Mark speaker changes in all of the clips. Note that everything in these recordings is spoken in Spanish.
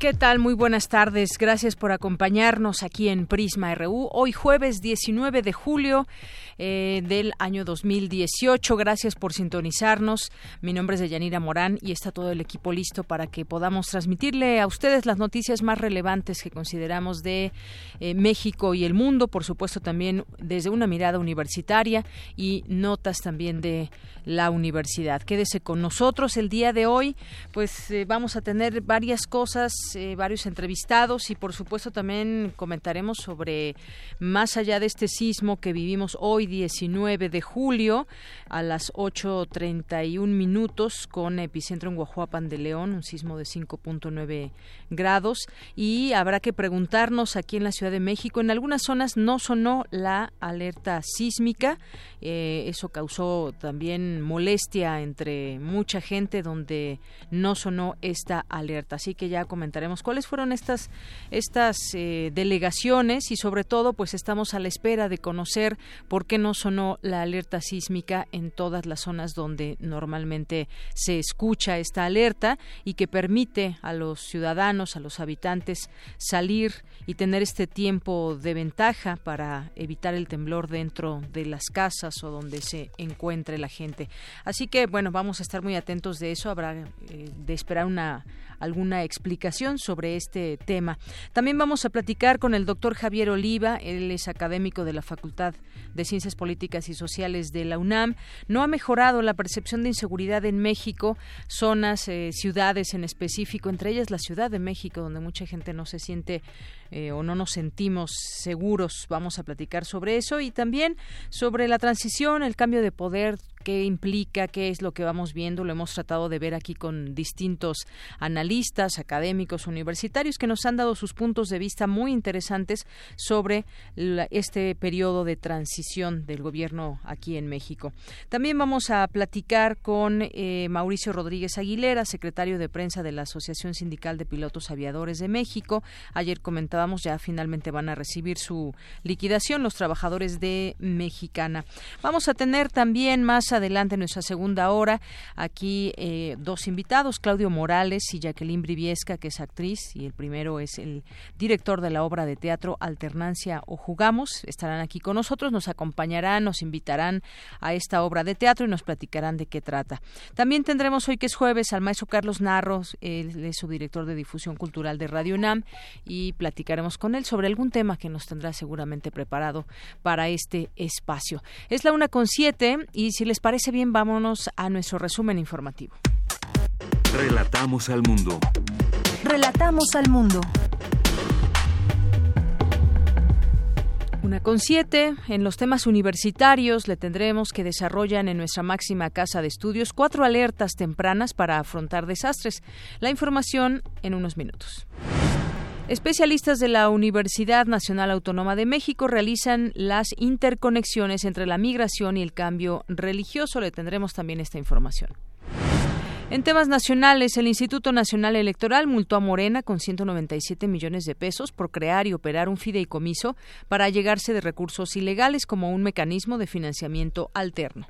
Speaker 1: ¿Qué tal? Muy buenas tardes. Gracias por acompañarnos aquí en Prisma RU. Hoy jueves 19 de julio eh, del año 2018. Gracias por sintonizarnos. Mi nombre es Deyanira Morán y está todo el equipo listo para que podamos transmitirle a ustedes las noticias más relevantes que consideramos de eh, México y el mundo. Por supuesto también desde una mirada universitaria y notas también de la universidad. Quédese con nosotros el día de hoy. Pues eh, vamos a tener varias cosas varios entrevistados y por supuesto también comentaremos sobre más allá de este sismo que vivimos hoy 19 de julio a las 8.31 minutos con epicentro en Guajuapan de León, un sismo de 5.9 grados. Y habrá que preguntarnos aquí en la Ciudad de México, en algunas zonas no sonó la alerta sísmica, eh, eso causó también molestia entre mucha gente donde no sonó esta alerta, así que ya comentaremos cuáles fueron estas estas eh, delegaciones y sobre todo pues estamos a la espera de conocer por qué no sonó la alerta sísmica en todas las zonas donde normalmente se escucha esta alerta y que permite a los ciudadanos, a los habitantes salir y tener este tiempo de ventaja para evitar el temblor dentro de las casas o donde se encuentre la gente. Así que bueno, vamos a estar muy atentos de eso, habrá eh, de esperar una alguna explicación sobre este tema. También vamos a platicar con el doctor Javier Oliva, él es académico de la Facultad de Ciencias Políticas y Sociales de la UNAM. No ha mejorado la percepción de inseguridad en México, zonas, eh, ciudades en específico, entre ellas la Ciudad de México, donde mucha gente no se siente eh, o no nos sentimos seguros. Vamos a platicar sobre eso y también sobre la transición, el cambio de poder, qué implica, qué es lo que vamos viendo. Lo hemos tratado de ver aquí con distintos analistas, académicos, universitarios que nos han dado sus puntos de vista muy interesantes sobre este periodo de transición del gobierno aquí en México. También vamos a platicar con eh, Mauricio Rodríguez Aguilera, secretario de prensa de la Asociación Sindical de Pilotos Aviadores de México. Ayer comentaba ya finalmente van a recibir su liquidación los trabajadores de Mexicana. Vamos a tener también más adelante en nuestra segunda hora aquí eh, dos invitados, Claudio Morales y Jacqueline Briviesca, que es actriz, y el primero es el director de la obra de teatro Alternancia o Jugamos. Estarán aquí con nosotros, nos acompañarán, nos invitarán a esta obra de teatro y nos platicarán de qué trata. También tendremos hoy que es jueves al maestro Carlos Narros, él es su director de difusión cultural de Radio UNAM y platicará platicaremos con él sobre algún tema que nos tendrá seguramente preparado para este espacio. Es la una con siete y si les parece bien, vámonos a nuestro resumen informativo.
Speaker 2: Relatamos al mundo.
Speaker 3: Relatamos al mundo.
Speaker 1: Una con siete, en los temas universitarios le tendremos que desarrollan en nuestra máxima casa de estudios cuatro alertas tempranas para afrontar desastres. La información en unos minutos. Especialistas de la Universidad Nacional Autónoma de México realizan las interconexiones entre la migración y el cambio religioso. Le tendremos también esta información. En temas nacionales, el Instituto Nacional Electoral multó a Morena con 197 millones de pesos por crear y operar un fideicomiso para llegarse de recursos ilegales como un mecanismo de financiamiento alterno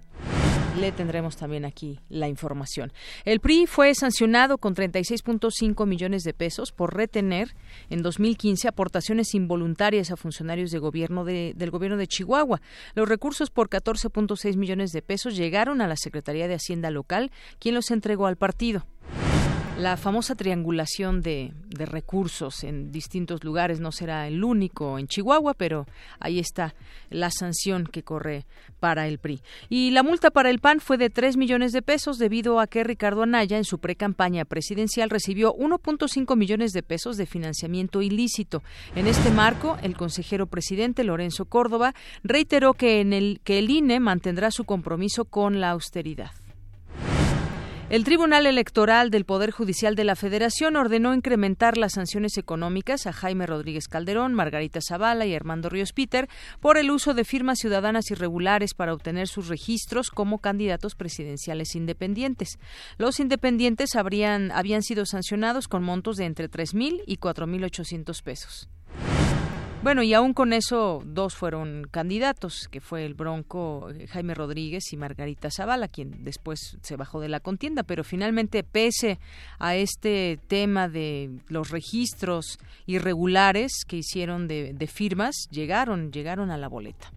Speaker 1: le tendremos también aquí la información. El PRI fue sancionado con 36.5 millones de pesos por retener en 2015 aportaciones involuntarias a funcionarios de gobierno del gobierno de Chihuahua. Los recursos por 14.6 millones de pesos llegaron a la Secretaría de Hacienda local, quien los entregó al partido. La famosa triangulación de, recursos en distintos lugares no será el único en Chihuahua, pero ahí está la sanción que corre para el PRI. Y la multa para el PAN fue de 3 millones de pesos debido a que Ricardo Anaya en su pre-campaña presidencial recibió 1.5 millones de pesos de financiamiento ilícito. En este marco, el consejero presidente Lorenzo Córdoba reiteró que, en el, que el INE mantendrá su compromiso con la austeridad. El Tribunal Electoral del Poder Judicial de la Federación ordenó incrementar las sanciones económicas a Jaime Rodríguez Calderón, Margarita Zavala y Armando Ríos Peter por el uso de firmas ciudadanas irregulares para obtener sus registros como candidatos presidenciales independientes. Los independientes habrían, habían sido sancionados con montos de entre 3.000 y 4.800 pesos. Bueno, y aún con eso, dos fueron candidatos, que fue el Bronco eh, Jaime Rodríguez y Margarita Zavala, quien después se bajó de la contienda, pero finalmente, pese a este tema de los registros irregulares que hicieron de, de firmas, llegaron, llegaron a la boleta.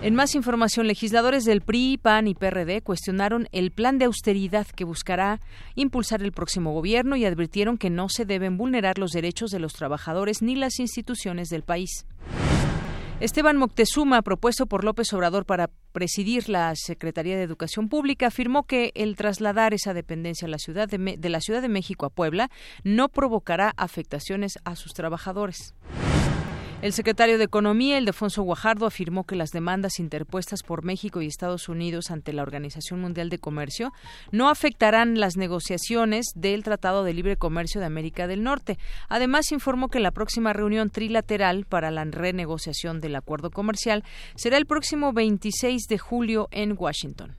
Speaker 1: En más información, legisladores del PRI, PAN y PRD cuestionaron el plan de austeridad que buscará impulsar el próximo gobierno y advirtieron que no se deben vulnerar los derechos de los trabajadores ni las instituciones del país. Esteban Moctezuma, propuesto por López Obrador para presidir la Secretaría de Educación Pública, afirmó que el trasladar esa dependencia a la ciudad de, de la Ciudad de México a Puebla no provocará afectaciones a sus trabajadores. El secretario de Economía, Ildefonso Guajardo, afirmó que las demandas interpuestas por México y Estados Unidos ante la Organización Mundial de Comercio no afectarán las negociaciones del Tratado de Libre Comercio de América del Norte. Además, informó que la próxima reunión trilateral para la renegociación del acuerdo comercial será el próximo 26 de julio en Washington.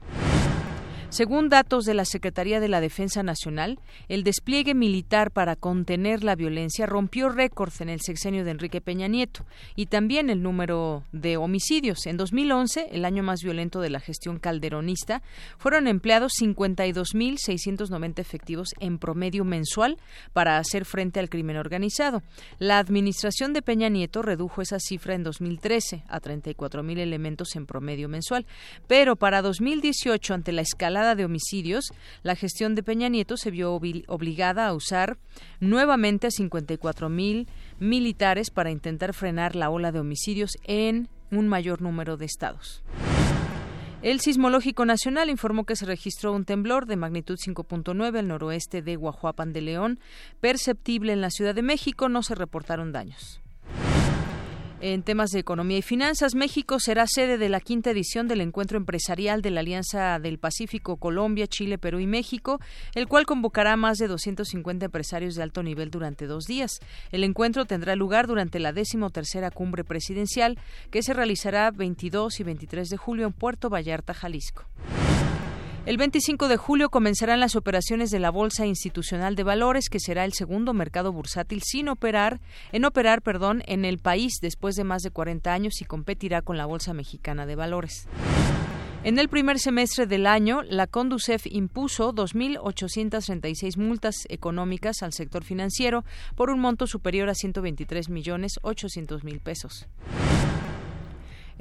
Speaker 1: Según datos de la Secretaría de la Defensa Nacional, el despliegue militar para contener la violencia rompió récords en el sexenio de Enrique Peña Nieto y también el número de homicidios. En 2011, el año más violento de la gestión calderonista, fueron empleados 52.690 efectivos en promedio mensual para hacer frente al crimen organizado. La administración de Peña Nieto redujo esa cifra en 2013 a 34.000 elementos en promedio mensual, pero para 2018, ante la escala de homicidios, la gestión de Peña Nieto se vio obligada a usar nuevamente a 54 mil militares para intentar frenar la ola de homicidios en un mayor número de estados. El Sismológico Nacional informó que se registró un temblor de magnitud 5.9 al noroeste de Guajuapan de León, perceptible en la Ciudad de México, no se reportaron daños. En temas de economía y finanzas, México será sede de la quinta edición del encuentro empresarial de la Alianza del Pacífico Colombia, Chile, Perú y México, el cual convocará a más de 250 empresarios de alto nivel durante dos días. El encuentro tendrá lugar durante la decimotercera cumbre presidencial que se realizará 22 y 23 de julio en Puerto Vallarta, Jalisco. El 25 de julio comenzarán las operaciones de la Bolsa Institucional de Valores, que será el segundo mercado bursátil sin operar, en operar, perdón, en el país después de más de 40 años y competirá con la Bolsa Mexicana de Valores. En el primer semestre del año, la Conducef impuso 2.836 multas económicas al sector financiero por un monto superior a 123 millones 800 mil pesos.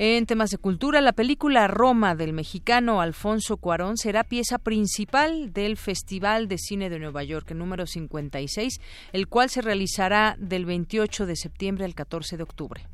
Speaker 1: En temas de cultura, la película Roma del mexicano Alfonso Cuarón será pieza principal del Festival de Cine de Nueva York, número 56, el cual se realizará del 28 de septiembre al 14 de octubre.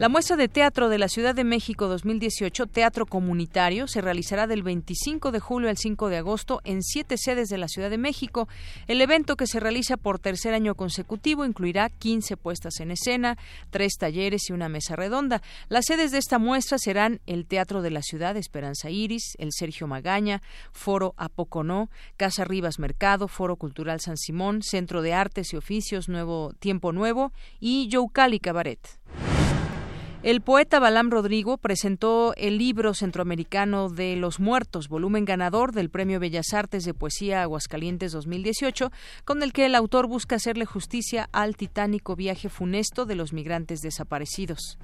Speaker 1: La muestra de teatro de la Ciudad de México 2018, Teatro Comunitario, se realizará del 25 de julio al 5 de agosto en siete sedes de la Ciudad de México. El evento, que se realiza por tercer año consecutivo, incluirá 15 puestas en escena, tres talleres y una mesa redonda. Las sedes de esta muestra serán el Teatro de la Ciudad, Esperanza Iris, el Sergio Magaña, Foro Apoconó, Casa Rivas Mercado, Foro Cultural San Simón, Centro de Artes y Oficios Nuevo Tiempo Nuevo y Youcali Cabaret. El poeta Balam Rodrigo presentó el libro centroamericano de los muertos, volumen ganador del Premio Bellas Artes de Poesía Aguascalientes 2018, con el que el autor busca hacerle justicia al titánico viaje funesto de los migrantes desaparecidos.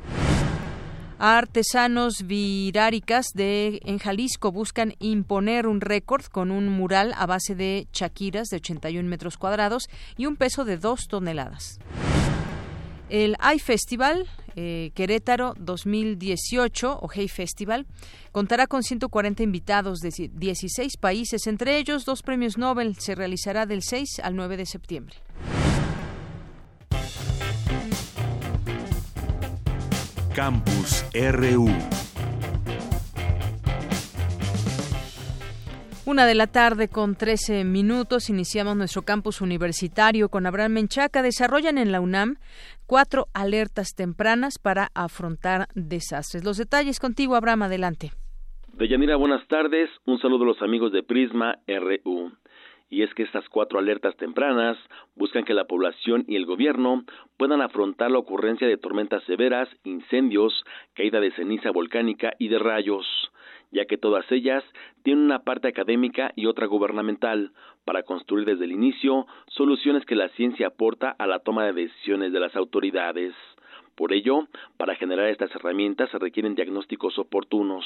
Speaker 1: Artesanos viráricas de en Jalisco buscan imponer un récord con un mural a base de chaquiras de 81 metros cuadrados y un peso de 2 toneladas. El iFestival eh, Querétaro 2018 o Festival contará con 140 invitados de 16 países, entre ellos dos premios Nobel. Se realizará del 6 al 9 de septiembre.
Speaker 2: Campus RU.
Speaker 1: Una de la tarde con 13 minutos iniciamos nuestro campus universitario con Abraham Menchaca. Desarrollan en la UNAM cuatro alertas tempranas para afrontar desastres. Los detalles contigo, Abraham, adelante.
Speaker 4: Deyanira, buenas tardes. Un saludo a los amigos de Prisma RU. Y es que estas cuatro alertas tempranas buscan que la población y el gobierno puedan afrontar la ocurrencia de tormentas severas, incendios, caída de ceniza volcánica y de rayos ya que todas ellas tienen una parte académica y otra gubernamental, para construir desde el inicio soluciones que la ciencia aporta a la toma de decisiones de las autoridades. Por ello, para generar estas herramientas se requieren diagnósticos oportunos,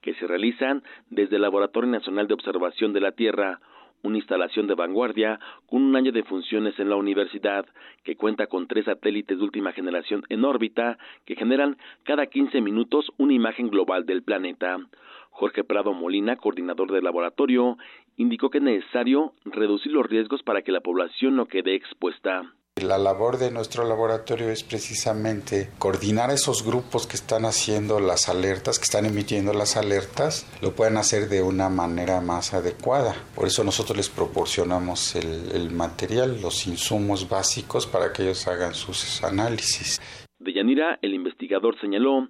Speaker 4: que se realizan desde el Laboratorio Nacional de Observación de la Tierra, una instalación de vanguardia con un año de funciones en la universidad, que cuenta con tres satélites de última generación en órbita que generan cada 15 minutos una imagen global del planeta. Jorge Prado Molina, coordinador del laboratorio, indicó que es necesario reducir los riesgos para que la población no quede expuesta.
Speaker 5: La labor de nuestro laboratorio es precisamente coordinar esos grupos que están haciendo las alertas, que están emitiendo las alertas, lo puedan hacer de una manera más adecuada. Por eso nosotros les proporcionamos el, el material, los insumos básicos para que ellos hagan sus análisis.
Speaker 4: De Yanira, el investigador señaló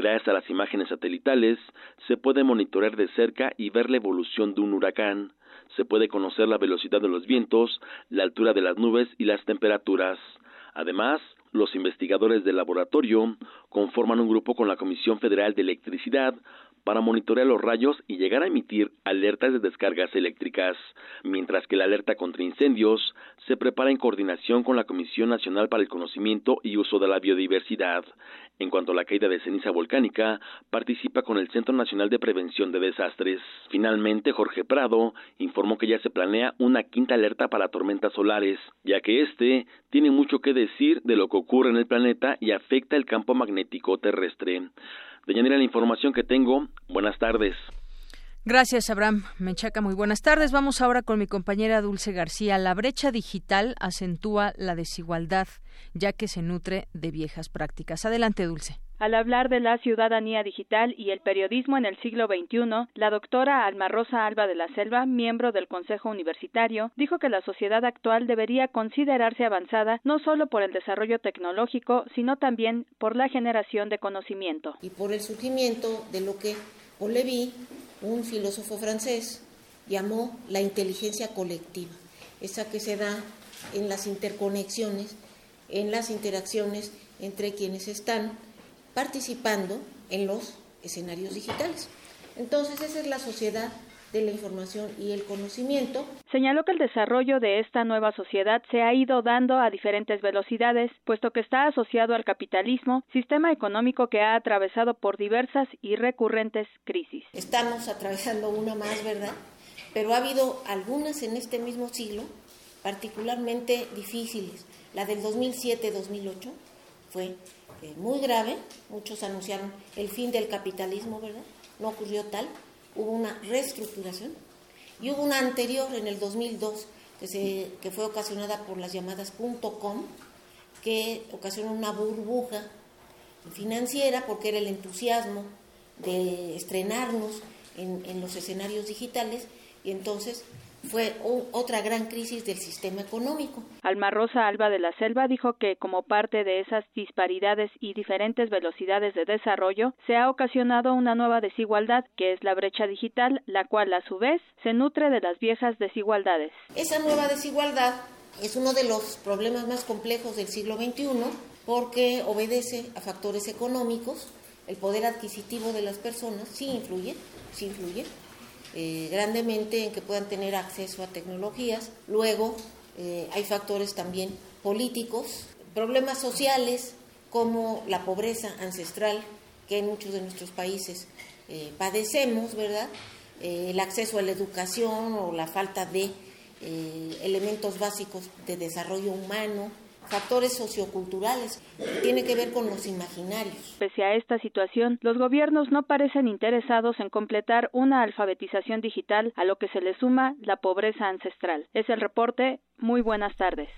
Speaker 4: gracias a las imágenes satelitales se puede monitorear de cerca y ver la evolución de un huracán. Se puede conocer la velocidad de los vientos, la altura de las nubes y las temperaturas. Además, los investigadores del laboratorio conforman un grupo con la Comisión Federal de Electricidad para monitorear los rayos y llegar a emitir alertas de descargas eléctricas, mientras que la alerta contra incendios se prepara en coordinación con la Comisión Nacional para el Conocimiento y Uso de la Biodiversidad. En cuanto a la caída de ceniza volcánica, participa con el Centro Nacional de Prevención de Desastres. Finalmente, Jorge Prado informó que ya se planea una quinta alerta para tormentas solares, ya que este tiene mucho que decir de lo que ocurre en el planeta y afecta el campo magnético terrestre. De la información que tengo. Buenas tardes.
Speaker 1: Gracias, Abraham Menchaca. Muy buenas tardes. Vamos ahora con mi compañera Dulce García. La brecha digital acentúa la desigualdad, ya que se nutre de viejas prácticas. Adelante, Dulce.
Speaker 6: Al hablar de la ciudadanía digital y el periodismo en el siglo XXI, la doctora Alma Rosa Alba de la Selva, miembro del Consejo Universitario, dijo que la sociedad actual debería considerarse avanzada no solo por el desarrollo tecnológico, sino también por la generación de conocimiento.
Speaker 7: Y por el surgimiento de lo que Paul un filósofo francés, llamó la inteligencia colectiva, esa que se da en las interconexiones, en las interacciones entre quienes están participando en los escenarios digitales. Entonces, esa es la sociedad de la información y el conocimiento.
Speaker 6: Señaló que el desarrollo de esta nueva sociedad se ha ido dando a diferentes velocidades, puesto que está asociado al capitalismo, sistema económico que ha atravesado por diversas y recurrentes crisis.
Speaker 7: Estamos atravesando una más, ¿verdad? Pero ha habido algunas en este mismo siglo particularmente difíciles. La del 2007-2008 fue eh, muy grave, muchos anunciaron el fin del capitalismo, ¿verdad? No ocurrió tal, hubo una reestructuración y hubo una anterior en el 2002 que, se, que fue ocasionada por las llamadas .com, que ocasionó una burbuja financiera porque era el entusiasmo de estrenarnos en, en los escenarios digitales y entonces fue otra gran crisis del sistema económico.
Speaker 6: Alma Rosa Alba de la Selva dijo que como parte de esas disparidades y diferentes velocidades de desarrollo, se ha ocasionado una nueva desigualdad, que es la brecha digital, la cual a su vez se nutre de las viejas desigualdades.
Speaker 7: Esa nueva desigualdad es uno de los problemas más complejos del siglo XXI porque obedece a factores económicos, el poder adquisitivo de las personas sí influye, sí influye, eh, grandemente en que puedan tener acceso a tecnologías. Luego eh, hay factores también políticos, problemas sociales como la pobreza ancestral que en muchos de nuestros países eh, padecemos, ¿verdad? el acceso a la educación o la falta de elementos básicos de desarrollo humano, factores socioculturales, tiene que ver con los imaginarios.
Speaker 6: Pese a esta situación, los gobiernos no parecen interesados en completar una alfabetización digital, a lo que se le suma la pobreza ancestral. Es el reporte. Muy buenas tardes.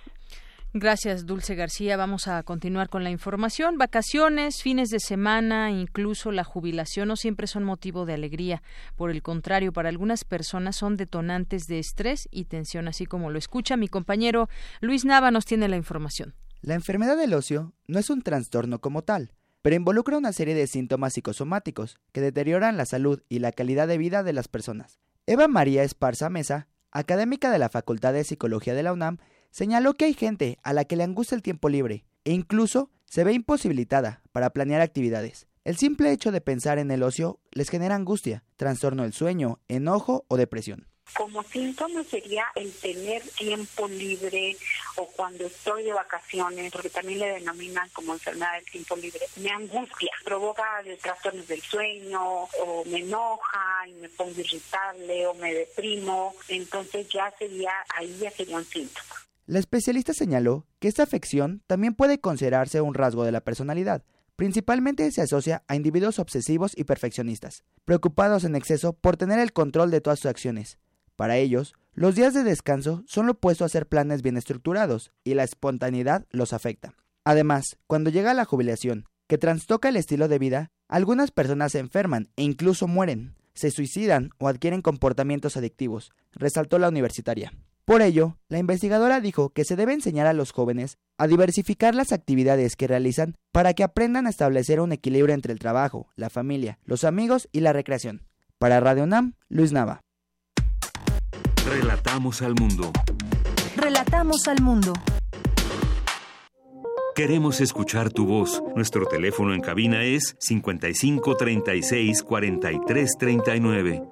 Speaker 1: Gracias, Dulce García. Vamos a continuar con la información. Vacaciones, fines de semana, incluso la jubilación no siempre son motivo de alegría. Por el contrario, para algunas personas son detonantes de estrés y tensión, así como lo escucha mi compañero Luis Nava nos tiene la información.
Speaker 8: La enfermedad del ocio no es un trastorno como tal, pero involucra una serie de síntomas psicosomáticos que deterioran la salud y la calidad de vida de las personas. Eva María Esparza Mesa, académica de la Facultad de Psicología de la UNAM, señaló que hay gente a la que le angustia el tiempo libre e incluso se ve imposibilitada para planear actividades. El simple hecho de pensar en el ocio les genera angustia, trastorno del sueño, enojo o depresión.
Speaker 9: Como síntoma sería el tener tiempo libre o cuando estoy de vacaciones, porque también le denominan como enfermedad del tiempo libre, me angustia, provoca trastornos del sueño o me enoja y me pongo irritable o me deprimo, entonces ya sería, ahí ya sería un síntoma.
Speaker 8: La especialista señaló que esta afección también puede considerarse un rasgo de la personalidad. Principalmente se asocia a individuos obsesivos y perfeccionistas, preocupados en exceso por tener el control de todas sus acciones. Para ellos, los días de descanso son lo opuesto a hacer planes bien estructurados y la espontaneidad los afecta. Además, cuando llega la jubilación, que trastoca el estilo de vida, algunas personas se enferman e incluso mueren, se suicidan o adquieren comportamientos adictivos, resaltó la universitaria. Por ello, la investigadora dijo que se debe enseñar a los jóvenes a diversificar las actividades que realizan para que aprendan a establecer un equilibrio entre el trabajo, la familia, los amigos y la recreación. Para Radio NAM, Luis Nava.
Speaker 2: Relatamos al mundo.
Speaker 3: Relatamos al mundo.
Speaker 2: Queremos escuchar tu voz. Nuestro teléfono en cabina es 55 36 43 39.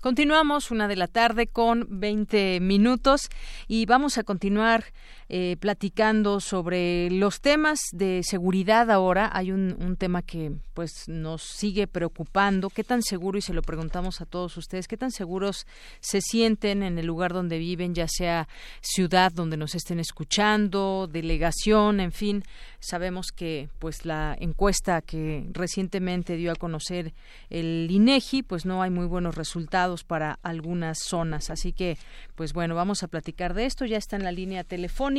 Speaker 1: Continuamos una de la tarde con 20 minutos y vamos a continuar eh, platicando sobre los temas de seguridad ahora. Hay un, tema que pues nos sigue preocupando. ¿Qué tan seguro, y se lo preguntamos a todos ustedes, qué tan seguros se sienten en el lugar donde viven, ya sea ciudad donde nos estén escuchando, delegación, en fin? Sabemos que pues la encuesta que recientemente dio a conocer el INEGI, pues no hay muy buenos resultados para algunas zonas. Así que, pues bueno, vamos a platicar de esto. Ya está en la línea telefónica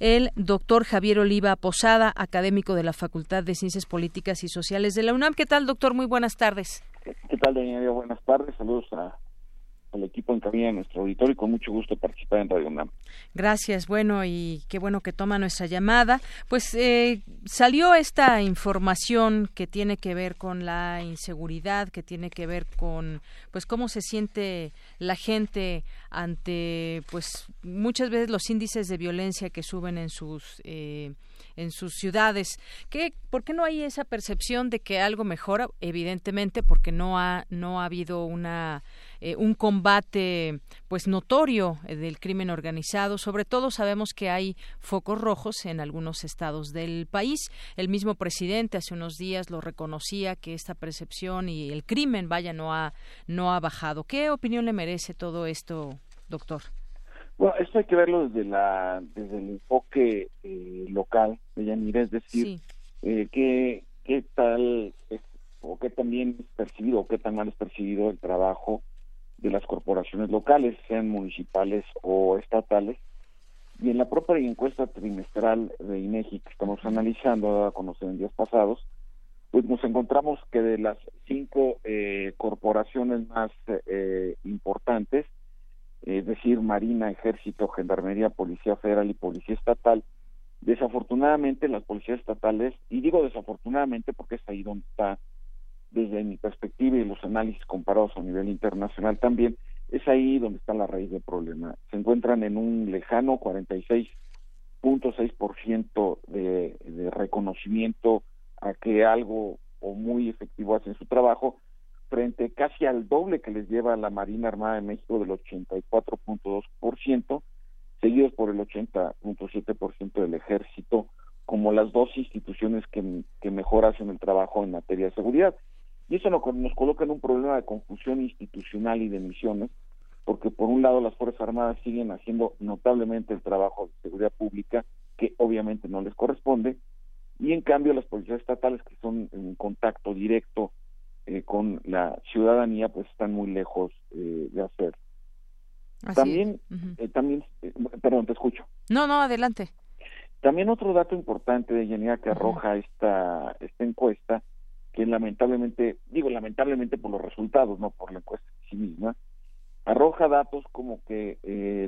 Speaker 1: el doctor Javier Oliva Posada, académico de la Facultad de Ciencias Políticas y Sociales de la UNAM. ¿Qué tal, doctor? Muy buenas tardes.
Speaker 10: ¿Qué tal, Daniela? Buenas tardes. Saludos a al equipo en cabina de nuestro auditorio y con mucho gusto participar en Radio UNAM.
Speaker 1: Gracias, bueno, y qué bueno que toma nuestra llamada. Pues eh, salió esta información que tiene que ver con la inseguridad, que tiene que ver con, pues, cómo se siente la gente ante, pues, muchas veces los índices de violencia que suben en sus... Eh, en sus ciudades. ¿Qué, ¿Por qué no hay esa percepción de que algo mejora? Evidentemente, porque no ha, no ha habido una eh, un combate pues notorio eh, del crimen organizado. Sobre todo sabemos que hay focos rojos en algunos estados del país. El mismo presidente hace unos días lo reconocía que esta percepción y el crimen, vaya, no ha no ha bajado. ¿Qué opinión le merece todo esto, doctor?
Speaker 10: Bueno, esto hay que verlo desde la desde el enfoque eh, local de Yanira, es decir, qué, qué tal es, o qué tan bien es percibido o qué tan mal es percibido el trabajo de las corporaciones locales, sean municipales o estatales. Y en la propia encuesta trimestral de INEGI que estamos analizando, a conocer en días pasados, pues nos encontramos que de las cinco eh, corporaciones más eh, importantes, es decir, Marina, Ejército, Gendarmería, Policía Federal y Policía Estatal, desafortunadamente las policías estatales, y digo desafortunadamente porque es ahí donde está desde mi perspectiva y los análisis comparados a nivel internacional también, es ahí donde está la raíz del problema. Se encuentran en un lejano 46.6% de, de reconocimiento a que algo o muy efectivo hacen su trabajo, frente casi al doble que les lleva la Marina Armada de México del 84.2%, seguidos por el 80.7% del Ejército, como las dos instituciones que, mejor hacen el trabajo en materia de seguridad. Y eso nos, coloca en un problema de confusión institucional y de misiones, porque por un lado las Fuerzas Armadas siguen haciendo notablemente el trabajo de seguridad pública que obviamente no les corresponde, y en cambio las policías estatales que son en contacto directo eh, con la ciudadanía pues están muy lejos eh, de hacer. también, eh, también, perdón, te escucho.
Speaker 1: No, no, adelante.
Speaker 10: También otro dato importante de Yanira que arroja esta, esta encuesta, que lamentablemente, digo lamentablemente por los resultados, no por la encuesta en sí misma, arroja datos como que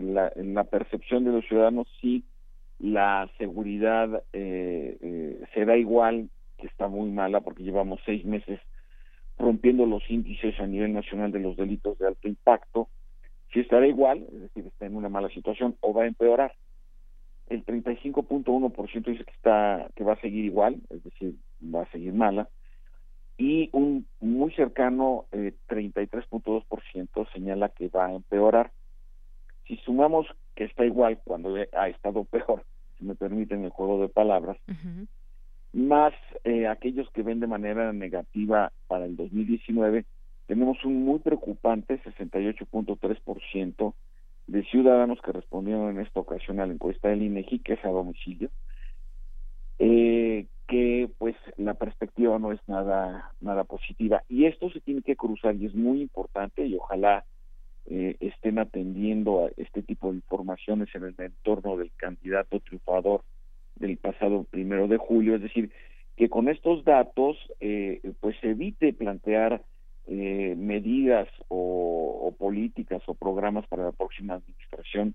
Speaker 10: la, la percepción de los ciudadanos sí la seguridad eh, eh, será igual, que está muy mala porque llevamos seis meses rompiendo los índices a nivel nacional de los delitos de alto impacto, si estará igual, es decir, está en una mala situación o va a empeorar. El 35.1% dice que está que va a seguir igual, es decir, va a seguir mala, y un muy cercano eh, 33.2% señala que va a empeorar. Si sumamos que está igual cuando ha estado peor, si me permiten el juego de palabras, más eh, aquellos que ven de manera negativa para el 2019, tenemos un muy preocupante 68.3% de ciudadanos que respondieron en esta ocasión a la encuesta del INEGI, que es a domicilio, eh, que pues la perspectiva no es nada nada positiva. Y esto se tiene que cruzar y es muy importante y ojalá eh, estén atendiendo a este tipo de informaciones en el entorno del candidato triunfador del pasado primero de julio, es decir, que con estos datos eh, pues evite plantear eh, medidas o, políticas o programas para la próxima administración,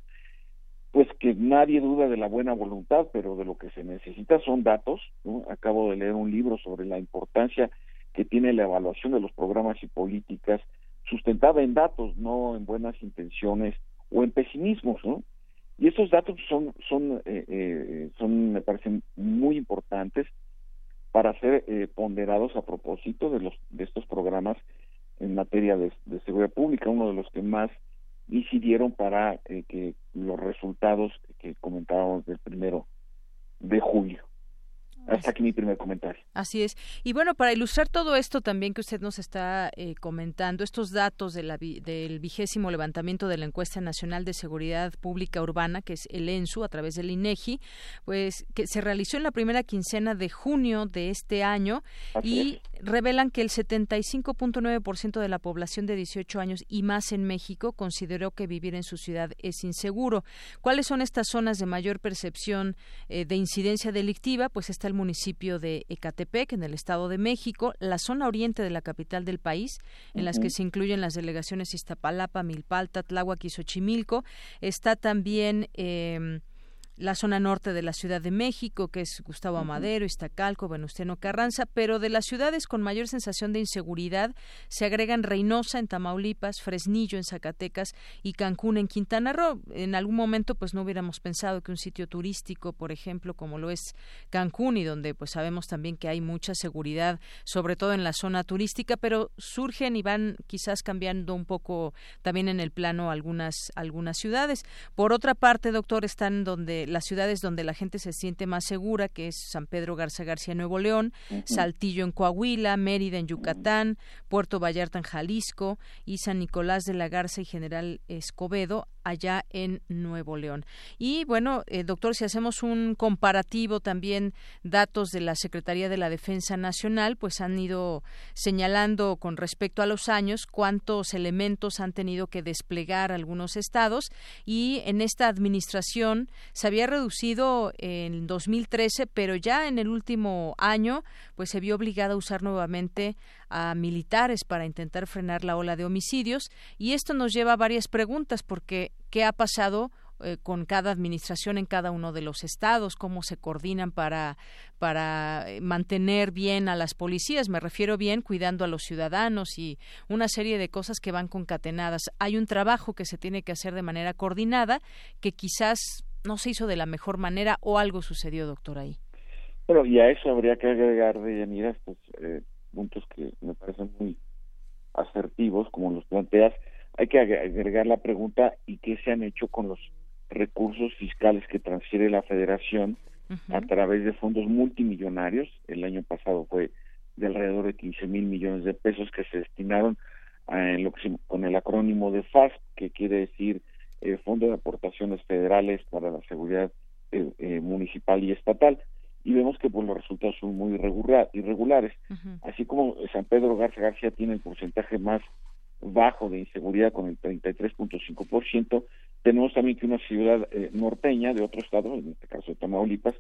Speaker 10: pues que nadie duda de la buena voluntad, pero de lo que se necesita son datos. Acabo de leer un libro sobre la importancia que tiene la evaluación de los programas y políticas sustentada en datos, no en buenas intenciones o en pesimismos, ¿no? Y esos datos son, son, eh, eh, son me parecen muy importantes para ser eh, ponderados a propósito de los de estos programas en materia de, de seguridad pública, uno de los que más incidieron para que los resultados que comentábamos del primero de julio. Hasta aquí mi primer comentario.
Speaker 1: Así es. Y bueno, para ilustrar todo esto también que usted nos está eh, comentando, estos datos de la, del vigésimo levantamiento de la encuesta nacional de seguridad pública urbana, que es el ENSU, a través del INEGI, pues que se realizó en la primera quincena de junio de este año y revelan que el 75.9% de la población de 18 años y más en México consideró que vivir en su ciudad es inseguro. ¿Cuáles son estas zonas de mayor percepción eh, de incidencia delictiva? Pues está el municipio de Ecatepec, en el Estado de México, la zona oriente de la capital del país, en las que se incluyen las delegaciones Iztapalapa, Milpalta, Tláhuac y Xochimilco. Está también... Eh, la zona norte de la Ciudad de México, que es Gustavo Amadero, Iztacalco, Venustiano Carranza, pero de las ciudades con mayor sensación de inseguridad se agregan Reynosa en Tamaulipas, Fresnillo en Zacatecas y Cancún en Quintana Roo. En algún momento pues no hubiéramos pensado que un sitio turístico, por ejemplo, como lo es Cancún y donde pues sabemos también que hay mucha seguridad, sobre todo en la zona turística, pero surgen y van quizás cambiando un poco también en el plano algunas algunas ciudades. Por otra parte, doctor, están donde las ciudades donde la gente se siente más segura, que es San Pedro Garza García Nuevo León, Saltillo en Coahuila, Mérida en Yucatán, Puerto Vallarta en Jalisco y San Nicolás de la Garza y General Escobedo allá en Nuevo León. Y bueno, eh, doctor, si hacemos un comparativo también datos de la Secretaría de la Defensa Nacional, pues han ido señalando con respecto a los años cuántos elementos han tenido que desplegar algunos estados y en esta administración se había reducido en 2013, pero ya en el último año pues se vio obligada a usar nuevamente a militares para intentar frenar la ola de homicidios y esto nos lleva a varias preguntas porque ¿qué ha pasado eh, con cada administración en cada uno de los estados, cómo se coordinan para, para eh, mantener bien a las policías, me refiero bien cuidando a los ciudadanos y una serie de cosas que van concatenadas. Hay un trabajo que se tiene que hacer de manera coordinada que quizás no se hizo de la mejor manera o algo sucedió, doctor, ahí.
Speaker 10: Bueno, y a eso habría que agregar, de estos eh, puntos que me parecen muy asertivos, como los planteas. Hay que agregar la pregunta, ¿y qué se han hecho con los recursos fiscales que transfiere la federación a través de fondos multimillonarios? El año pasado fue de alrededor de 15 mil millones de pesos que se destinaron en lo que con el acrónimo de FAST, que quiere decir eh, Fondo de Aportaciones Federales para la Seguridad municipal y estatal y vemos que pues, los resultados son muy irregulares. Así como San Pedro Garza García tiene el porcentaje más bajo de inseguridad con el 33.5%, tenemos también que una ciudad eh, norteña de otro estado, en este caso de Tamaulipas,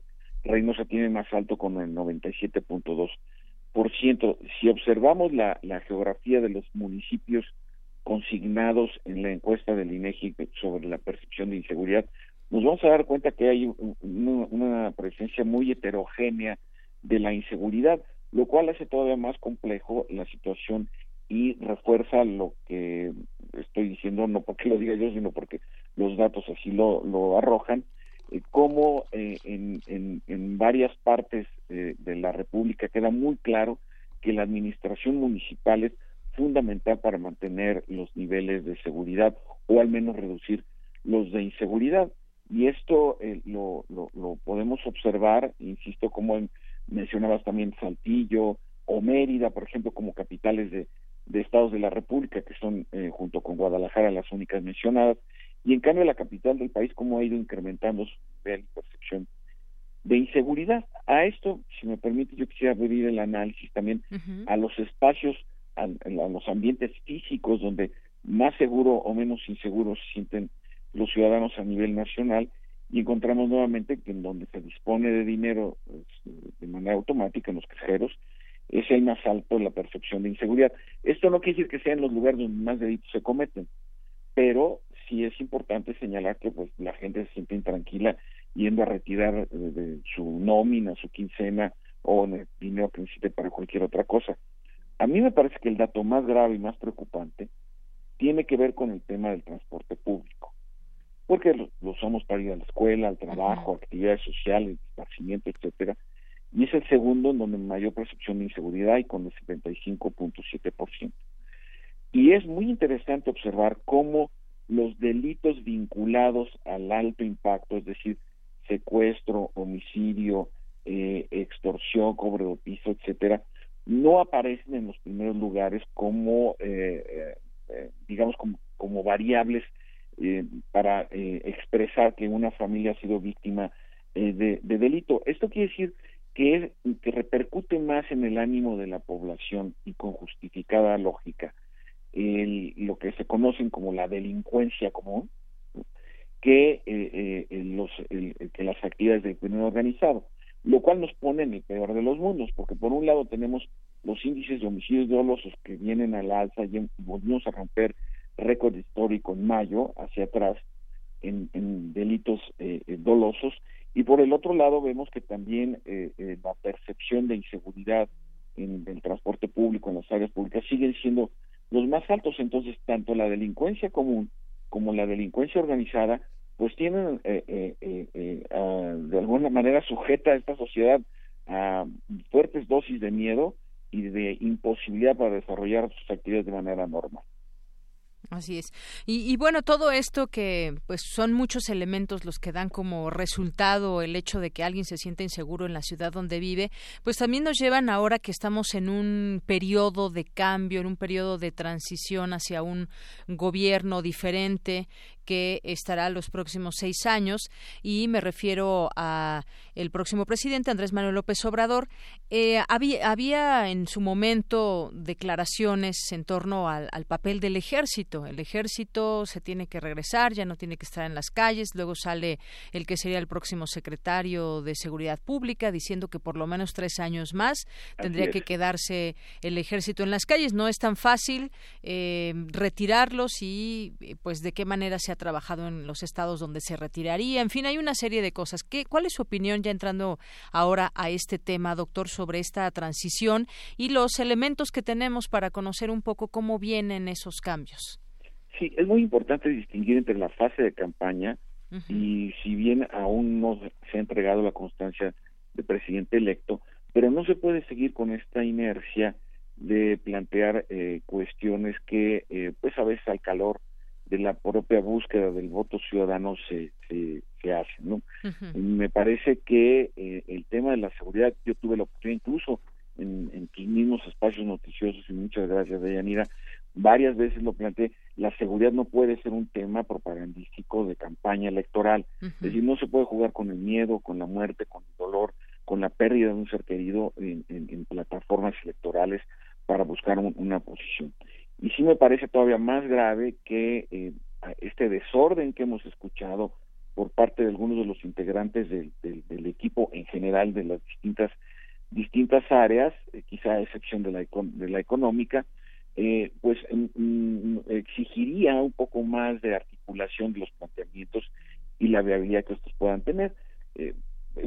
Speaker 10: Reynosa tiene más alto con el 97.2%. Si observamos la, la geografía de los municipios consignados en la encuesta del INEGI sobre la percepción de inseguridad, nos vamos a dar cuenta que hay una, presencia muy heterogénea de la inseguridad, lo cual hace todavía más complejo la situación y refuerza lo que estoy diciendo, no porque lo diga yo, sino porque los datos así lo, lo arrojan, eh, como eh, en, en, en, varias partes eh, de la República queda muy claro que la administración municipal es fundamental para mantener los niveles de seguridad o al menos reducir los de inseguridad. Y esto eh, lo, lo, podemos observar, insisto, como mencionabas también Saltillo o Mérida, por ejemplo, como capitales de, estados de la República, que son eh, junto con Guadalajara las únicas mencionadas, y en cambio la capital del país, cómo ha ido incrementando su nivel y percepción de inseguridad. A esto, si me permite, yo quisiera abrir el análisis también a los espacios, a, a, los ambientes físicos donde más seguro o menos inseguro se sienten los ciudadanos a nivel nacional y encontramos nuevamente que en donde se dispone de dinero pues, de manera automática en los cajeros es el más alto la percepción de inseguridad. Esto no quiere decir que sean los lugares donde más delitos se cometen, pero sí es importante señalar que pues la gente se siente intranquila yendo a retirar de, su nómina, su quincena o el dinero que necesite para cualquier otra cosa. A mí me parece que el dato más grave y más preocupante tiene que ver con el tema del transporte público porque lo, somos para ir a la escuela, al trabajo, actividades sociales, esparcimiento, etcétera, y es el segundo en donde mayor percepción de inseguridad y con el 75.7%. Y es muy interesante observar cómo los delitos vinculados al alto impacto, es decir, secuestro, homicidio, eh, extorsión, cobro de piso, etcétera, no aparecen en los primeros lugares como, eh, eh, digamos, como variables eh, para eh, expresar que una familia ha sido víctima eh, de, delito. Esto quiere decir que, que repercute más en el ánimo de la población y con justificada lógica el, lo que se conocen como la delincuencia común que, los, que las actividades del crimen organizado, lo cual nos pone en el peor de los mundos, porque por un lado tenemos los índices de homicidios dolosos que vienen al alza y volvimos a romper récord histórico en mayo hacia atrás en, delitos eh, eh, dolosos y por el otro lado vemos que también eh, la percepción de inseguridad en el transporte público en las áreas públicas siguen siendo los más altos entonces tanto la delincuencia común como la delincuencia organizada pues tienen de alguna manera sujeta a esta sociedad a fuertes dosis de miedo y de imposibilidad para desarrollar sus actividades de manera normal.
Speaker 1: Así es. Y, bueno, todo esto que pues son muchos elementos los que dan como resultado el hecho de que alguien se sienta inseguro en la ciudad donde vive, pues también nos llevan ahora que estamos en un periodo de cambio, en un periodo de transición hacia un gobierno diferente que estará los próximos seis años y me refiero a el próximo presidente Andrés Manuel López Obrador. Eh, había, había, en su momento declaraciones en torno al, papel del ejército. El ejército se tiene que regresar, ya no tiene que estar en las calles. Luego sale el que sería el próximo secretario de Seguridad Pública diciendo que por lo menos tres años más tendría que quedarse el ejército en las calles. No es tan fácil eh, retirarlos y pues de qué manera se trabajado en los estados donde se retiraría. En fin, hay una serie de cosas. ¿Qué, ¿Cuál es su opinión, ya entrando ahora a este tema, doctor, sobre esta transición y los elementos que tenemos para conocer un poco cómo vienen esos cambios?
Speaker 10: Sí, es muy importante distinguir entre la fase de campaña y si bien aún no se ha entregado la constancia de presidente electo, pero no se puede seguir con esta inercia de plantear eh, cuestiones que, eh, pues a veces al calor de la propia búsqueda del voto ciudadano se, se, hace, ¿no? Me parece que eh, el tema de la seguridad, yo tuve la oportunidad incluso en, en tus mismos espacios noticiosos, y muchas gracias, Deyanira, varias veces lo planteé, la seguridad no puede ser un tema propagandístico de campaña electoral. Es decir, no se puede jugar con el miedo, con la muerte, con el dolor, con la pérdida de un ser querido en, plataformas electorales para buscar una posición. Y sí me parece todavía más grave que eh, este desorden que hemos escuchado por parte de algunos de los integrantes del, equipo en general de las distintas distintas áreas, eh, quizá a excepción de la, de la económica, eh, pues mm, mm, exigiría un poco más de articulación de los planteamientos y la viabilidad que estos puedan tener. Eh,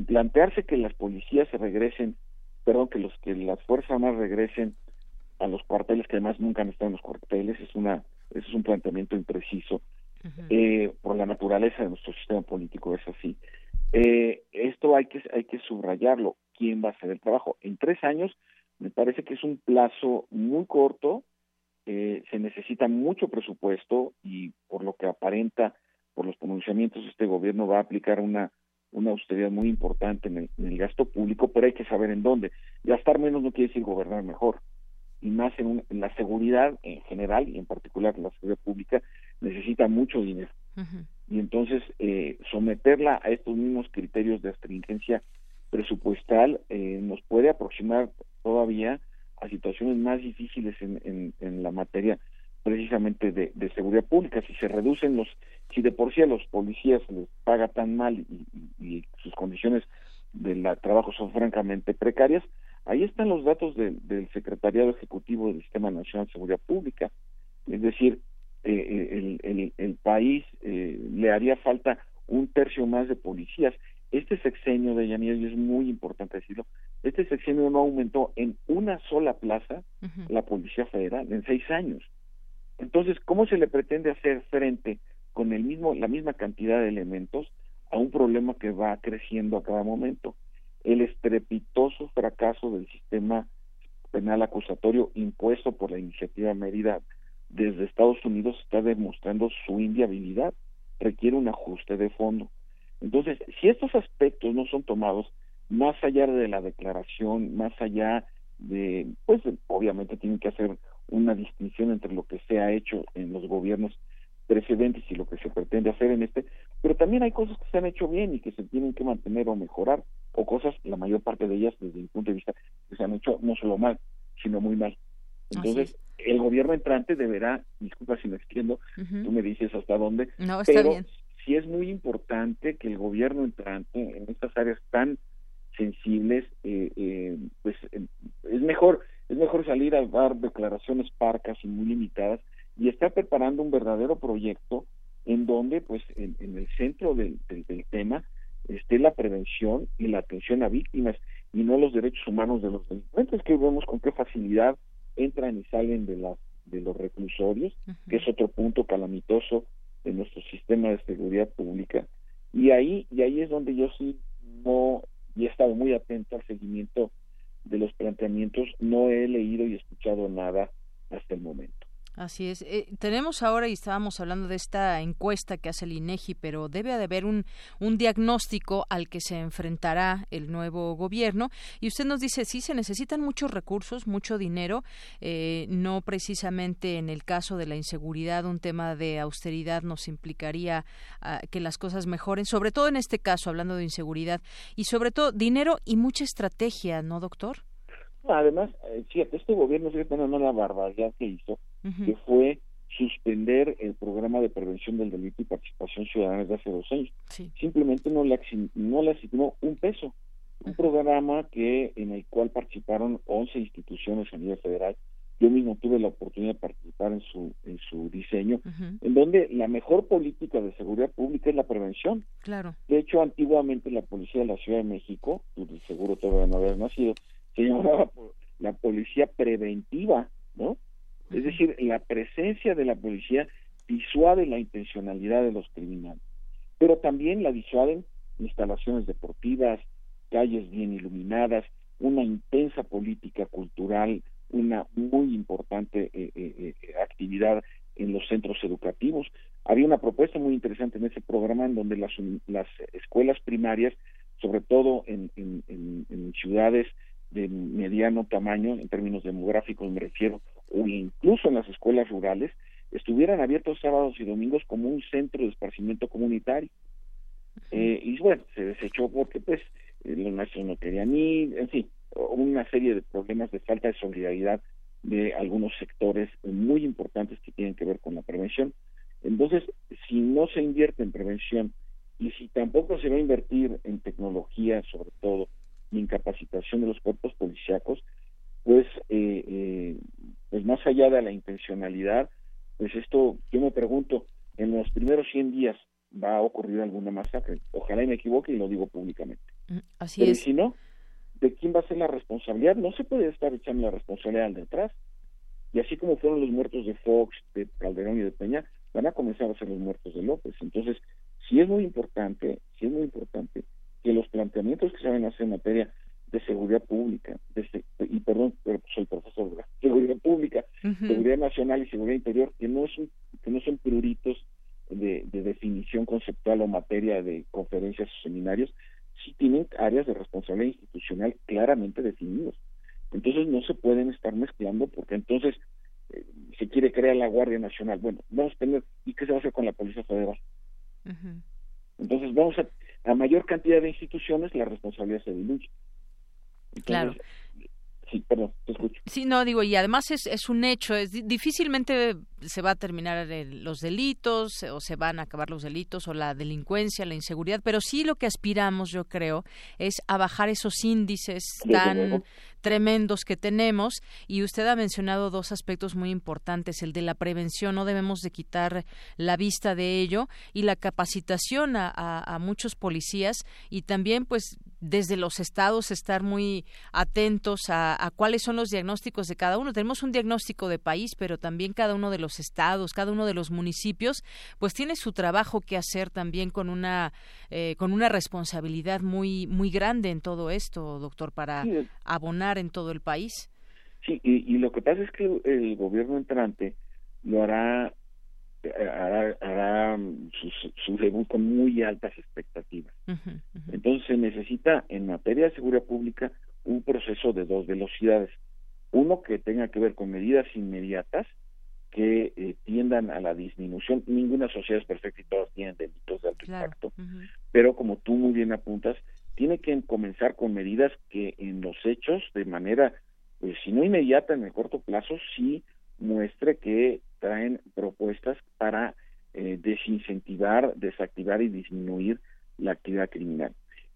Speaker 10: plantearse que las policías se regresen, perdón, que los que las fuerzas armadas regresen a los cuarteles que además nunca han estado en los cuarteles es una es un planteamiento impreciso eh, por la naturaleza de nuestro sistema político es así. Eh, esto hay que hay que subrayarlo. Quién va a hacer el trabajo en tres años me parece que es un plazo muy corto eh, se necesita mucho presupuesto y por lo que aparenta por los pronunciamientos este gobierno va a aplicar una una austeridad muy importante en el, en el gasto público pero hay que saber en dónde. Gastar menos no quiere decir gobernar mejor y más en, la seguridad en general y en particular la seguridad pública necesita mucho dinero. Y entonces eh, someterla a estos mismos criterios de astringencia presupuestal eh, nos puede aproximar todavía a situaciones más difíciles en, en, la materia precisamente de, seguridad pública. Si se reducen los si de por sí a los policías les paga tan mal y, y sus condiciones de trabajo son francamente precarias Ahí están los datos del Secretariado Ejecutivo del Sistema Nacional de Seguridad Pública. Es decir, eh, eh, el, el, país eh, le haría falta un tercio más de policías. Este sexenio de Yanir, y es muy importante decirlo, este sexenio no aumentó en una sola plaza la Policía Federal en seis años. Entonces, ¿cómo se le pretende hacer frente con el mismo, la misma cantidad de elementos a un problema que va creciendo a cada momento? El estrepitoso fracaso del sistema penal acusatorio impuesto por la iniciativa Mérida desde Estados Unidos está demostrando su inviabilidad, requiere un ajuste de fondo. Entonces, si estos aspectos no son tomados más allá de la declaración, más allá de, pues obviamente tienen que hacer una distinción entre lo que se ha hecho en los gobiernos precedentes y lo que se pretende hacer en este, pero también hay cosas que se han hecho bien y que se tienen que mantener o mejorar, o cosas, la mayor parte de ellas, desde mi punto de vista, que se han hecho no solo mal, sino muy mal. Entonces, el gobierno entrante deberá, disculpa si me extiendo, tú me dices hasta dónde,
Speaker 1: no, está
Speaker 10: pero
Speaker 1: bien.
Speaker 10: sí es muy importante que el gobierno entrante en estas áreas tan sensibles, eh, eh, pues eh, es mejor es mejor salir a dar declaraciones parcas y muy limitadas y está preparando un verdadero proyecto en donde, pues, en, el centro del, tema esté la prevención y la atención a víctimas y no los derechos humanos de los delincuentes, que vemos con qué facilidad entran y salen de, las de los reclusorios, que es otro punto calamitoso de nuestro sistema de seguridad pública. Y ahí, y ahí es donde yo sí no, y he estado muy atento al seguimiento de los planteamientos, no he leído y escuchado nada.
Speaker 1: Así es. Eh, tenemos ahora, y estábamos hablando de esta encuesta que hace el INEGI, pero debe de haber un, un diagnóstico al que se enfrentará el nuevo gobierno. Y usted nos dice, sí, se necesitan muchos recursos, mucho dinero, eh, no precisamente en el caso de la inseguridad, un tema de austeridad nos implicaría ah, que las cosas mejoren, sobre todo en este caso, hablando de inseguridad, y sobre todo dinero y mucha estrategia, ¿no, doctor?
Speaker 10: Además, eh, fíjate, este gobierno sigue teniendo una barbaridad que hizo, que fue suspender el programa de prevención del delito y participación ciudadana desde hace dos años. Simplemente no le, no le asignó un peso. Un programa que en el cual participaron 11 instituciones a nivel federal. Yo mismo tuve la oportunidad de participar en su en su diseño, en donde la mejor política de seguridad pública es la prevención.
Speaker 1: Claro.
Speaker 10: De hecho, antiguamente la policía de la Ciudad de México, tú seguro todavía no habías nacido, se llamaba la policía preventiva, ¿no? Es decir, la presencia de la policía disuade la intencionalidad de los criminales, pero también la disuaden instalaciones deportivas, calles bien iluminadas, una intensa política cultural, una muy importante eh, eh, eh, actividad en los centros educativos. Había una propuesta muy interesante en ese programa en donde las, las escuelas primarias, sobre todo en, en, en ciudades de mediano tamaño en términos demográficos me refiero o incluso en las escuelas rurales estuvieran abiertos sábados y domingos como un centro de esparcimiento comunitario. Eh, y bueno, se desechó porque pues eh, los maestros no querían ir, en fin, una serie de problemas de falta de solidaridad de algunos sectores muy importantes que tienen que ver con la prevención. Entonces, si no se invierte en prevención y si tampoco se va a invertir en tecnología, sobre todo, y en capacitación de los cuerpos policíacos, pues, eh, eh, pues más allá de la intencionalidad, pues esto, yo me pregunto, en los primeros 100 días va a ocurrir alguna masacre. Ojalá y me equivoque y lo digo públicamente.
Speaker 1: Mm, así Pero
Speaker 10: si no, ¿de quién va a ser la responsabilidad? No se puede estar echando la responsabilidad al detrás. Y así como fueron los muertos de Fox, de Calderón y de Peña, van a comenzar a ser los muertos de López. Entonces, sí es muy importante, sí es muy importante que los planteamientos que se van a hacer en materia de seguridad pública, de, y perdón, pero soy profesor de seguridad pública, seguridad nacional y seguridad interior, que no son, que no son pruritos de, de, definición conceptual o materia de conferencias o seminarios, sí tienen áreas de responsabilidad institucional claramente definidos. Entonces no se pueden estar mezclando porque entonces eh, se quiere crear la Guardia Nacional. Bueno, vamos a tener, ¿y qué se va a hacer con la Policía Federal? Entonces vamos a, a mayor cantidad de instituciones la responsabilidad se diluye.
Speaker 1: claro.
Speaker 10: Sí, perdón, te escucho.
Speaker 1: Sí, no, digo, y además es, es un hecho, es difícilmente se va a terminar los delitos o se van a acabar los delitos o la delincuencia, la inseguridad, pero sí lo que aspiramos, yo creo, es a bajar esos índices tan tremendos que tenemos y usted ha mencionado dos aspectos muy importantes, el de la prevención, no debemos de quitar la vista de ello y la capacitación a, a muchos policías y también pues desde los estados estar muy atentos a, a, cuáles son los diagnósticos de cada uno. Tenemos un diagnóstico de país, pero también cada uno de los estados, cada uno de los municipios, pues tiene su trabajo que hacer también con una eh, con una responsabilidad muy muy grande en todo esto, doctor, para abonar en todo el país.
Speaker 10: Sí, y, y lo que pasa es que el gobierno entrante lo hará hará, hará su, su, debut con muy altas expectativas. Entonces se necesita en materia de seguridad pública un proceso de dos velocidades. Uno que tenga que ver con medidas inmediatas que eh, tiendan a la disminución. Ninguna sociedad es perfecta y todas tienen delitos de alto impacto, pero como tú muy bien apuntas, tiene que comenzar con medidas que en los hechos, de manera, pues si no inmediata, en el corto plazo, sí muestre que traen propuestas para eh, desincentivar, desactivar y disminuir la actividad criminal.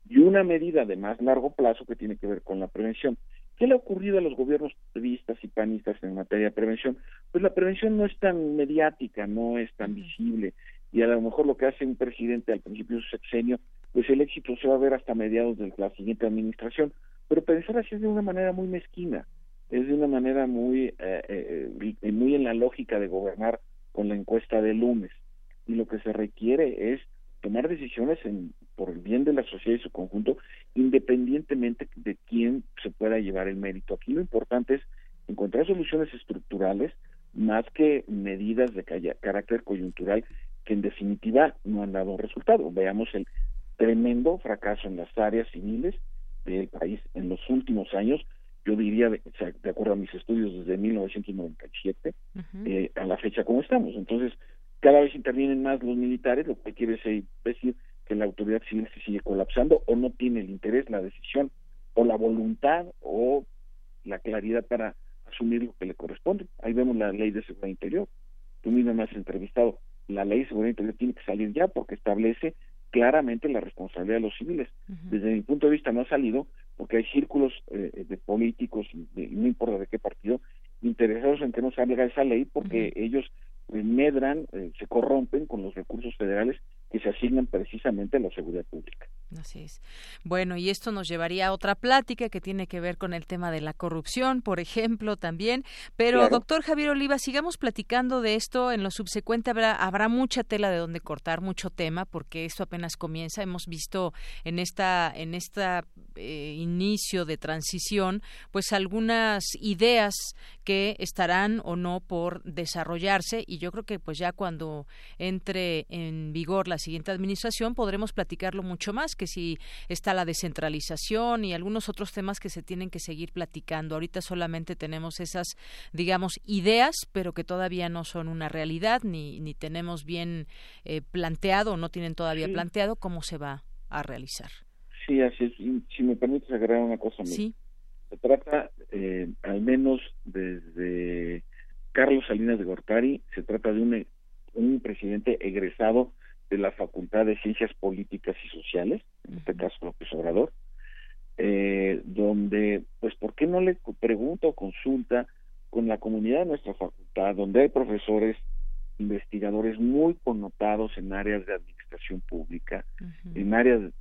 Speaker 10: Y una medida de más largo plazo que tiene que ver con la prevención. ¿Qué le ha ocurrido a los gobiernos priistas y panistas en materia de prevención? Pues la prevención no es tan mediática, no es tan visible, y a lo mejor lo que hace un presidente al principio de su sexenio, pues el éxito se va a ver hasta mediados de la siguiente administración, pero pensar así es de una manera muy mezquina es de una manera muy, eh, eh, eh, muy en la lógica de gobernar con la encuesta de lunes. Y lo que se requiere es tomar decisiones en, por el bien de la sociedad y su conjunto, independientemente de quién se pueda llevar el mérito. Aquí lo importante es encontrar soluciones estructurales más que medidas de carácter coyuntural que en definitiva no han dado resultado. Veamos el tremendo fracaso en las áreas civiles del país en los últimos años, yo diría, de, de acuerdo a mis estudios desde 1997, eh, a la fecha como estamos. Entonces, cada vez intervienen más los militares, lo que quiere decir que la autoridad civil se sigue colapsando o no tiene el interés, la decisión o la voluntad o la claridad para asumir lo que le corresponde. Ahí vemos la ley de seguridad interior. Tú mismo me has entrevistado. La ley de seguridad interior tiene que salir ya porque establece claramente la responsabilidad de los civiles. Desde mi punto de vista no ha salido porque hay círculos eh, de políticos, de, no importa de qué partido, interesados en que no salga esa ley porque ellos medran, eh, se corrompen con los recursos federales que se asignan precisamente a la seguridad pública.
Speaker 1: Así es. Bueno, y esto nos llevaría a otra plática que tiene que ver con el tema de la corrupción, por ejemplo, también. Pero, doctor Javier Oliva, sigamos platicando de esto. En lo subsecuente habrá, habrá mucha tela de donde cortar, mucho tema, porque esto apenas comienza. Hemos visto en esta, en esta eh, inicio de transición, pues algunas ideas que estarán o no por desarrollarse y yo creo que pues ya cuando entre en vigor la siguiente administración podremos platicarlo mucho más, que si está la descentralización y algunos otros temas que se tienen que seguir platicando. Ahorita solamente tenemos esas, digamos, ideas, pero que todavía no son una realidad, ni, ni tenemos bien eh, planteado, no tienen todavía planteado cómo se va a realizar.
Speaker 10: Sí, así es. si me permites agregar una cosa.
Speaker 1: Sí.
Speaker 10: Se trata, eh, al menos desde Carlos Salinas de Gortari, se trata de un, un presidente egresado de la Facultad de Ciencias Políticas y Sociales, en este caso López Obrador, eh, donde, pues, ¿por qué no le pregunta o consulta con la comunidad de nuestra facultad, donde hay profesores, investigadores muy connotados en áreas de administración pública, en áreas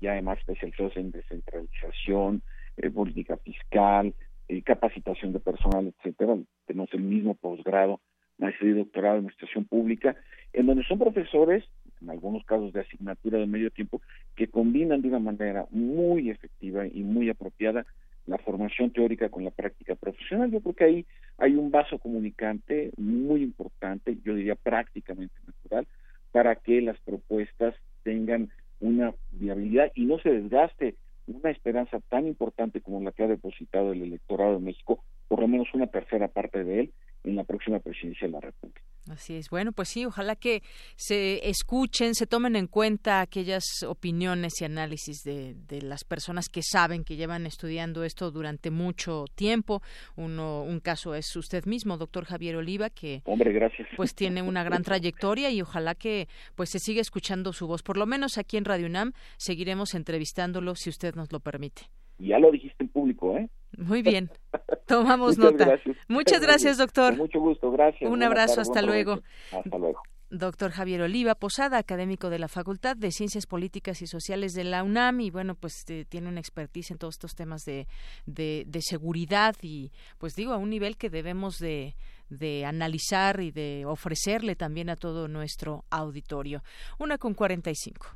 Speaker 10: ya además especializados en descentralización, eh, política fiscal, eh, capacitación de personal, etcétera. Tenemos el mismo posgrado, maestría y doctorado en administración pública, en donde son profesores, en algunos casos de asignatura de medio tiempo, que combinan de una manera muy efectiva y muy apropiada la formación teórica con la práctica profesional. Yo creo que ahí hay un vaso comunicante muy importante, yo diría prácticamente natural, para que las propuestas tengan una viabilidad y no se desgaste una esperanza tan importante como la que ha depositado el electorado de México, por lo menos una tercera parte de él, en la próxima presidencia de la República.
Speaker 1: Así es. Bueno, pues sí, ojalá que se escuchen, se tomen en cuenta aquellas opiniones y análisis de, de las personas que saben que llevan estudiando esto durante mucho tiempo. Uno, un caso es usted mismo, doctor Javier Oliva, que
Speaker 10: Hombre, gracias.
Speaker 1: pues tiene una gran trayectoria y ojalá que pues se siga escuchando su voz. Por lo menos aquí en Radio UNAM seguiremos entrevistándolo si usted nos lo permite.
Speaker 10: Ya lo dijiste en público, ¿eh?
Speaker 1: Muy bien. Tomamos nota. Muchas gracias, doctor.
Speaker 10: mucho gusto, gracias.
Speaker 1: Un abrazo, hasta luego.
Speaker 10: Hasta luego.
Speaker 1: Doctor Javier Oliva Posada, académico de la Facultad de Ciencias Políticas y Sociales de la UNAM y bueno, pues eh, tiene una expertise en todos estos temas de, de, de, seguridad y pues digo, a un nivel que debemos de, de analizar y de ofrecerle también a todo nuestro auditorio. Una con cuarenta y cinco.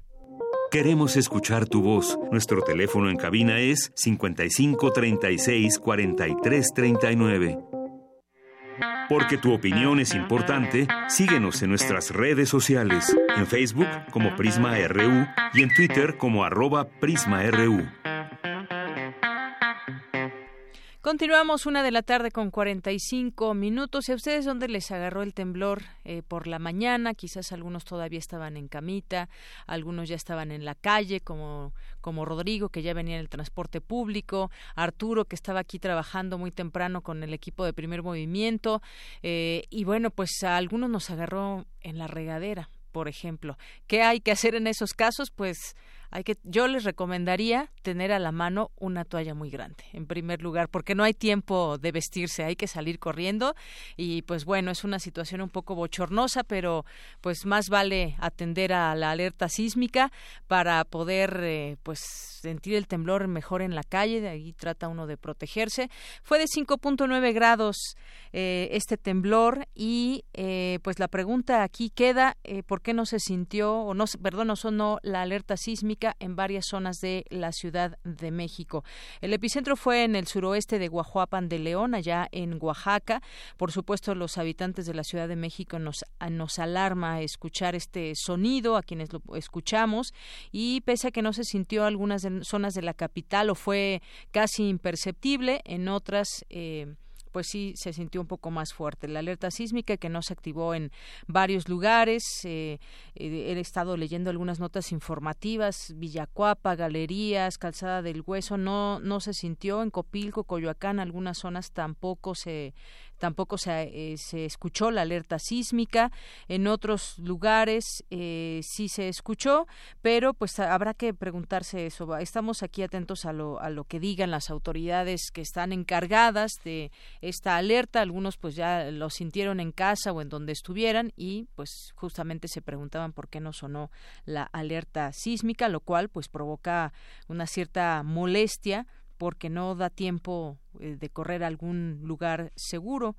Speaker 2: Queremos escuchar tu voz. Nuestro teléfono en cabina es 55 36 43 39. Porque tu opinión es importante, síguenos en nuestras redes sociales, en Facebook como Prisma RU y en Twitter como arroba PrismaRU.
Speaker 1: Continuamos una de la tarde con 45 minutos. ¿Y a ustedes dónde les agarró el temblor eh, por la mañana? Quizás algunos todavía estaban en camita, algunos ya estaban en la calle, como, como Rodrigo, que ya venía en el transporte público, Arturo, que estaba aquí trabajando muy temprano con el equipo de primer movimiento. Eh, y bueno, pues a algunos nos agarró en la regadera, por ejemplo. ¿Qué hay que hacer en esos casos? Pues hay que yo les recomendaría tener a la mano una toalla muy grande en primer lugar porque no hay tiempo de vestirse hay que salir corriendo. Y pues bueno es una situación un poco bochornosa pero pues más vale atender a la alerta sísmica para poder eh, pues sentir el temblor mejor en la calle. De ahí trata uno de protegerse. Fue de 5.9 grados eh, este temblor y eh, pues la pregunta aquí queda por qué no se sintió o no perdón no sonó la alerta sísmica en varias zonas de la Ciudad de México. El epicentro fue en el suroeste de Guajuapan de León, allá en Oaxaca. Por supuesto, los habitantes de la Ciudad de México nos, nos alarma escuchar este sonido, a quienes lo escuchamos, y pese a que no se sintió algunas zonas de la capital o fue casi imperceptible, en otras eh, pues sí se sintió un poco más fuerte. La alerta sísmica que no se activó en varios lugares. Eh, eh, he estado leyendo algunas notas informativas. Villacuapa, Galerías, Calzada del Hueso no no se sintió. En Copilco, Coyoacán, algunas zonas tampoco se tampoco se, eh, se escuchó la alerta sísmica. En otros lugares eh, sí se escuchó, pero pues habrá que preguntarse eso. Estamos aquí atentos a lo, a lo que digan las autoridades que están encargadas de esta alerta. Algunos pues ya lo sintieron en casa o en donde estuvieran y pues justamente se preguntaban por qué no sonó la alerta sísmica, lo cual pues provoca una cierta molestia porque no da tiempo de correr a algún lugar seguro.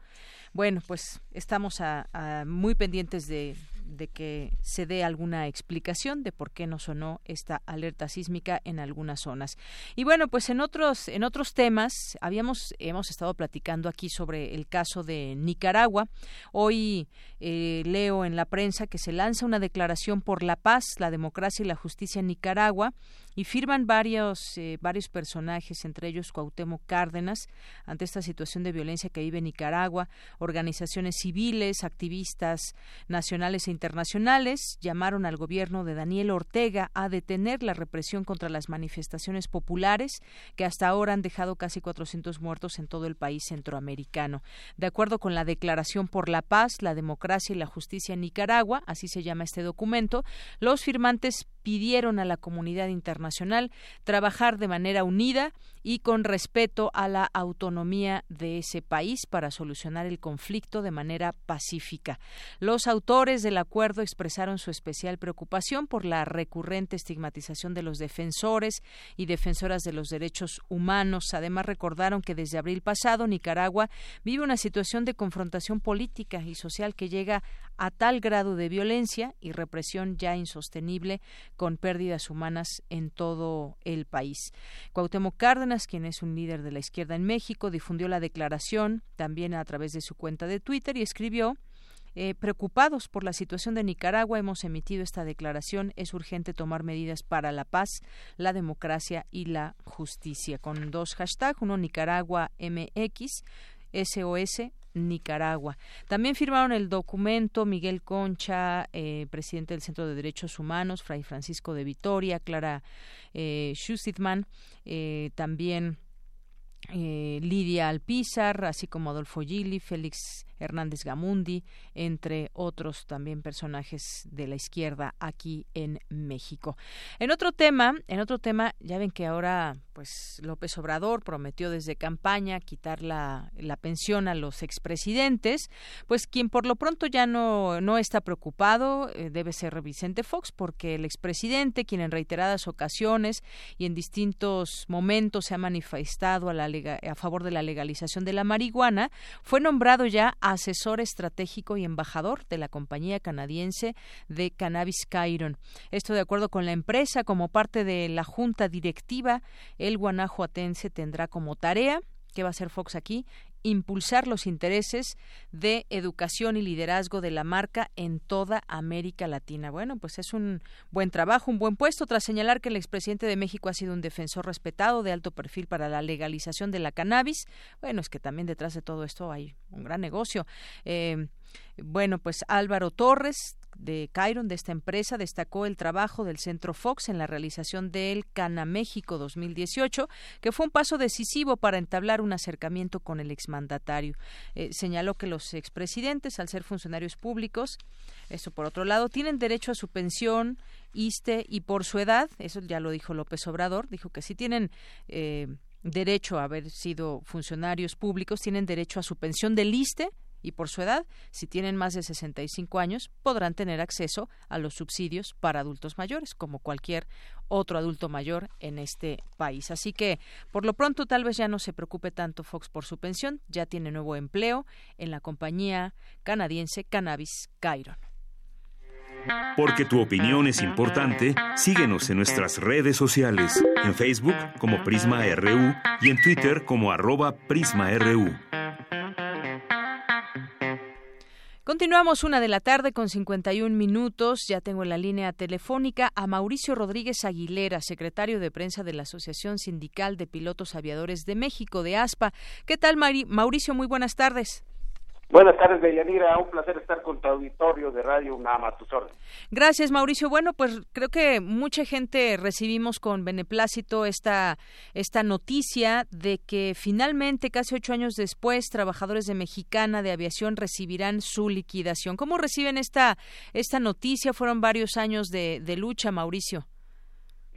Speaker 1: Bueno, pues estamos a, muy pendientes de, de que se dé alguna explicación de por qué no sonó esta alerta sísmica en algunas zonas. Y bueno, pues en otros en otros temas habíamos hemos estado platicando aquí sobre el caso de Nicaragua. Hoy eh, leo en la prensa que se lanza una declaración por la paz, la democracia y la justicia en Nicaragua y firman varios eh, varios personajes, entre ellos Cuauhtémoc Cárdenas, ante esta situación de violencia que vive Nicaragua, organizaciones civiles, activistas nacionales e internacionales llamaron al gobierno de Daniel Ortega a detener la represión contra las manifestaciones populares que hasta ahora han dejado casi 400 muertos en todo el país centroamericano. De acuerdo con la Declaración por la Paz, la Democracia y la Justicia en Nicaragua, así se llama este documento, los firmantes pidieron a la comunidad internacional trabajar de manera unida y con respeto a la autonomía de ese país para solucionar el conflicto de manera pacífica. Los autores del acuerdo expresaron su especial preocupación por la recurrente estigmatización de los defensores y defensoras de los derechos humanos. Además, recordaron que desde abril pasado Nicaragua vive una situación de confrontación política y social que llega a tal grado de violencia y represión ya insostenible con pérdidas humanas en todo el país. Cuauhtémoc Cárdenas, quien es un líder de la izquierda en México, difundió la declaración también a través de su cuenta de Twitter y escribió eh, preocupados por la situación de Nicaragua, hemos emitido esta declaración. Es urgente tomar medidas para la paz, la democracia y la justicia. Con dos hashtags, uno Nicaragua MX, SOS Nicaragua. También firmaron el documento Miguel Concha, eh, presidente del Centro de Derechos Humanos, Fray Francisco de Vitoria, Clara eh, eh también eh, Lidia Alpizar, así como Adolfo Gili, Félix Hernández Gamundi, entre otros también personajes de la izquierda aquí en México. En otro tema, en otro tema, ya ven que ahora pues López Obrador prometió desde campaña quitar la, la pensión a los expresidentes, pues quien por lo pronto ya no, no está preocupado eh, debe ser Vicente Fox, porque el expresidente, quien en reiteradas ocasiones y en distintos momentos se ha manifestado a, la, a favor de la legalización de la marihuana, fue nombrado ya asesor estratégico y embajador de la compañía canadiense de Cannabis Chiron. Esto de acuerdo con la empresa, como parte de la junta directiva el guanajuatense tendrá como tarea ¿Qué va a hacer Fox aquí? Impulsar los intereses de educación y liderazgo de la marca en toda América Latina. Bueno, pues es un buen trabajo, un buen puesto, tras señalar que el expresidente de México ha sido un defensor respetado de alto perfil para la legalización de la cannabis. Bueno, es que también detrás de todo esto hay un gran negocio. Eh, bueno, pues Álvaro Torres, de Cairon, de esta empresa, destacó el trabajo del Centro Fox en la realización del Cana México 2018, que fue un paso decisivo para entablar un acercamiento con el exmandatario. Eh, señaló que los expresidentes, al ser funcionarios públicos, eso por otro lado, tienen derecho a su pensión, ISTE y por su edad, eso ya lo dijo López Obrador, dijo que sí tienen eh, derecho a haber sido funcionarios públicos, tienen derecho a su pensión del ISTE y por su edad, si tienen más de 65 años, podrán tener acceso a los subsidios para adultos mayores, como cualquier otro adulto mayor en este país. Así que, por lo pronto, tal vez ya no se preocupe tanto Fox por su pensión, ya tiene nuevo empleo en la compañía canadiense Cannabis Chiron.
Speaker 2: Porque tu opinión es importante, síguenos en nuestras redes sociales, en Facebook como Prisma RU y en Twitter como arroba PrismaRU.
Speaker 1: Continuamos una de la tarde con 51 minutos. Ya tengo en la línea telefónica a Mauricio Rodríguez Aguilera, secretario de prensa de la Asociación Sindical de Pilotos Aviadores de México, de ASPA. ¿Qué tal, Mauricio? Muy buenas tardes.
Speaker 11: Buenas tardes, Deyanira. Un placer estar con tu auditorio de Radio UNAM a tus
Speaker 1: Gracias, Mauricio. Bueno, pues creo que mucha gente recibimos con beneplácito esta, esta noticia de que finalmente, casi ocho años después, trabajadores de Mexicana de Aviación recibirán su liquidación. ¿Cómo reciben esta, esta noticia? Fueron varios años de lucha, Mauricio.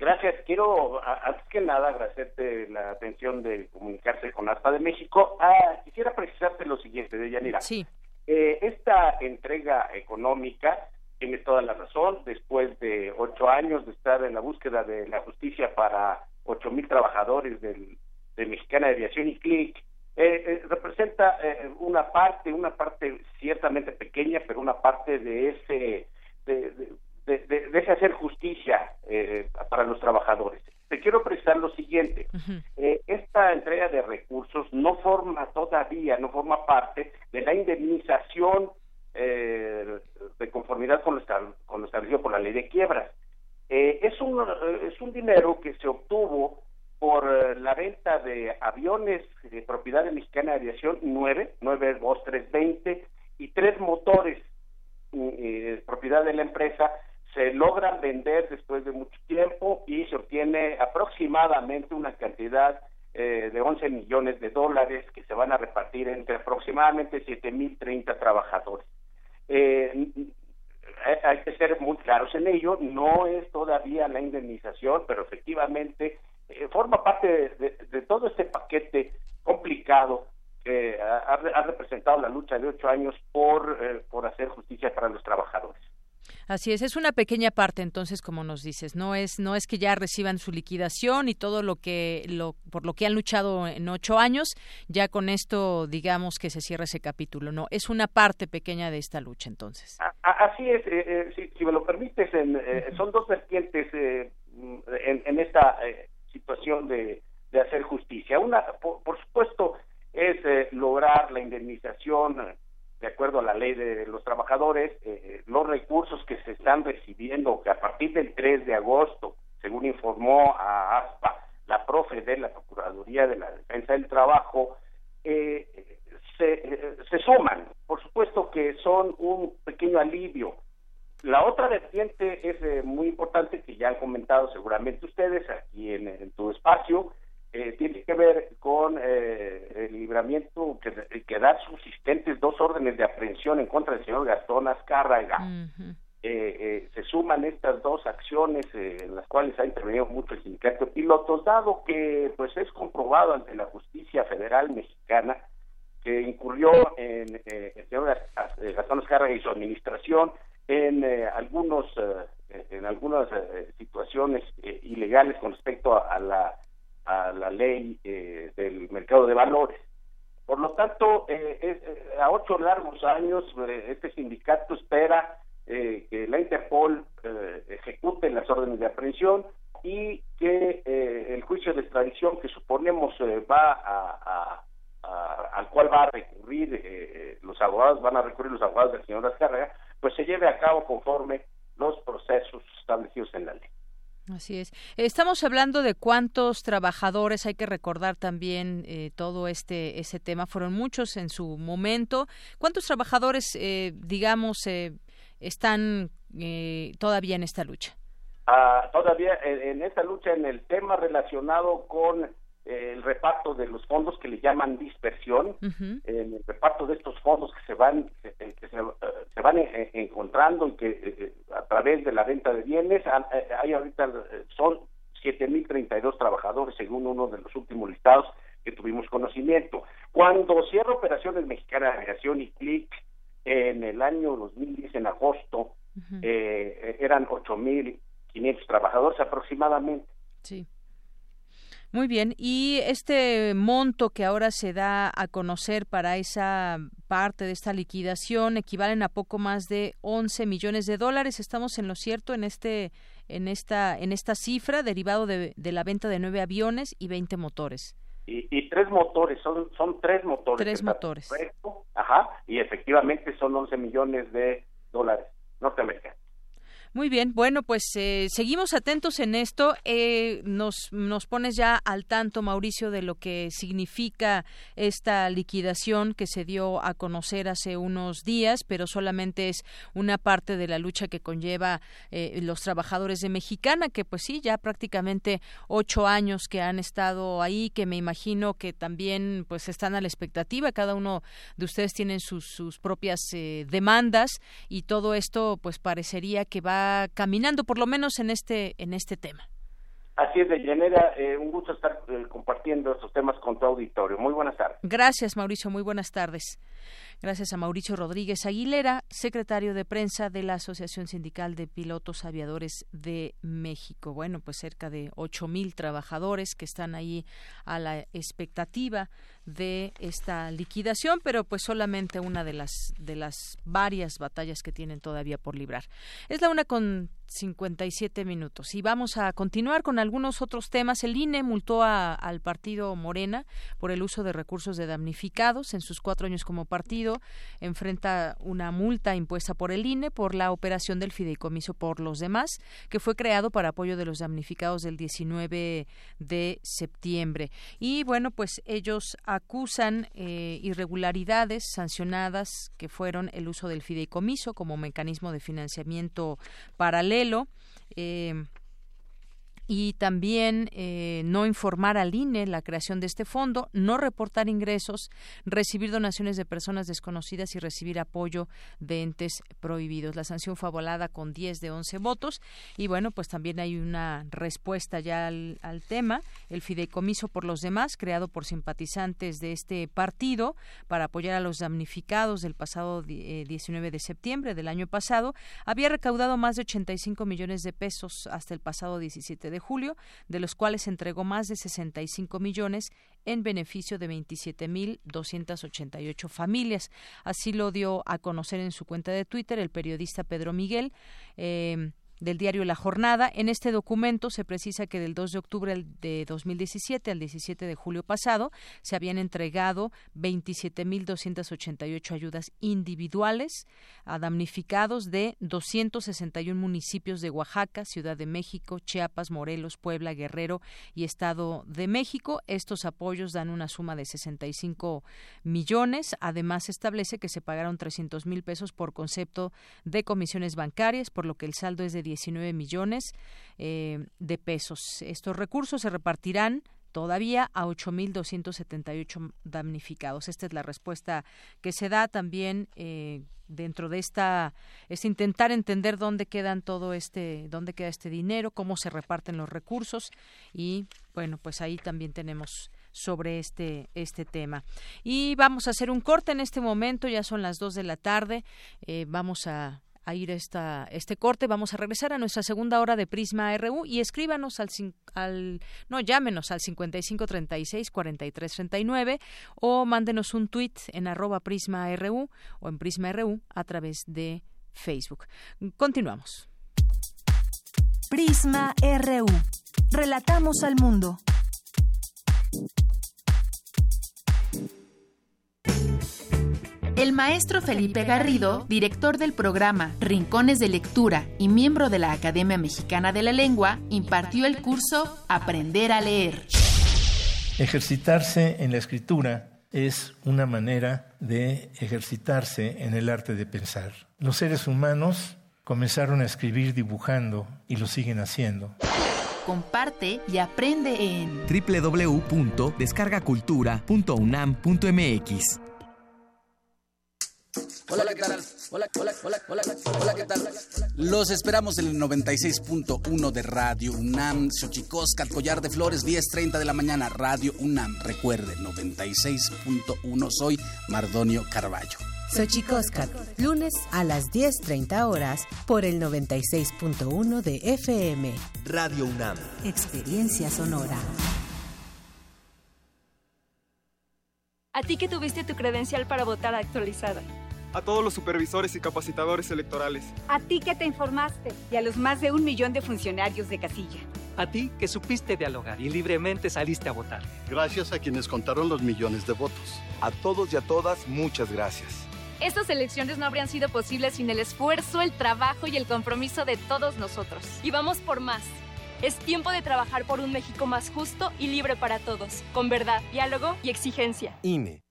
Speaker 11: Gracias. Quiero, antes que nada, agradecerte la atención de comunicarse con ASPA de México. Ah, quisiera precisarte lo siguiente, de Yanira.
Speaker 1: Sí.
Speaker 11: Eh, esta entrega económica tiene toda la razón. Después de ocho años de estar en la búsqueda de la justicia para ocho mil trabajadores del, de Mexicana de Aviación y CLIC, eh, eh, representa una parte, una parte ciertamente pequeña, pero una parte de ese deje hacer justicia eh, para los trabajadores. Te quiero precisar lo siguiente. Eh, esta entrega de recursos no forma todavía, no forma parte de la indemnización eh, de conformidad con lo, con establecido por la ley de quiebras. es, un, es un dinero que se obtuvo por la venta de aviones de propiedad de Mexicana de Aviación 9, 92320 y tres motores propiedad de la empresa se logran vender después de mucho tiempo y se obtiene aproximadamente una cantidad eh, de 11 millones de dólares que se van a repartir entre aproximadamente 7.030 trabajadores. Eh, hay que ser muy claros en ello, no es todavía la indemnización, pero efectivamente eh, forma parte de, todo este paquete complicado que ha, representado la lucha de ocho años por, por hacer justicia para los trabajadores.
Speaker 1: Así es, es una pequeña parte entonces, como nos dices, no es no es que ya reciban su liquidación y todo lo que lo por lo que han luchado en ocho años, ya con esto digamos que se cierra ese capítulo, no, es una parte pequeña de esta lucha entonces.
Speaker 11: Así es, eh, eh, si, me lo permites, eh, son dos vertientes en, esta situación de, hacer justicia. Una, por supuesto, es lograr la indemnización de acuerdo a la ley de los trabajadores, eh, los recursos que se están recibiendo, que a partir del 3 de agosto, según informó a ASPA, la profe de la Procuraduría de la Defensa del Trabajo, eh, se, se suman. Por supuesto que son un pequeño alivio. La otra vertiente es eh, muy importante, que ya han comentado seguramente ustedes aquí en tu espacio, eh, tiene que ver con eh, el libramiento que, que da subsistentes dos órdenes de aprehensión en contra del señor Gastón Azcárraga. Eh, se suman estas dos acciones en las cuales ha intervenido mucho el sindicato de pilotos, dado que pues es comprobado ante la justicia federal mexicana que incurrió en el señor Gastón Azcárraga y su administración en algunos en algunas situaciones ilegales con respecto a la a la ley eh, del mercado de valores. Por lo tanto, eh, eh, a ocho largos años, este sindicato espera que la Interpol ejecute las órdenes de aprehensión y que el juicio de extradición que suponemos va a, al cual va a recurrir los abogados, van a recurrir los abogados del señor Azcárraga, pues se lleve a cabo conforme los procesos establecidos en la ley.
Speaker 1: Así es. Estamos hablando de cuántos trabajadores, hay que recordar también eh, todo este ese tema, fueron muchos en su momento. ¿Cuántos trabajadores, eh, digamos, eh, están todavía en esta lucha?
Speaker 11: Ah, todavía en, esta lucha, en el tema relacionado con el reparto de los fondos que le llaman dispersión, en el reparto de estos fondos que se van que se, se, van encontrando y que a través de la venta de bienes, eh, hay ahorita eh, son 7.032 trabajadores según uno de los últimos listados que tuvimos conocimiento. Cuando cierra Operaciones Mexicana de Aviación y CLIC en el año 2010, en agosto, eh, eran 8.500 trabajadores aproximadamente.
Speaker 1: Sí. Muy bien, y este monto que ahora se da a conocer para esa parte de esta liquidación equivalen a poco más de 11 millones de dólares. Estamos en lo cierto en este en esta en esta cifra derivado de, la venta de nueve aviones y 20 motores.
Speaker 11: Y, tres motores, son, son tres motores.
Speaker 1: Tres motores.
Speaker 11: Ajá, y efectivamente son 11 millones de dólares norteamericanos.
Speaker 1: Muy bien, bueno, pues eh, seguimos atentos en esto. Eh, nos, nos pones ya al tanto, Mauricio, de lo que significa esta liquidación que se dio a conocer hace unos días, pero solamente es una parte de la lucha que conlleva eh, los trabajadores de Mexicana, que pues sí, ya prácticamente ocho años que han estado ahí, que me imagino que también pues están a la expectativa. Cada uno de ustedes tienen sus, sus propias demandas y todo esto pues parecería que va caminando, por lo menos en este, en este tema.
Speaker 11: Así Así es, de Llanera, eh, un gusto estar eh, compartiendo estos temas con tu auditorio. Muy buenas tardes.
Speaker 1: Gracias, Mauricio. Muy buenas tardes. Gracias a Mauricio Rodríguez Aguilera, secretario de prensa de la Asociación Sindical de Pilotos Aviadores de México. Bueno, pues cerca de ocho mil trabajadores que están ahí a la expectativa de esta liquidación, pero pues solamente una de las de las varias batallas que tienen todavía por librar. Es la una con 57 minutos. Y vamos a continuar con algunos otros temas. El INE multó al partido Morena por el uso de recursos de damnificados en sus cuatro años como partido. Enfrenta una multa impuesta por el INE por la operación del fideicomiso por los demás, que fue creado para apoyo de los damnificados del 19 de septiembre. Y bueno, pues ellos acusan eh, irregularidades sancionadas que fueron el uso del fideicomiso como mecanismo de financiamiento paralelo. Eh, y también eh, no informar al INE la creación de este fondo, no reportar ingresos, recibir donaciones de personas desconocidas y recibir apoyo de entes prohibidos. La sanción fue avalada con 10 de 11 votos y bueno, pues también hay una respuesta ya al, tema, el fideicomiso por los demás, creado por simpatizantes de este partido para apoyar a los damnificados del pasado 19 eh, de septiembre del año pasado, había recaudado más de 85 millones de pesos hasta el pasado 17 de de julio, de los cuales entregó más de 65 millones en beneficio de 27.288 familias. Así lo dio a conocer en su cuenta de Twitter el periodista Pedro Miguel. Eh, del diario La Jornada. En este documento se precisa que del 2 de octubre de 2017 al 17 de julio pasado se habían entregado 27.288 ayudas individuales a damnificados de 261 municipios de Oaxaca, Ciudad de México, Chiapas, Morelos, Puebla, Guerrero y Estado de México. Estos apoyos dan una suma de 65 millones. Además, establece que se pagaron 300 mil pesos por concepto de comisiones bancarias, por lo que el saldo es de 19 millones eh, de pesos. Estos recursos se repartirán todavía a 8.278 damnificados. Esta es la respuesta que se da también eh, dentro de esta es intentar entender dónde quedan todo este dónde queda este dinero, cómo se reparten los recursos y bueno, pues ahí también tenemos sobre este este tema. Y vamos a hacer un corte en este momento, ya son las dos de la tarde. Eh, vamos a a ir esta, este corte. Vamos a regresar a nuestra segunda hora de Prisma RU y escríbanos al, al no, llámenos al 5536-4339 o mándenos un tweet en arroba Prisma RU o en Prisma RU a través de Facebook. Continuamos.
Speaker 3: Prisma RU. Relatamos al mundo.
Speaker 12: El maestro Felipe Garrido, director del programa Rincones de Lectura y miembro de la Academia Mexicana de la Lengua, impartió el curso Aprender a leer.
Speaker 13: Ejercitarse en la escritura es una manera de ejercitarse en el arte de pensar. Los seres humanos comenzaron a escribir dibujando y lo siguen haciendo.
Speaker 12: Comparte y aprende en
Speaker 14: www.descargacultura.unam.mx.
Speaker 15: Hola, ¿qué tal? Hola, hola, hola, hola, hola, ¿qué tal? Los esperamos en el 96.1 de Radio UNAM, Xochicoscat, Collar de Flores, 10.30 de la mañana, Radio UNAM. Recuerde, 96.1, soy Mardonio Carballo.
Speaker 16: Xochicoscat, lunes a las 10.30 horas por el 96.1 de FM.
Speaker 14: Radio UNAM.
Speaker 16: Experiencia sonora.
Speaker 17: A ti que tuviste tu credencial para votar actualizada
Speaker 18: a todos los supervisores y capacitadores electorales.
Speaker 19: A ti que te informaste y a los más de un millón de funcionarios de casilla.
Speaker 20: A ti que supiste dialogar y libremente saliste a votar.
Speaker 21: Gracias a quienes contaron los millones de votos.
Speaker 22: A todos y a todas, muchas gracias.
Speaker 17: Estas elecciones no habrían sido posibles sin el esfuerzo, el trabajo y el compromiso de todos nosotros. Y vamos por más. Es tiempo de trabajar por un México más justo y libre para todos, con verdad, diálogo y exigencia.
Speaker 22: INE.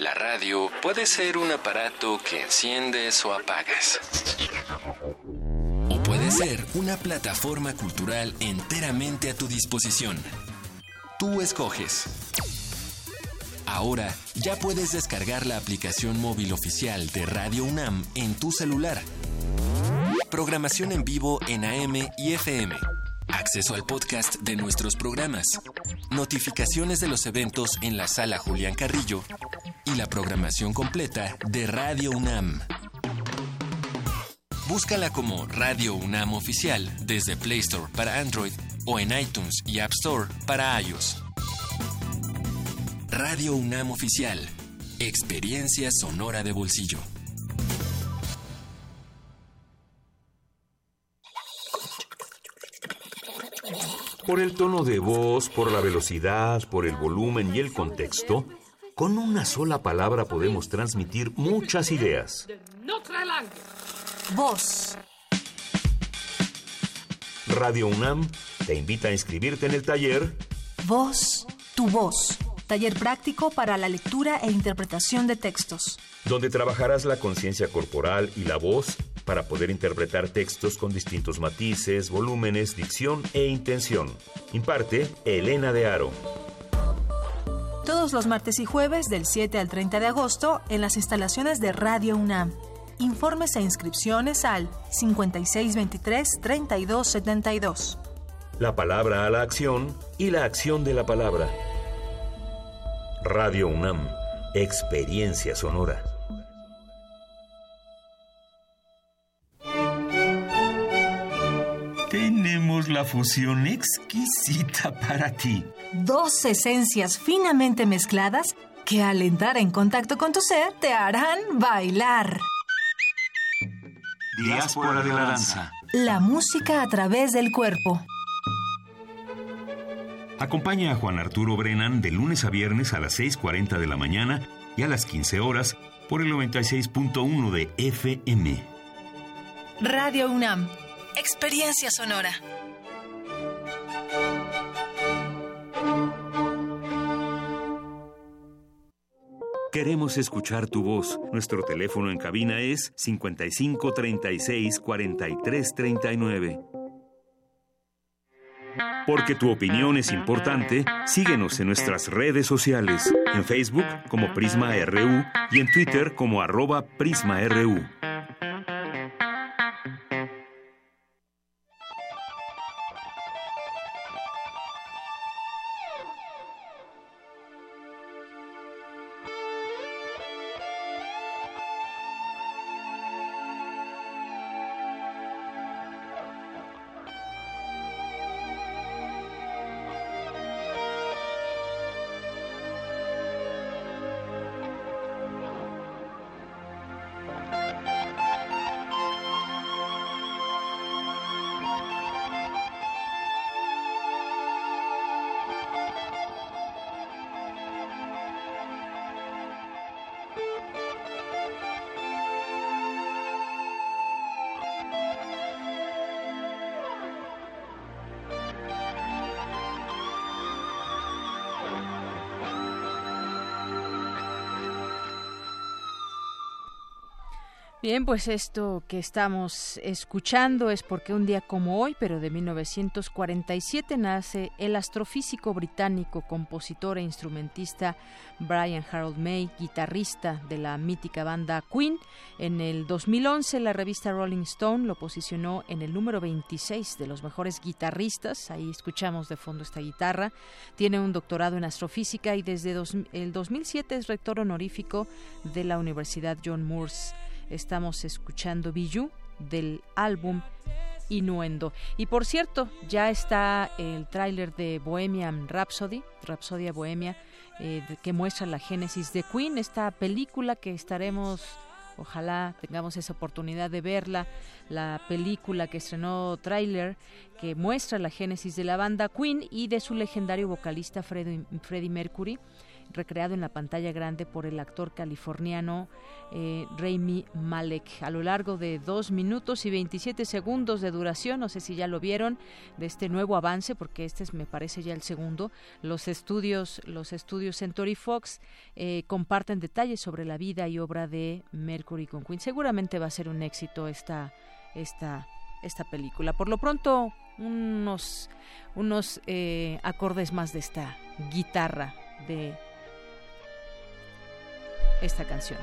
Speaker 23: La radio puede ser un aparato que enciendes o apagas. O puede ser una plataforma cultural enteramente a tu disposición. Tú escoges. Ahora ya puedes descargar la aplicación móvil oficial de Radio UNAM en tu celular. Programación en vivo en AM y FM acceso al podcast de nuestros programas, notificaciones de los eventos en la sala Julián Carrillo y la programación completa de Radio UNAM. Búscala como Radio UNAM Oficial desde Play Store para Android o en iTunes y App Store para iOS. Radio UNAM Oficial. Experiencia sonora de bolsillo.
Speaker 2: Por el tono de voz, por la velocidad, por el volumen y el contexto, con una sola palabra podemos transmitir muchas ideas.
Speaker 3: Voz.
Speaker 2: Radio UNAM te invita a inscribirte en el taller
Speaker 3: Voz, tu voz. Taller práctico para la lectura e interpretación de textos.
Speaker 2: donde trabajarás la conciencia corporal y la voz para poder interpretar textos con distintos matices, volúmenes, dicción e intención. Imparte Elena de Aro.
Speaker 3: Todos los martes y jueves del 7 al 30 de agosto en las instalaciones de Radio UNAM. Informes e inscripciones al 5623-3272.
Speaker 2: La palabra a la acción y la acción de la palabra. Radio UNAM. Experiencia sonora. Tenemos la fusión exquisita para ti.
Speaker 3: Dos esencias finamente mezcladas que al entrar en contacto con tu ser te harán bailar.
Speaker 2: Diáspora de la danza.
Speaker 3: La música a través del cuerpo.
Speaker 2: Acompaña a Juan Arturo Brennan de lunes a viernes a las 6.40 de la mañana y a las 15 horas por el 96.1 de FM.
Speaker 3: Radio UNAM. Experiencia sonora.
Speaker 2: Queremos escuchar tu voz. Nuestro teléfono en cabina es 55 36 43 39. Porque tu opinión es importante, síguenos en nuestras redes sociales, en Facebook como Prisma RU y en Twitter como arroba PrismaRU.
Speaker 1: Bien, pues esto que estamos escuchando es porque un día como hoy, pero de 1947, nace el astrofísico británico, compositor e instrumentista Brian Harold May, guitarrista de la mítica banda Queen. En el 2011, la revista Rolling Stone lo posicionó en el número 26 de los mejores guitarristas. Ahí escuchamos de fondo esta guitarra. Tiene un doctorado en astrofísica y desde el 2007 es rector honorífico de la Universidad John Moores. Estamos escuchando Bijou del álbum Innuendo. Y por cierto, ya está el tráiler de Bohemian Rhapsody, Rhapsodia Bohemia, eh, que muestra la génesis de Queen, esta película que estaremos, ojalá tengamos esa oportunidad de verla, la película que estrenó tráiler que muestra la génesis de la banda Queen y de su legendario vocalista Freddie Mercury recreado en la pantalla grande por el actor californiano eh, Rami Malek. A lo largo de dos minutos y 27 segundos de duración, no sé si ya lo vieron, de este nuevo avance, porque este es, me parece ya el segundo, los estudios, los estudios Century Fox eh, comparten detalles sobre la vida y obra de Mercury con Queen. Seguramente va a ser un éxito esta, esta, esta película. Por lo pronto, unos, unos eh, acordes más de esta guitarra de esta canción.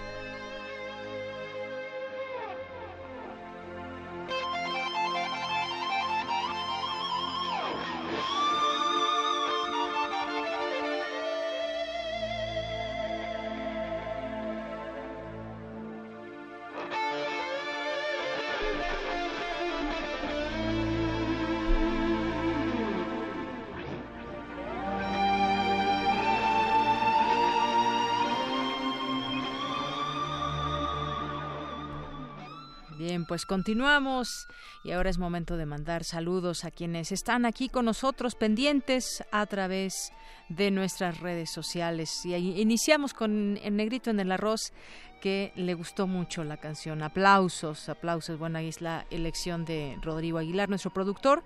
Speaker 1: Pues continuamos y ahora es momento de mandar saludos a quienes están aquí con nosotros pendientes a través de nuestras redes sociales. Y iniciamos con el negrito en el arroz que le gustó mucho la canción. Aplausos, aplausos. Bueno, ahí es la elección de Rodrigo Aguilar, nuestro productor.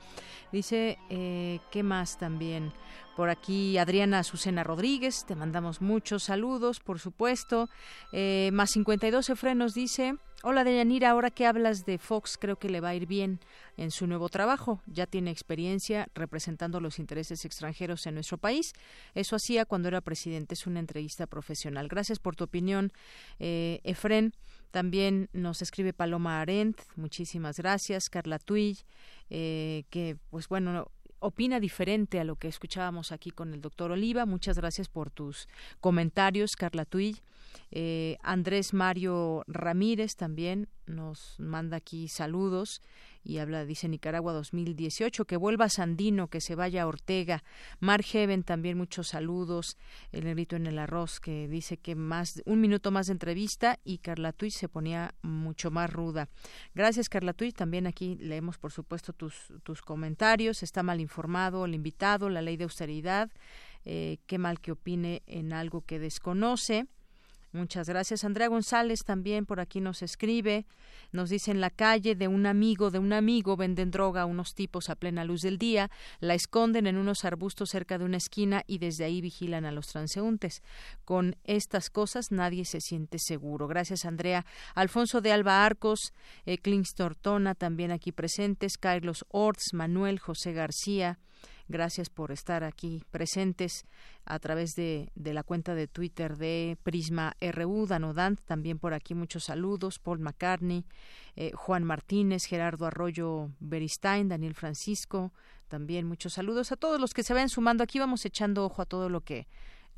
Speaker 1: Dice, eh, ¿qué más también? Por aquí Adriana Azucena Rodríguez, te mandamos muchos saludos, por supuesto. Eh, más 52 Efren nos dice, hola Deyanira, ahora que hablas de Fox, creo que le va a ir bien en su nuevo trabajo. Ya tiene experiencia representando los intereses extranjeros en nuestro país. Eso hacía cuando era presidente. Es una entrevista profesional. Gracias por tu opinión, eh, Efren. También nos escribe Paloma Arendt, muchísimas gracias. Carla Tuy, eh, que pues bueno, opina diferente a lo que escuchábamos aquí con el doctor Oliva. Muchas gracias por tus comentarios, Carla Tuy. Eh, Andrés Mario Ramírez también nos manda aquí saludos y habla, dice Nicaragua 2018, que vuelva Sandino, que se vaya Ortega. Mar Heaven también muchos saludos. El negrito en el arroz que dice que más un minuto más de entrevista y Carla Tuy se ponía mucho más ruda. Gracias Carla Tuy, también aquí leemos por supuesto tus, tus comentarios. Está mal informado el invitado, la ley de austeridad. Eh, qué mal que opine en algo que desconoce. Muchas gracias. Andrea González también por aquí nos escribe. Nos dice en la calle de un amigo, de un amigo, venden droga a unos tipos a plena luz del día, la esconden en unos arbustos cerca de una esquina y desde ahí vigilan a los transeúntes. Con estas cosas nadie se siente seguro. Gracias, Andrea. Alfonso de Alba Arcos, eh, Tortona también aquí presentes, Carlos Orts, Manuel José García, Gracias por estar aquí presentes a través de, la cuenta de Twitter de Prisma RU, Danodant, también por aquí muchos saludos, Paul McCartney, eh, Juan Martínez, Gerardo Arroyo Beristain, Daniel Francisco, también muchos saludos a todos los que se vayan sumando. Aquí vamos echando ojo a todo lo que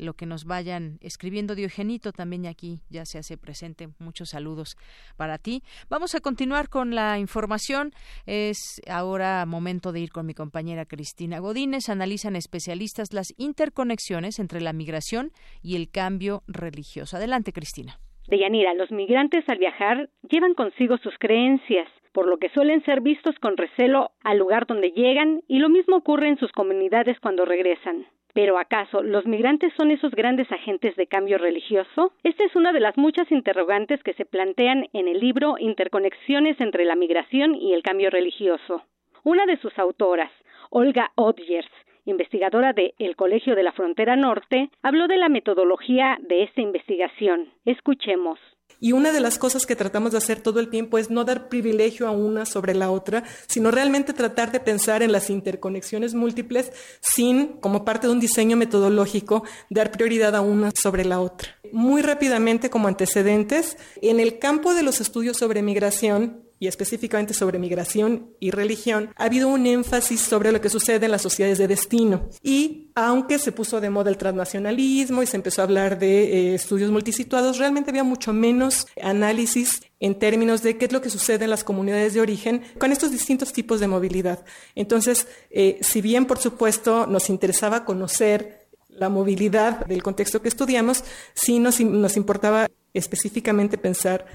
Speaker 1: lo que nos vayan escribiendo. Diogenito también aquí ya se hace presente. Muchos saludos para ti. Vamos a continuar con la información. Es ahora momento de ir con mi compañera Cristina Godínez. Analizan especialistas las interconexiones entre la migración y el cambio religioso. Adelante, Cristina.
Speaker 24: Deyanira, los migrantes al viajar llevan consigo sus creencias, por lo que suelen ser vistos con recelo al lugar donde llegan y lo mismo ocurre en sus comunidades cuando regresan. Pero ¿acaso los migrantes son esos grandes agentes de cambio religioso? Esta es una de las muchas interrogantes que se plantean en el libro Interconexiones entre la migración y el cambio religioso. Una de sus autoras, Olga Odgers, investigadora de El Colegio de la Frontera Norte, habló de la metodología de esta investigación. Escuchemos.
Speaker 25: Y una de las cosas que tratamos de hacer todo el tiempo es no dar privilegio a una sobre la otra, sino realmente tratar de pensar en las interconexiones múltiples sin, como parte de un diseño metodológico, dar prioridad a una sobre la otra. Muy rápidamente, como antecedentes, en el campo de los estudios sobre migración, y específicamente sobre migración y religión, ha habido un énfasis sobre lo que sucede en las sociedades de destino. Y aunque se puso de moda el transnacionalismo y se empezó a hablar de eh, estudios multisituados, realmente había mucho menos análisis en términos de qué es lo que sucede en las comunidades de origen con estos distintos tipos de movilidad. Entonces, eh, si bien, por supuesto, nos interesaba conocer la movilidad del contexto que estudiamos, sí nos, nos importaba específicamente pensar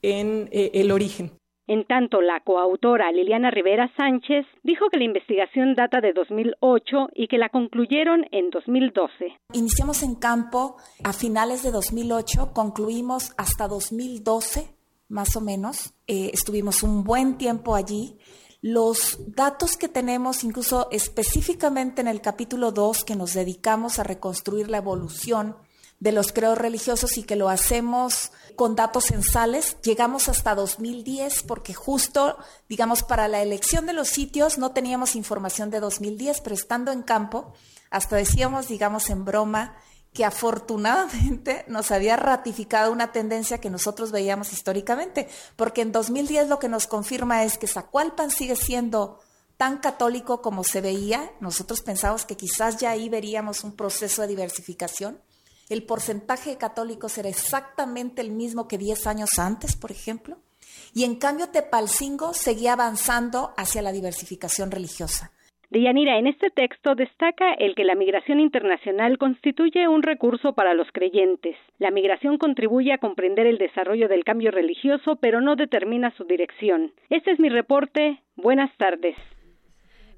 Speaker 25: en eh, el origen.
Speaker 24: En tanto, la coautora Liliana Rivera Sánchez dijo que la investigación data de 2008 y que la concluyeron en 2012.
Speaker 14: Iniciamos en campo a finales de 2008, concluimos hasta 2012, más o menos. Eh, estuvimos un buen tiempo allí. Los datos que tenemos, incluso específicamente en el capítulo 2, que nos dedicamos a reconstruir la evolución de los creos religiosos y que lo hacemos con datos censales. Llegamos hasta 2010 porque justo, digamos, para la elección de los sitios no teníamos información de 2010, pero estando en campo, hasta decíamos, digamos, en broma, que afortunadamente nos había ratificado una tendencia que nosotros veíamos históricamente, porque en 2010 lo que nos confirma es que Zacualpan sigue siendo tan católico como se veía. Nosotros pensamos que quizás ya ahí veríamos un proceso de diversificación el porcentaje de católicos era exactamente el mismo que 10 años antes, por ejemplo, y en cambio Tepalcingo seguía avanzando hacia la diversificación religiosa.
Speaker 24: Deyanira, en este texto destaca el que la migración internacional constituye un recurso para los creyentes. La migración contribuye a comprender el desarrollo del cambio religioso, pero no determina su dirección. Este es mi reporte. Buenas tardes.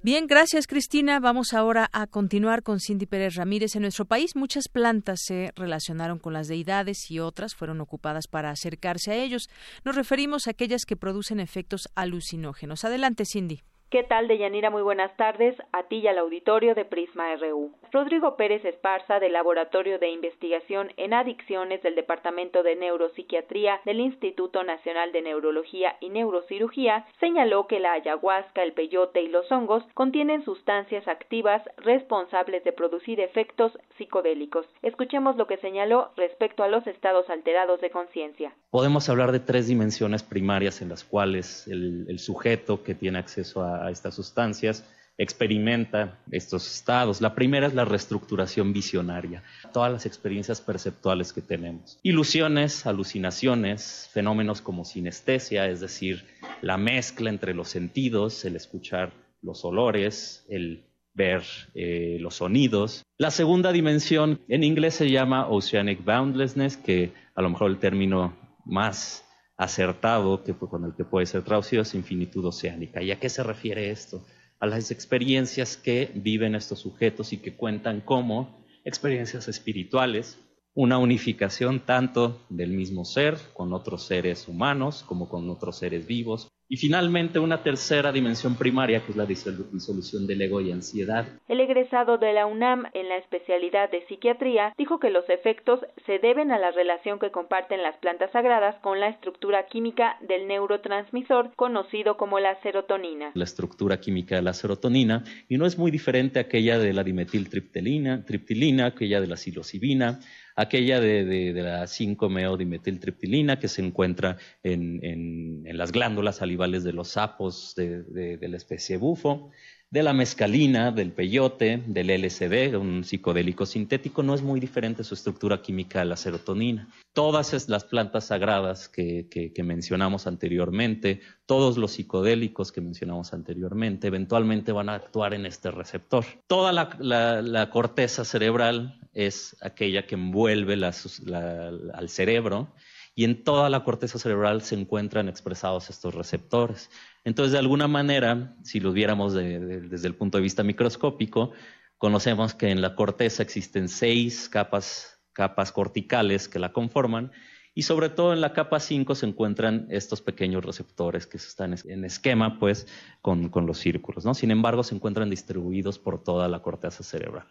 Speaker 1: Bien, gracias Cristina. Vamos ahora a continuar con Cindy Pérez Ramírez. En nuestro país muchas plantas se relacionaron con las deidades y otras fueron ocupadas para acercarse a ellos. Nos referimos a aquellas que producen efectos alucinógenos. Adelante, Cindy.
Speaker 26: ¿Qué tal, Deyanira? Muy buenas tardes a ti y al auditorio de Prisma RU. Rodrigo Pérez Esparza, del Laboratorio de Investigación en Adicciones del Departamento de Neuropsiquiatría del Instituto Nacional de Neurología y Neurocirugía, señaló que la ayahuasca, el peyote y los hongos contienen sustancias activas responsables de producir efectos psicodélicos. Escuchemos lo que señaló respecto a los estados alterados de conciencia.
Speaker 27: Podemos hablar de tres dimensiones primarias en las cuales el, sujeto que tiene acceso a, estas sustancias, experimenta estos estados. La primera es la reestructuración visionaria, todas las experiencias perceptuales que tenemos. Ilusiones, alucinaciones, fenómenos como sinestesia, es decir, la mezcla entre los sentidos, el escuchar los olores, el ver eh, los sonidos. La segunda dimensión en inglés se llama Oceanic Boundlessness, que a lo mejor el término más acertado que, con el que puede ser traducido es infinitud oceánica. ¿Y a qué se refiere esto? A las experiencias que viven estos sujetos y que cuentan como experiencias espirituales, una unificación tanto del mismo ser con otros seres humanos como con otros seres vivos, y finalmente, una tercera dimensión primaria, que es la disolución del ego y ansiedad.
Speaker 26: El egresado de la UNAM en la especialidad de psiquiatría dijo que los efectos se deben a la relación que comparten las plantas sagradas con la estructura química del neurotransmisor conocido como la serotonina.
Speaker 27: La estructura química de la serotonina, y no es muy diferente a aquella de la dimetiltriptilina, triptilina, aquella de la psilocibina, aquella de, la 5-meodimetiltriptilina que se encuentra en, las glándulas salivales de los sapos de, la especie bufo, de la mescalina, del peyote, del LSD, un psicodélico sintético, no es muy diferente su estructura química a la serotonina. Todas las plantas sagradas que, mencionamos anteriormente, todos los psicodélicos que mencionamos anteriormente, eventualmente van a actuar en este receptor. Toda la, corteza cerebral es aquella que envuelve al cerebro y en toda la corteza cerebral se encuentran expresados estos receptores. Entonces, de alguna manera, si los viéramos desde el punto de vista microscópico, conocemos que en la corteza existen seis capas, capas corticales que la conforman y sobre todo en la capa 5 se encuentran estos pequeños receptores que están en esquema pues con, con los círculos. ¿no? Sin embargo, se encuentran distribuidos por toda la corteza cerebral.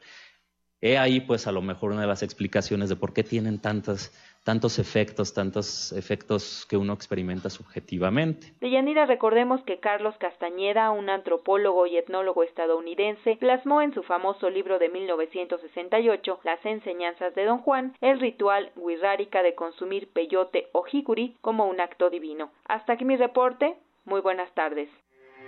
Speaker 27: He ahí pues a lo mejor una de las explicaciones de por qué tienen tantas tantos efectos, tantos efectos que uno experimenta subjetivamente.
Speaker 26: Deyanira, recordemos que Carlos Castañeda, un antropólogo y etnólogo estadounidense, plasmó en su famoso libro de 1968, Las enseñanzas de Don Juan, el ritual wixárika de consumir peyote o jicuri como un acto divino. Hasta aquí mi reporte. Muy buenas tardes.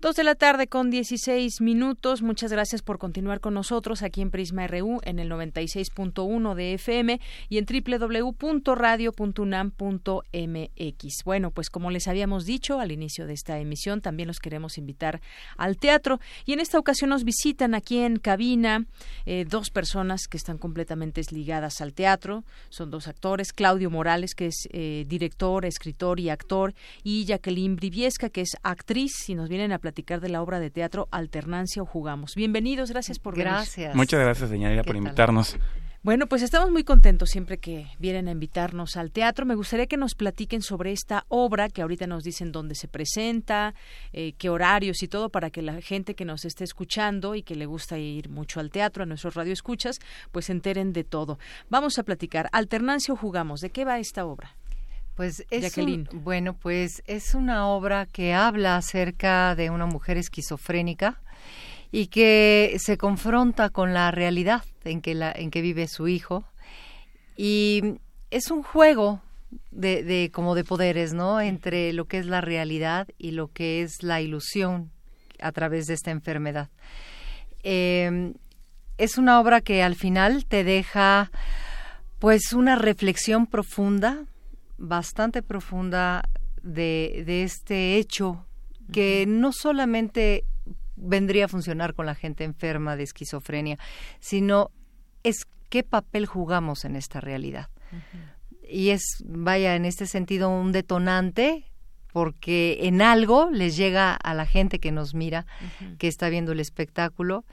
Speaker 1: Dos de la tarde con 16 minutos. Muchas gracias por continuar con nosotros aquí en Prisma RU en el 96.1 de FM y en www.radio.unam.mx. Bueno, pues como les habíamos dicho al inicio de esta emisión, también los queremos invitar al teatro y en esta ocasión nos visitan aquí en cabina eh, dos personas que están completamente ligadas al teatro. Son dos actores, Claudio Morales, que es eh, director, escritor y actor, y Jacqueline Briviesca, que es actriz y nos vienen a platicar de la obra de teatro Alternancia o Jugamos. Bienvenidos, gracias por
Speaker 28: Gracias. Muchas gracias, señorita, por invitarnos.
Speaker 1: Bueno, pues estamos muy contentos siempre que vienen a invitarnos al teatro. Me gustaría que nos platiquen sobre esta obra, que ahorita nos dicen dónde se presenta, eh, qué horarios y todo, para que la gente que nos esté escuchando y que le gusta ir mucho al teatro, a nuestros radioescuchas, pues se enteren de todo. Vamos a platicar. Alternancia o jugamos, ¿de qué va esta obra?
Speaker 29: Pues es bueno, pues es una obra que habla acerca de una mujer esquizofrénica y que se confronta con la realidad en que la en que vive su hijo y es un juego de, de, como de poderes, ¿no? Entre lo que es la realidad y lo que es la ilusión a través de esta enfermedad. Eh, es una obra que al final te deja pues una reflexión profunda, bastante profunda de, de este hecho que no solamente vendría a funcionar con la gente enferma de esquizofrenia, sino es qué papel jugamos en esta realidad. Y es, vaya, en este sentido un detonante porque en algo les llega a la gente que nos mira, que está viendo el espectáculo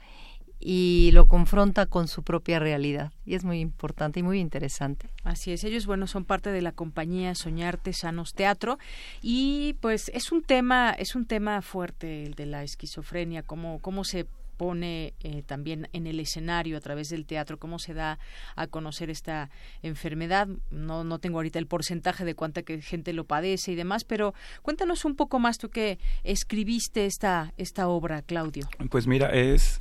Speaker 29: y lo confronta con su propia realidad. Y es muy importante y muy interesante.
Speaker 1: Así es, ellos, bueno, son parte de la compañía Soñarte Sanos Teatro y pues es un tema, es un tema fuerte el de la esquizofrenia, cómo, cómo se pone eh, también en el escenario a través del teatro, cómo se da a conocer esta enfermedad. No, no tengo ahorita el porcentaje de cuánta que gente lo padece y demás, pero cuéntanos un poco más tú que escribiste esta, esta obra, Claudio.
Speaker 28: Pues mira, es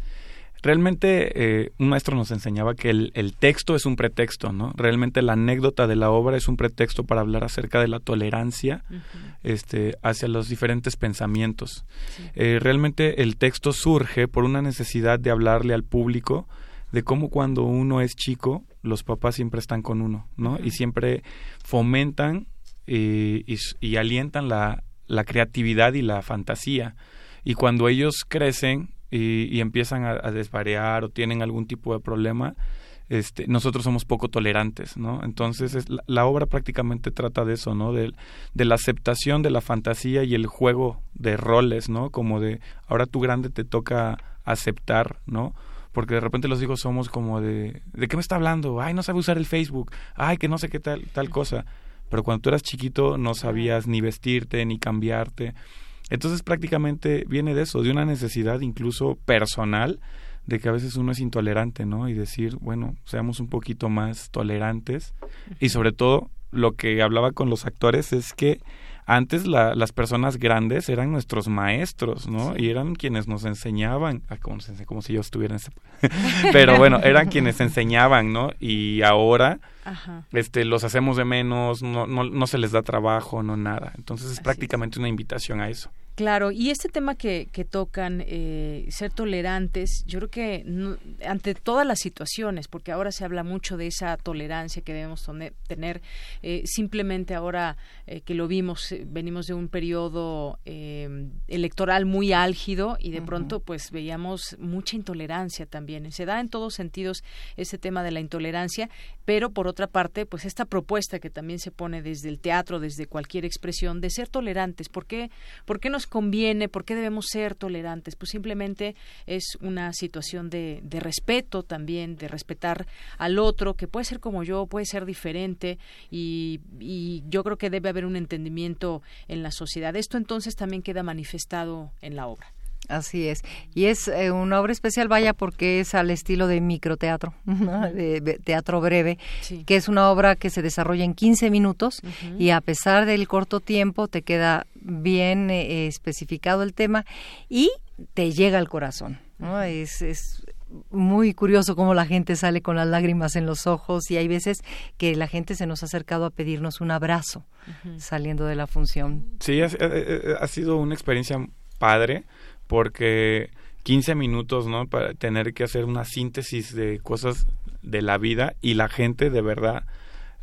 Speaker 28: realmente eh, un maestro nos enseñaba que el, el, texto es un pretexto, ¿no? Realmente la anécdota de la obra es un pretexto para hablar acerca de la tolerancia uh -huh. este, hacia los diferentes pensamientos. Sí. Eh, realmente el texto surge por una necesidad de hablarle al público de cómo cuando uno es chico, los papás siempre están con uno, ¿no? Uh -huh. Y siempre fomentan eh, y, y, alientan la, la creatividad y la fantasía. Y cuando ellos crecen, y, y empiezan a, a, desvariar o tienen algún tipo de problema, este, nosotros somos poco tolerantes, ¿no? Entonces es, la, la, obra prácticamente trata de eso, ¿no? De, de, la aceptación de la fantasía y el juego de roles, ¿no? Como de ahora tú grande te toca aceptar, ¿no? Porque de repente los hijos somos como de ¿de qué me está hablando? Ay, no sabe usar el Facebook. Ay, que no sé qué tal tal cosa. Pero cuando tú eras chiquito no sabías ni vestirte ni cambiarte. Entonces prácticamente viene de eso, de una necesidad incluso personal de que a veces uno es intolerante, ¿no? Y decir, bueno, seamos un poquito más tolerantes. Y sobre todo, lo que hablaba con los actores es que antes la, las personas grandes eran nuestros maestros, ¿no? Sí. Y eran quienes nos enseñaban, ah, como, como, si yo estuviera en ese... Pero bueno, eran quienes enseñaban, ¿no? Y ahora Ajá. este los hacemos de menos, no, no, no se les da trabajo, no nada. Entonces es Así prácticamente es. una invitación a eso.
Speaker 1: Claro, y este tema que, que tocan, eh, ser tolerantes, yo creo que no, ante todas las situaciones, porque ahora se habla mucho de esa tolerancia que debemos tener, eh, simplemente ahora eh, que lo vimos, eh, venimos de un periodo eh, electoral muy álgido y de uh -huh. pronto pues veíamos mucha intolerancia también. Se da en todos sentidos ese tema de la intolerancia, pero por otra parte, pues esta propuesta que también se pone desde el teatro, desde cualquier expresión, de ser tolerantes. ¿Por qué, por qué nos conviene? ¿Por qué debemos ser tolerantes? Pues simplemente es una situación de, de, respeto también, de respetar al otro, que puede ser como yo, puede ser diferente, y, y yo creo que debe haber un entendimiento en la sociedad. Esto entonces también queda manifestado en la obra.
Speaker 29: Así es. Y es eh, una obra especial, vaya, porque es al estilo de microteatro, ¿no? de, de, teatro breve, sí. que es una obra que se desarrolla en 15 minutos uh -huh. y a pesar del corto tiempo te queda bien eh, especificado el tema y te llega al corazón. ¿no? Es, es muy curioso cómo la gente sale con las lágrimas en los ojos y hay veces que la gente se nos ha acercado a pedirnos un abrazo uh -huh. saliendo de la función.
Speaker 28: Sí, ha, ha sido una experiencia padre porque 15 minutos, ¿no? Para tener que hacer una síntesis de cosas de la vida y la gente de verdad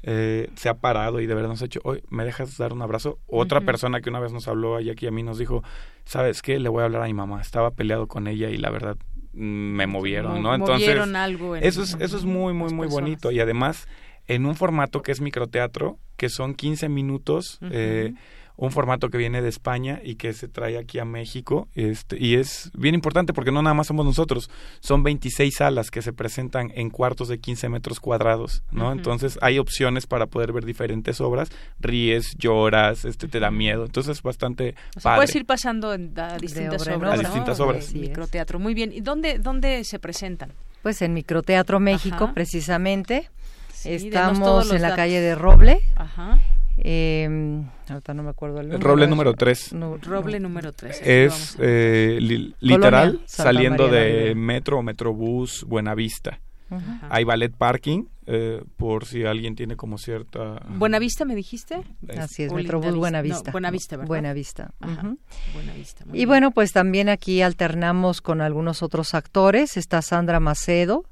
Speaker 28: eh, se ha parado y de verdad nos ha hecho, hoy ¿me dejas dar un abrazo? Otra uh -huh. persona que una vez nos habló allá aquí a mí nos dijo, ¿sabes qué? Le voy a hablar a mi mamá. Estaba peleado con ella y la verdad me movieron, ¿no?
Speaker 1: Entonces, movieron algo
Speaker 28: eso es eso es muy muy muy bonito y además en un formato que es microteatro, que son 15 minutos uh -huh. eh, un formato que viene de España y que se trae aquí a México este, y es bien importante porque no nada más somos nosotros, son 26 salas que se presentan en cuartos de 15 metros cuadrados, ¿no? Uh -huh. Entonces hay opciones para poder ver diferentes obras, ríes, lloras, este te da miedo, entonces es bastante
Speaker 1: o sea, puedes ir pasando en, a distintas obras,
Speaker 28: a distintas
Speaker 1: ¿no?
Speaker 28: obras.
Speaker 1: Microteatro, muy bien. ¿Y dónde dónde se presentan?
Speaker 29: Pues en Microteatro México Ajá. precisamente. Sí, Estamos en la datos. calle de Roble. Ajá. Eh, ahorita no me acuerdo el
Speaker 28: número. Roble número 3.
Speaker 1: No, roble número 3.
Speaker 28: Es eh, li literal Colonia, saliendo María de Metro o Metrobús Buenavista. Uh -huh. Hay ballet parking eh, por si alguien tiene como cierta...
Speaker 1: ¿Buenavista me dijiste?
Speaker 29: Así es, Metrobús Buenavista.
Speaker 1: No, Buenavista, ¿verdad?
Speaker 29: Buenavista.
Speaker 1: Ajá. Buenavista.
Speaker 29: Y bueno, pues también aquí alternamos con algunos otros actores. Está Sandra Macedo,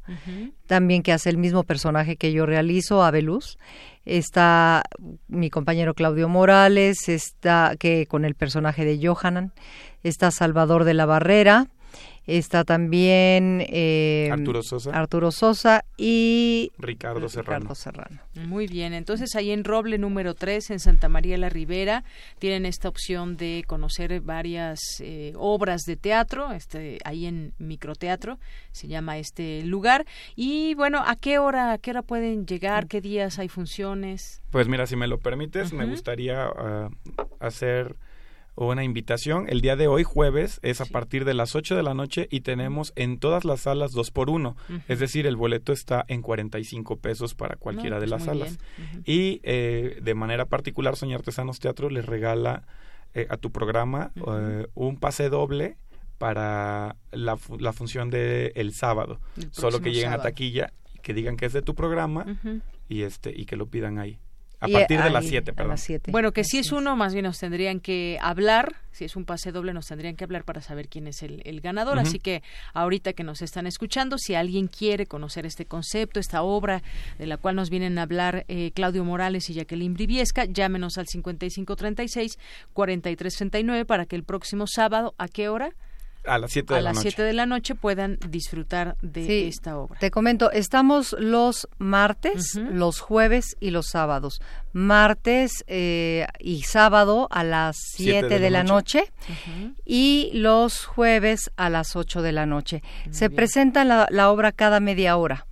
Speaker 29: también que hace el mismo personaje que yo realizo, Abeluz. Está mi compañero Claudio Morales, está que con el personaje de Johanan. Está Salvador de la Barrera está también eh,
Speaker 28: Arturo Sosa.
Speaker 29: Arturo Sosa y
Speaker 28: Ricardo Serrano.
Speaker 29: Serrano.
Speaker 1: Muy bien, entonces ahí en Roble número 3, en Santa María la Ribera, tienen esta opción de conocer varias eh, obras de teatro, este, ahí en microteatro, se llama este lugar. Y bueno, ¿a qué hora, a qué hora pueden llegar? ¿Qué días hay funciones?
Speaker 28: Pues mira, si me lo permites, me gustaría uh, hacer una invitación. El día de hoy, jueves, es a partir de las 8 de la noche y tenemos en todas las salas dos por uno. Es decir, el boleto está en 45 pesos para cualquiera de las salas. Y eh, de manera particular, Soñar Artesanos Teatro les regala eh, a tu programa eh, un pase doble para la, la función de el sábado. Solo que lleguen a taquilla que digan que es de tu programa y este y que lo pidan ahí. A partir de las 7, perdón.
Speaker 1: Bueno, que si es uno, más bien nos tendrían que hablar, si es un pase doble, nos tendrían que hablar para saber quién es el, ganador. Así que ahorita que nos están escuchando, si alguien quiere conocer este concepto, esta obra de la cual nos vienen a hablar eh, Claudio Morales y Jacqueline Briviesca, llámenos al 5536-4339 para que el próximo sábado, ¿a qué hora?
Speaker 28: A las 7 de,
Speaker 1: a
Speaker 28: la,
Speaker 1: las
Speaker 28: noche.
Speaker 1: 7 de la noche puedan disfrutar de esta obra.
Speaker 29: Te comento, estamos los martes, los jueves y los sábados. Martes eh, y sábado a las 7 de, la noche, y los jueves a las 8 de la noche. Se presenta la, la obra cada media hora.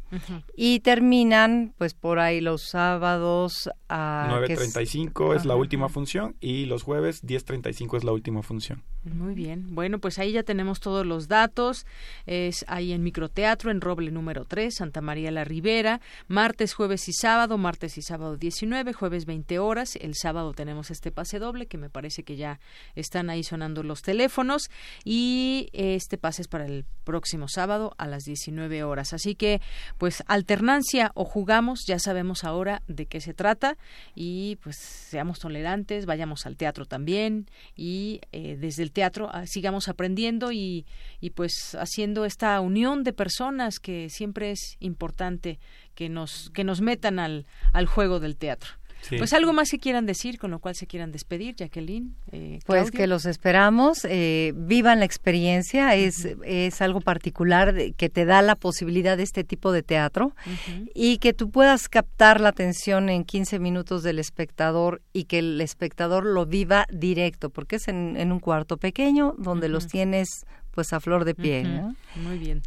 Speaker 29: Y terminan, pues por ahí los sábados a
Speaker 28: 9.35 es, es la última función y los jueves 10.35 es la última función.
Speaker 1: Muy bien. Bueno, pues ahí ya tenemos todos los datos. Es ahí en Microteatro, en Roble número 3, Santa María la Ribera. Martes, jueves y sábado. Martes y sábado 19, jueves 20 horas. El sábado tenemos este pase doble, que me parece que ya están ahí sonando los teléfonos. Y este pase es para el próximo sábado a las 19 horas. Así que, pues, alternancia o jugamos, ya sabemos ahora de qué se trata. Y pues seamos tolerantes, vayamos al teatro también. Y eh, desde el teatro sigamos aprendiendo y, y pues haciendo esta unión de personas que siempre es importante que nos que nos metan al, al juego del teatro. Sí. Pues algo más que quieran decir, con lo cual se quieran despedir, Jacqueline. Eh,
Speaker 29: pues que los esperamos, eh, vivan la experiencia, es, uh -huh. es algo particular de, que te da la posibilidad de este tipo de teatro uh -huh. y que tú puedas captar la atención en 15 minutos del espectador y que el espectador lo viva directo, porque es en, en un cuarto pequeño donde uh -huh. los tienes pues a flor de piel. ¿no?
Speaker 1: Muy bien.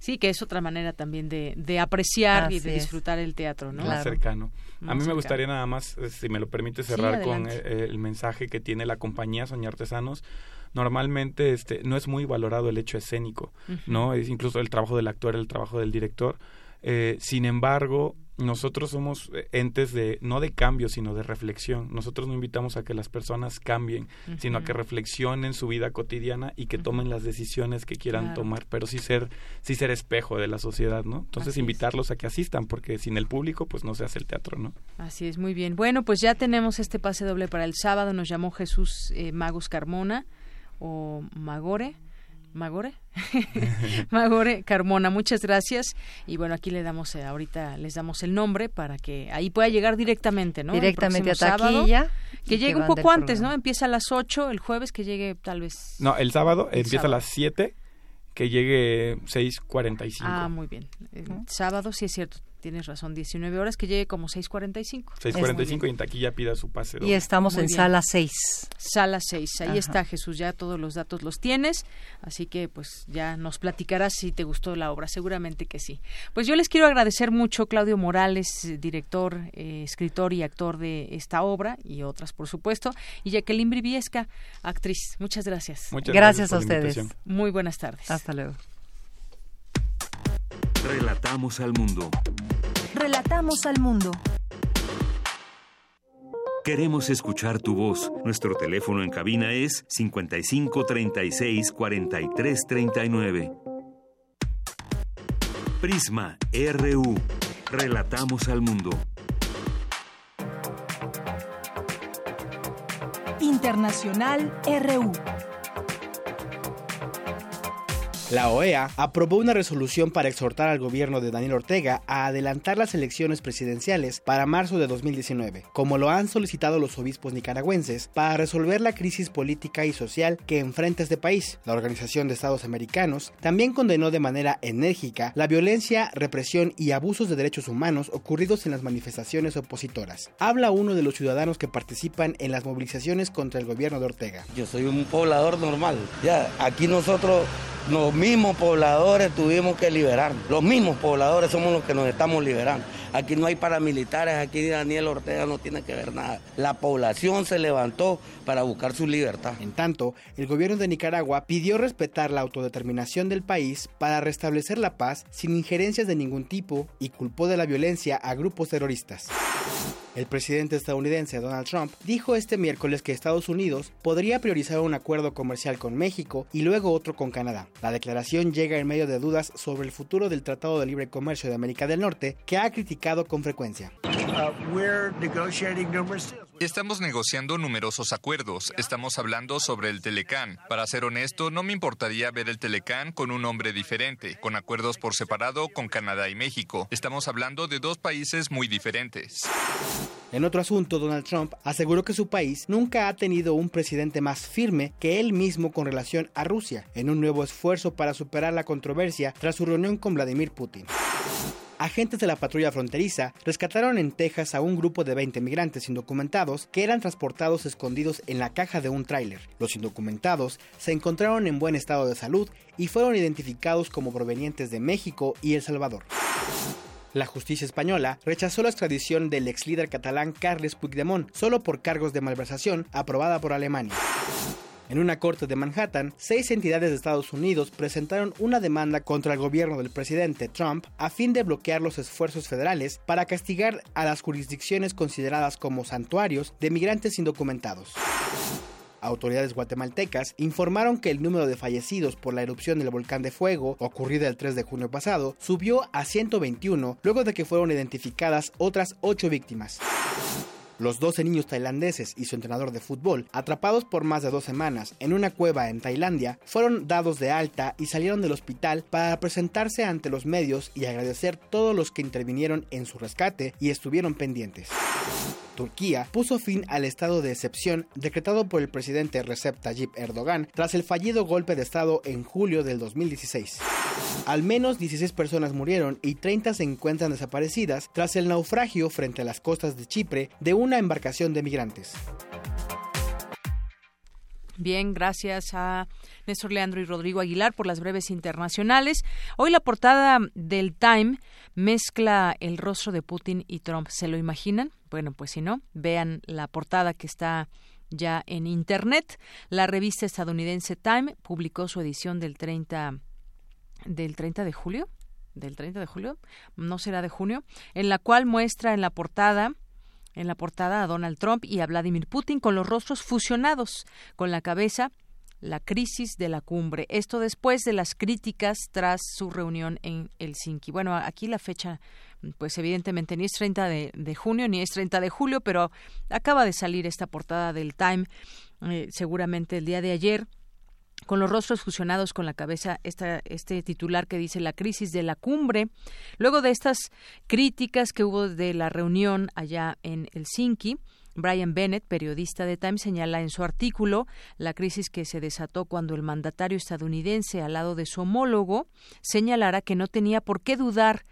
Speaker 1: Sí, que es otra manera también de, de apreciar Así y de disfrutar es. el teatro, ¿no?
Speaker 28: Más cercano. Más a mí me gustaría nada más, eh, si me lo permite, cerrar sí, con el, el, mensaje que tiene la compañía Soñar Artesanos. Normalmente este, no es muy valorado el hecho escénico, uh -huh. ¿no? Es incluso el trabajo del actor, el trabajo del director. Eh, sin embargo, nosotros somos eh, entes de no de cambio sino de reflexión nosotros no invitamos a que las personas cambien uh -huh. sino a que reflexionen su vida cotidiana y que uh -huh. tomen las decisiones que quieran claro. tomar pero sí ser sí ser espejo de la sociedad no entonces Así invitarlos es. a que asistan porque sin el público pues no se hace el teatro no
Speaker 1: Así es muy bien bueno pues ya tenemos este pase doble para el sábado nos llamó Jesús eh, Magus Carmona o Magore Magore, Magore Carmona, muchas gracias. Y bueno, aquí le damos eh, ahorita les damos el nombre para que ahí pueda llegar directamente, ¿no?
Speaker 29: Directamente a taquilla.
Speaker 1: Sábado, que llegue un poco antes, programa. ¿no? Empieza a las 8, el jueves que llegue tal vez.
Speaker 28: No, el sábado el empieza sábado. a las 7, que llegue 6:45.
Speaker 1: Ah, muy bien. El sábado sí es cierto, tienes razón, 19 horas, que llegue como 6.45.
Speaker 28: 6.45 y en taquilla pida su pase.
Speaker 29: Doble. Y estamos Muy en bien. sala 6.
Speaker 1: Sala 6, ahí Ajá. está Jesús, ya todos los datos los tienes, así que pues ya nos platicarás si te gustó la obra, seguramente que sí. Pues yo les quiero agradecer mucho Claudio Morales, director, eh, escritor y actor de esta obra y otras por supuesto, y Jacqueline Briviesca, actriz. Muchas gracias.
Speaker 29: Muchas gracias, gracias a ustedes.
Speaker 1: Muy buenas tardes.
Speaker 29: Hasta luego.
Speaker 2: Relatamos al mundo.
Speaker 3: Relatamos al mundo.
Speaker 2: Queremos escuchar tu voz. Nuestro teléfono en cabina es 55 36 43 39. Prisma RU. Relatamos al mundo.
Speaker 3: Internacional RU.
Speaker 30: La OEA aprobó una resolución para exhortar al gobierno de Daniel Ortega a adelantar las elecciones presidenciales para marzo de 2019, como lo han solicitado los obispos nicaragüenses para resolver la crisis política y social que enfrenta este país. La Organización de Estados Americanos también condenó de manera enérgica la violencia, represión y abusos de derechos humanos ocurridos en las manifestaciones opositoras. Habla uno de los ciudadanos que participan en las movilizaciones contra el gobierno de Ortega.
Speaker 31: Yo soy un poblador normal. Ya, aquí nosotros los mismos pobladores tuvimos que liberar. Los mismos pobladores somos los que nos estamos liberando. Aquí no hay paramilitares, aquí Daniel Ortega no tiene que ver nada. La población se levantó para buscar su libertad.
Speaker 30: En tanto, el gobierno de Nicaragua pidió respetar la autodeterminación del país para restablecer la paz sin injerencias de ningún tipo y culpó de la violencia a grupos terroristas. El presidente estadounidense Donald Trump dijo este miércoles que Estados Unidos podría priorizar un acuerdo comercial con México y luego otro con Canadá. La declaración llega en medio de dudas sobre el futuro del Tratado de Libre Comercio de América del Norte, que ha criticado con frecuencia.
Speaker 32: Estamos negociando numerosos acuerdos. Estamos hablando sobre el Telecán. Para ser honesto, no me importaría ver el Telecán con un nombre diferente, con acuerdos por separado con Canadá y México. Estamos hablando de dos países muy diferentes.
Speaker 30: En otro asunto, Donald Trump aseguró que su país nunca ha tenido un presidente más firme que él mismo con relación a Rusia, en un nuevo esfuerzo para superar la controversia tras su reunión con Vladimir Putin agentes de la patrulla fronteriza rescataron en Texas a un grupo de 20 migrantes indocumentados que eran transportados escondidos en la caja de un tráiler. Los indocumentados se encontraron en buen estado de salud y fueron identificados como provenientes de México y El Salvador. La justicia española rechazó la extradición del ex líder catalán Carles Puigdemont solo por cargos de malversación aprobada por Alemania. En una corte de Manhattan, seis entidades de Estados Unidos presentaron una demanda contra el gobierno del presidente Trump a fin de bloquear los esfuerzos federales para castigar a las jurisdicciones consideradas como santuarios de migrantes indocumentados. Autoridades guatemaltecas informaron que el número de fallecidos por la erupción del volcán de fuego, ocurrida el 3 de junio pasado, subió a 121 luego de que fueron identificadas otras 8 víctimas. Los 12 niños tailandeses y su entrenador de fútbol, atrapados por más de dos semanas en una cueva en Tailandia, fueron dados de alta y salieron del hospital para presentarse ante los medios y agradecer todos los que intervinieron en su rescate y estuvieron pendientes. Turquía puso fin al estado de excepción decretado por el presidente Recep Tayyip Erdogan tras el fallido golpe de estado en julio del 2016. Al menos 16 personas murieron y 30 se encuentran desaparecidas tras el naufragio frente a las costas de Chipre de una embarcación de migrantes.
Speaker 1: Bien, gracias a Néstor Leandro y Rodrigo Aguilar por las breves internacionales. Hoy la portada del Time mezcla el rostro de Putin y Trump. ¿Se lo imaginan? Bueno, pues si no, vean la portada que está ya en Internet. La revista estadounidense Time publicó su edición del 30, del 30 de julio. ¿Del 30 de julio? No será de junio. En la cual muestra en la portada en la portada a Donald Trump y a Vladimir Putin con los rostros fusionados, con la cabeza la crisis de la cumbre. Esto después de las críticas tras su reunión en Helsinki. Bueno, aquí la fecha, pues evidentemente ni es 30 de, junio ni es 30 de julio, pero acaba de salir esta portada del Time, eh, seguramente el día de ayer con los rostros fusionados con la cabeza, esta, este titular que dice la crisis de la cumbre. Luego de estas críticas que hubo de la reunión allá en Helsinki, Brian Bennett, periodista de Time, señala en su artículo la crisis que se desató cuando el mandatario estadounidense, al lado de su homólogo, señalara que no tenía por qué dudar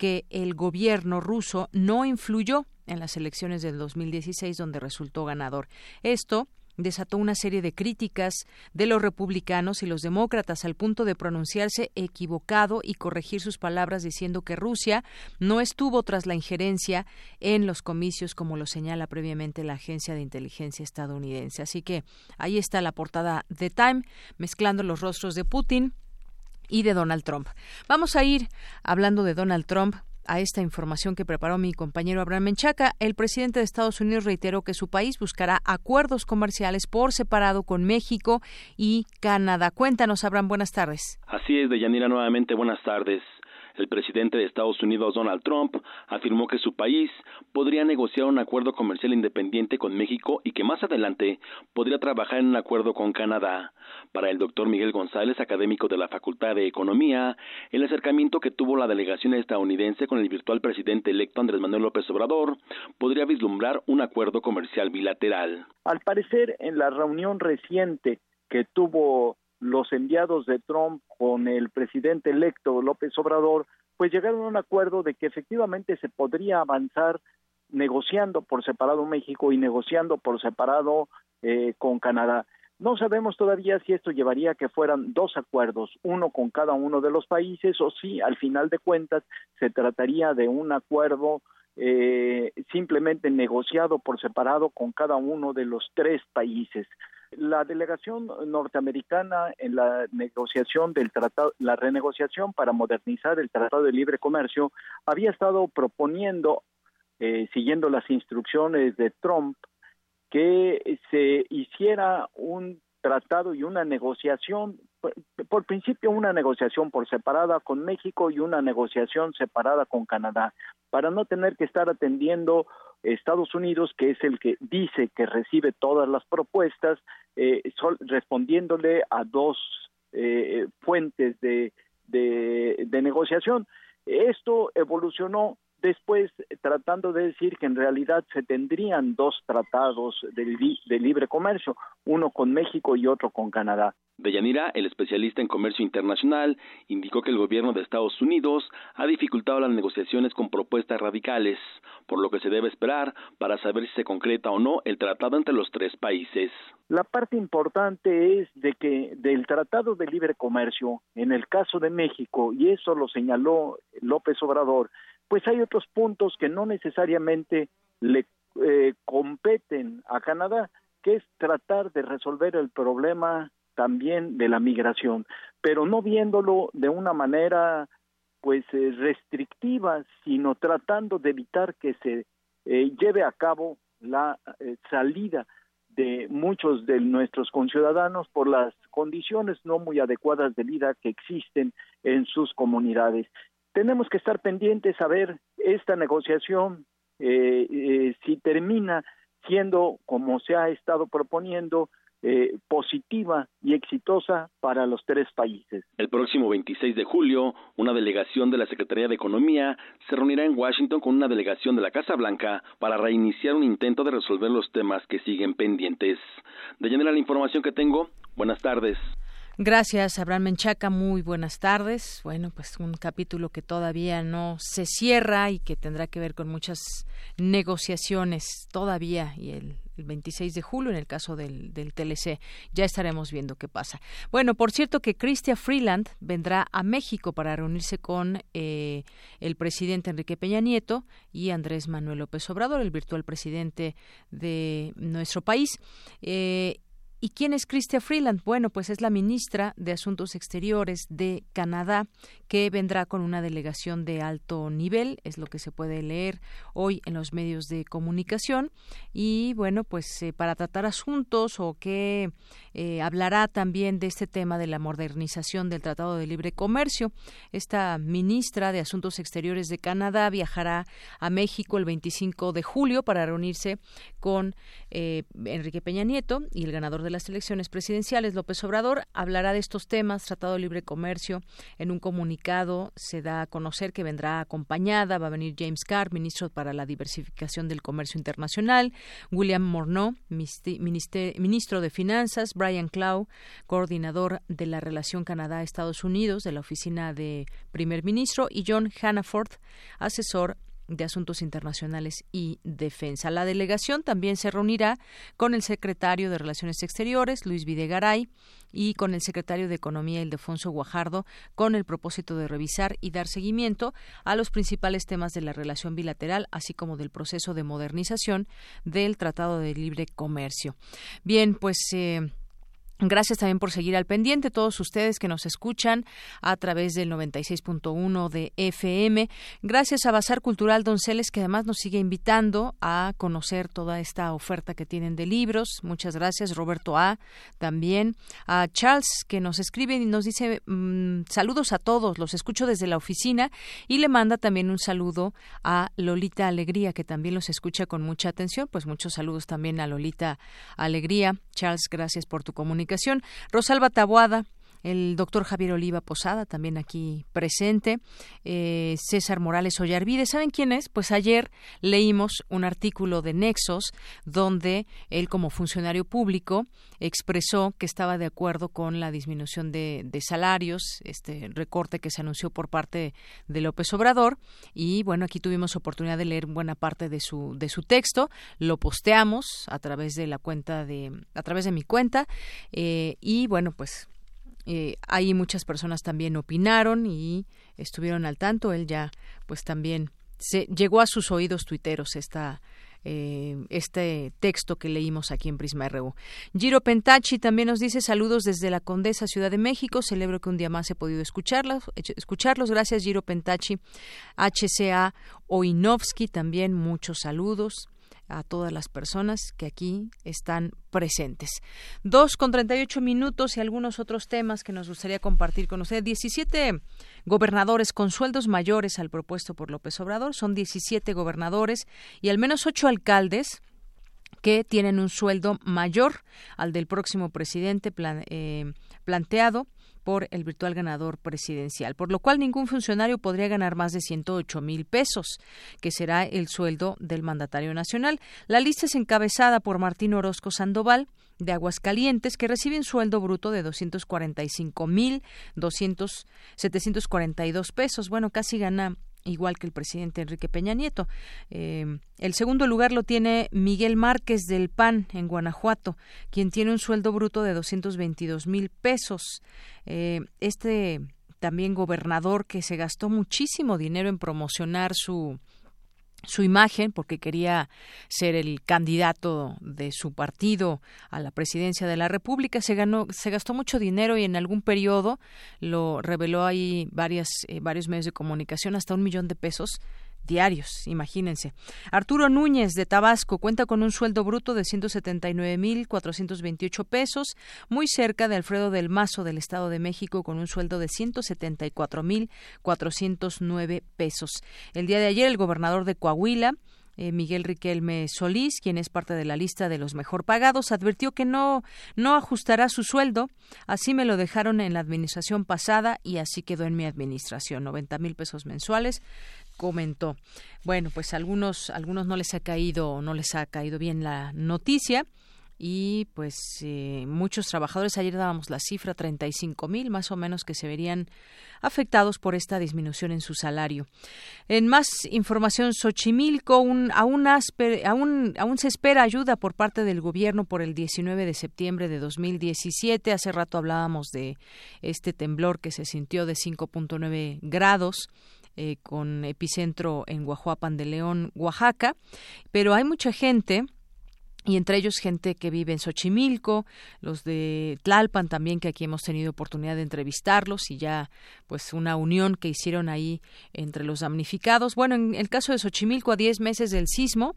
Speaker 1: que el gobierno ruso no influyó en las elecciones del 2016 donde resultó ganador. Esto desató una serie de críticas de los republicanos y los demócratas al punto de pronunciarse equivocado y corregir sus palabras diciendo que Rusia no estuvo tras la injerencia en los comicios como lo señala previamente la agencia de inteligencia estadounidense. Así que ahí está la portada de Time mezclando los rostros de Putin y de Donald Trump. Vamos a ir hablando de Donald Trump a esta información que preparó mi compañero Abraham Menchaca, el presidente de Estados Unidos reiteró que su país buscará acuerdos comerciales por separado con México y Canadá. Cuéntanos, Abraham, buenas tardes.
Speaker 33: Así es, Deyanira, nuevamente buenas tardes.
Speaker 4: El presidente de Estados Unidos, Donald Trump, afirmó que su país podría negociar un acuerdo comercial independiente con México y que más adelante podría trabajar en un acuerdo con Canadá. Para el doctor Miguel González, académico de la Facultad de Economía, el acercamiento que tuvo la delegación estadounidense con el virtual presidente electo Andrés Manuel López Obrador podría vislumbrar un acuerdo comercial bilateral.
Speaker 33: Al parecer, en la reunión reciente que tuvo los enviados de Trump con el presidente electo López Obrador, pues llegaron a un acuerdo de que efectivamente se podría avanzar negociando por separado México y negociando por separado eh, con Canadá. No sabemos todavía si esto llevaría a que fueran dos acuerdos, uno con cada uno de los países, o si al final de cuentas se trataría de un acuerdo eh, simplemente negociado por separado con cada uno de los tres países. La delegación norteamericana en la negociación del tratado, la renegociación para modernizar el Tratado de Libre Comercio había estado proponiendo, eh, siguiendo las instrucciones de Trump, que se hiciera un tratado y una negociación, por, principio una negociación por separada con México y una negociación separada con Canadá, para no tener que estar atendiendo Estados Unidos, que es el que dice que recibe todas las propuestas, eh, respondiéndole a dos eh, fuentes de, de negociación. Esto evolucionó después tratando de decir que en realidad se tendrían dos tratados de, libre comercio, uno con México y otro con Canadá.
Speaker 4: Deyanira, el especialista en comercio internacional, indicó que el gobierno de Estados Unidos ha dificultado las negociaciones con propuestas radicales, por lo que se debe esperar para saber si se concreta o no el tratado entre los tres países.
Speaker 33: La parte importante es de que del Tratado de Libre Comercio, en el caso de México, y eso lo señaló López Obrador, pues hay otros puntos que no necesariamente le eh, competen a Canadá, que es tratar de resolver el problema también de la migración, pero no viéndolo de una manera pues eh, restrictiva, sino tratando de evitar que se eh, lleve a cabo la salida de muchos de nuestros conciudadanos por las condiciones no muy adecuadas de vida que existen en sus comunidades tenemos que estar pendientes a ver esta negociación eh, eh, si termina siendo como se ha estado proponiendo eh, positiva y exitosa para los tres países.
Speaker 4: El próximo 26 de julio, una delegación de la Secretaría de Economía se reunirá en Washington con una delegación de la Casa Blanca para reiniciar un intento de resolver los temas que siguen pendientes. De llenar la información que tengo, buenas tardes.
Speaker 1: Gracias, Abraham Menchaca. Muy buenas tardes. Bueno, pues un capítulo que todavía no se cierra y que tendrá que ver con muchas negociaciones todavía y el, 26 de julio en el caso del, TLC. Ya estaremos viendo qué pasa. Bueno, por cierto que Cristia Freeland vendrá a México para reunirse con eh, el presidente Enrique Peña Nieto y Andrés Manuel López Obrador, el virtual presidente de nuestro país. Eh, ¿Y quién es Chrystia Freeland? Bueno, pues es la ministra de Asuntos Exteriores de Canadá, que vendrá con una delegación de alto nivel, es lo que se puede leer hoy en los medios de comunicación. Y bueno, pues eh, para tratar asuntos o que eh, hablará también de este tema de la modernización del Tratado de Libre Comercio. Esta ministra de Asuntos Exteriores de Canadá viajará a México el 25 de julio para reunirse con eh, Enrique Peña Nieto y el ganador de las elecciones presidenciales, López Obrador, hablará de estos temas, Tratado de Libre Comercio. En un comunicado se da a conocer que vendrá acompañada, va a venir James Carr, ministro para la diversificación del comercio internacional, William Morneau, ministro de Finanzas, Brian Clough, coordinador de la relación Canadá-Estados Unidos de la oficina de primer ministro, y John Hannaford, asesor de Asuntos Internacionales y Defensa. La delegación también se reunirá con el secretario de Relaciones Exteriores, Luis Videgaray, y con el secretario de Economía, Ildefonso Guajardo, con el propósito de revisar y dar seguimiento a los principales temas de la relación bilateral, así como del proceso de modernización del Tratado de Libre Comercio. Bien, pues. Eh, Gracias también por seguir al pendiente, todos ustedes que nos escuchan a través del 96.1 de FM. Gracias a Bazar Cultural Donceles, que además nos sigue invitando a conocer toda esta oferta que tienen de libros. Muchas gracias, Roberto A. También a Charles, que nos escribe y nos dice mm, saludos a todos, los escucho desde la oficina y le manda también un saludo a Lolita Alegría, que también los escucha con mucha atención. Pues muchos saludos también a Lolita Alegría. Charles, gracias por tu comunicación Rosalba Taboada, el doctor Javier Oliva Posada, también aquí presente, eh, César Morales Ollarvide. ¿Saben quién es? Pues ayer leímos un artículo de Nexos donde él como funcionario público expresó que estaba de acuerdo con la disminución de, de salarios, este recorte que se anunció por parte de López Obrador. Y bueno, aquí tuvimos oportunidad de leer buena parte de su, de su texto. Lo posteamos a través de la cuenta de, a través de mi cuenta. Eh, y bueno, pues eh, ahí muchas personas también opinaron y estuvieron al tanto. Él ya, pues también se llegó a sus oídos tuiteros esta eh, este texto que leímos aquí en Prisma RU. Giro Pentachi también nos dice saludos desde la Condesa Ciudad de México. Celebro que un día más he podido escucharlos. escucharlos. Gracias, Giro Pentachi. HCA Oinovsky también muchos saludos a todas las personas que aquí están presentes. Dos con treinta y ocho minutos y algunos otros temas que nos gustaría compartir con ustedes. Diecisiete gobernadores con sueldos mayores al propuesto por López Obrador. Son diecisiete gobernadores y al menos ocho alcaldes que tienen un sueldo mayor al del próximo presidente eh, planteado por el virtual ganador presidencial, por lo cual ningún funcionario podría ganar más de 108 mil pesos, que será el sueldo del mandatario nacional. La lista es encabezada por Martín Orozco Sandoval, de Aguascalientes que recibe un sueldo bruto de 245 mil 742 pesos. Bueno, casi gana igual que el presidente Enrique Peña Nieto. Eh, el segundo lugar lo tiene Miguel Márquez del PAN en Guanajuato, quien tiene un sueldo bruto de 222 mil pesos. Eh, este también gobernador que se gastó muchísimo dinero en promocionar su su imagen porque quería ser el candidato de su partido a la presidencia de la República. Se ganó se gastó mucho dinero y en algún periodo lo reveló ahí varias eh, varios medios de comunicación hasta un millón de pesos diarios, imagínense. Arturo Núñez de Tabasco cuenta con un sueldo bruto de 179.428 pesos, muy cerca de Alfredo del Mazo del Estado de México con un sueldo de 174.409 pesos. El día de ayer el gobernador de Coahuila eh, Miguel Riquelme Solís, quien es parte de la lista de los mejor pagados, advirtió que no, no ajustará su sueldo. Así me lo dejaron en la administración pasada y así quedó en mi administración. 90 mil pesos mensuales comentó. Bueno, pues algunos, algunos no les ha caído, no les ha caído bien la noticia y pues eh, muchos trabajadores, ayer dábamos la cifra, 35 mil más o menos que se verían afectados por esta disminución en su salario. En más información, Xochimilco aún, aún, aún se espera ayuda por parte del gobierno por el 19 de septiembre de 2017. Hace rato hablábamos de este temblor que se sintió de 5.9 grados. Eh, con epicentro en Guajuapan de León, Oaxaca, pero hay mucha gente y entre ellos gente que vive en Xochimilco, los de Tlalpan también, que aquí hemos tenido oportunidad de entrevistarlos y ya pues una unión que hicieron ahí entre los damnificados. Bueno, en el caso de Xochimilco, a 10 meses del sismo,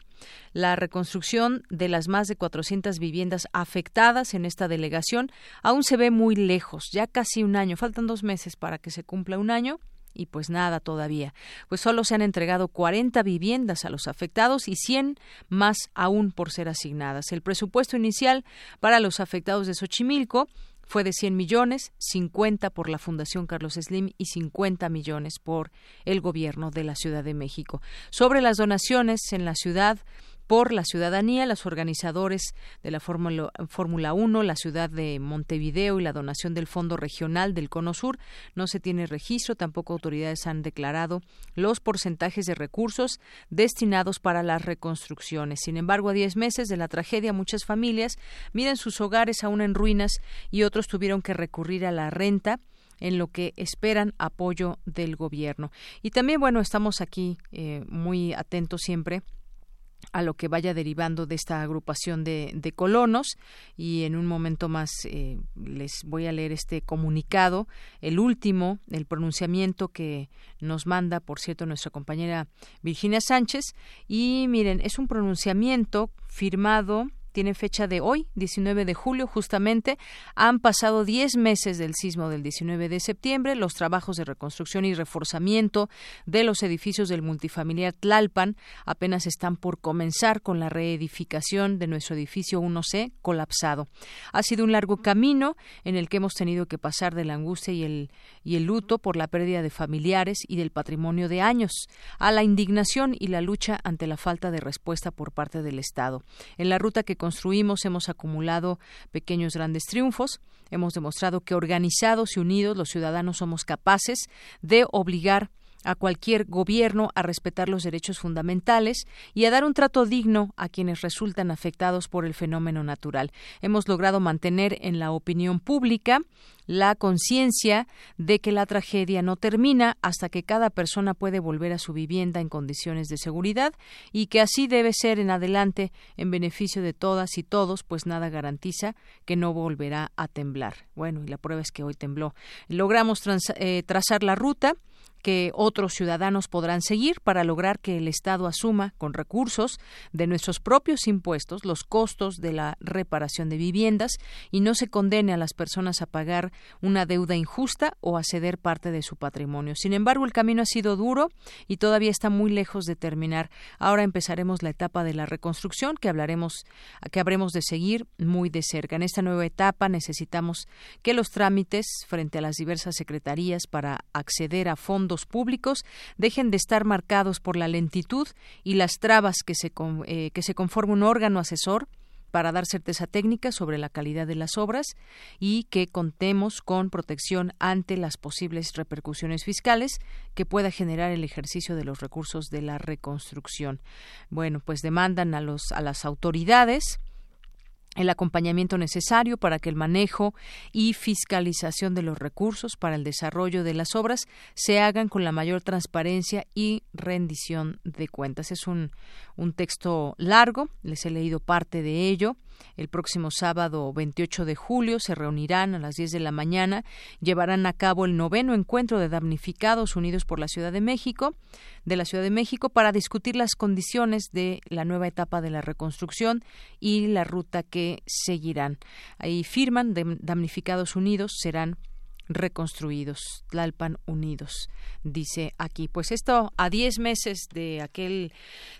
Speaker 1: la reconstrucción de las más de 400 viviendas afectadas en esta delegación aún se ve muy lejos, ya casi un año, faltan dos meses para que se cumpla un año y pues nada todavía. Pues solo se han entregado 40 viviendas a los afectados y 100 más aún por ser asignadas. El presupuesto inicial para los afectados de Xochimilco fue de 100 millones, 50 por la Fundación Carlos Slim y 50 millones por el gobierno de la Ciudad de México. Sobre las donaciones en la ciudad, por la ciudadanía, los organizadores de la Fórmula 1, la ciudad de Montevideo y la donación del Fondo Regional del Cono Sur. No se tiene registro, tampoco autoridades han declarado los porcentajes de recursos destinados para las reconstrucciones. Sin embargo, a diez meses de la tragedia, muchas familias miran sus hogares aún en ruinas y otros tuvieron que recurrir a la renta en lo que esperan apoyo del gobierno. Y también, bueno, estamos aquí eh, muy atentos siempre a lo que vaya derivando de esta agrupación de, de colonos. Y en un momento más eh, les voy a leer este comunicado, el último, el pronunciamiento que nos manda, por cierto, nuestra compañera Virginia Sánchez. Y miren, es un pronunciamiento firmado tiene fecha de hoy, 19 de julio, justamente. Han pasado 10 meses del sismo del 19 de septiembre. Los trabajos de reconstrucción y reforzamiento de los edificios del multifamiliar Tlalpan apenas están por comenzar con la reedificación de nuestro edificio 1C colapsado. Ha sido un largo camino en el que hemos tenido que pasar de la angustia y el, y el luto por la pérdida de familiares y del patrimonio de años, a la indignación y la lucha ante la falta de respuesta por parte del Estado. En la ruta que construimos hemos acumulado pequeños grandes triunfos. Hemos demostrado que organizados y unidos los ciudadanos somos capaces de obligar a a cualquier gobierno a respetar los derechos fundamentales y a dar un trato digno a quienes resultan afectados por el fenómeno natural. Hemos logrado mantener en la opinión pública la conciencia de que la tragedia no termina hasta que cada persona puede volver a su vivienda en condiciones de seguridad y que así debe ser en adelante en beneficio de todas y todos, pues nada garantiza que no volverá a temblar. Bueno, y la prueba es que hoy tembló. Logramos eh, trazar la ruta que otros ciudadanos podrán seguir para lograr que el Estado asuma con recursos de nuestros propios impuestos los costos de la reparación de viviendas y no se condene a las personas a pagar una deuda injusta o a ceder parte de su patrimonio. Sin embargo, el camino ha sido duro y todavía está muy lejos de terminar. Ahora empezaremos la etapa de la reconstrucción que hablaremos que habremos de seguir muy de cerca. En esta nueva etapa necesitamos que los trámites frente a las diversas secretarías para acceder a fondos públicos dejen de estar marcados por la lentitud y las trabas que se, eh, que se conforma un órgano asesor para dar certeza técnica sobre la calidad de las obras y que contemos con protección ante las posibles repercusiones fiscales que pueda generar el ejercicio de los recursos de la reconstrucción. Bueno, pues demandan a los a las autoridades el acompañamiento necesario para que el manejo y fiscalización de los recursos para el desarrollo de las obras se hagan con la mayor transparencia y rendición de cuentas. Es un, un texto largo, les he leído parte de ello el próximo sábado 28 de julio se reunirán a las 10 de la mañana, llevarán a cabo el noveno encuentro de damnificados unidos por la Ciudad de México, de la Ciudad de México para discutir las condiciones de la nueva etapa de la reconstrucción y la ruta que seguirán. Ahí firman damnificados unidos serán reconstruidos, Tlalpan unidos, dice aquí. Pues esto a 10 meses de aquel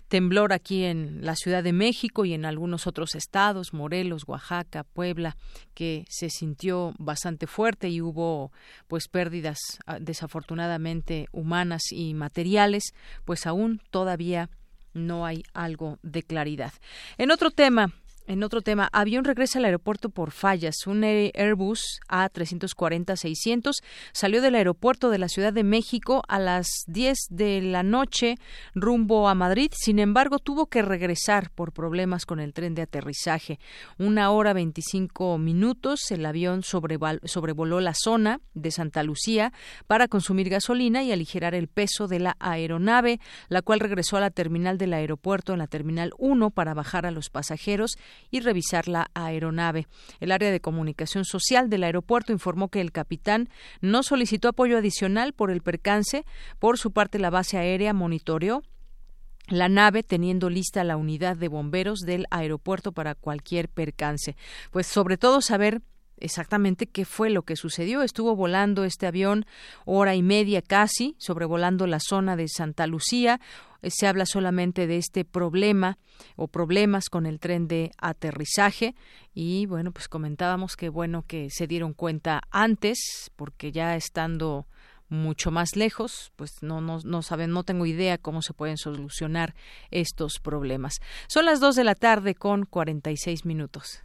Speaker 1: temblor aquí en la Ciudad de México y en algunos otros estados, Morelos, Oaxaca, Puebla, que se sintió bastante fuerte y hubo pues pérdidas ah, desafortunadamente humanas y materiales, pues aún todavía no hay algo de claridad. En otro tema, en otro tema, avión regresa al aeropuerto por fallas. Un Airbus A340-600 salió del aeropuerto de la Ciudad de México a las 10 de la noche rumbo a Madrid. Sin embargo, tuvo que regresar por problemas con el tren de aterrizaje. Una hora 25 minutos, el avión sobrevoló la zona de Santa Lucía para consumir gasolina y aligerar el peso de la aeronave, la cual regresó a la terminal del aeropuerto en la terminal 1 para bajar a los pasajeros y revisar la aeronave. El área de comunicación social del aeropuerto informó que el capitán no solicitó apoyo adicional por el percance. Por su parte, la base aérea monitoreó la nave teniendo lista la unidad de bomberos del aeropuerto para cualquier percance. Pues sobre todo saber exactamente qué fue lo que sucedió. Estuvo volando este avión hora y media casi, sobrevolando la zona de Santa Lucía. Eh, se habla solamente de este problema o problemas con el tren de aterrizaje y bueno, pues comentábamos que bueno que se dieron cuenta antes porque ya estando mucho más lejos, pues no, no, no saben, no tengo idea cómo se pueden solucionar estos problemas. Son las 2 de la tarde con 46 minutos.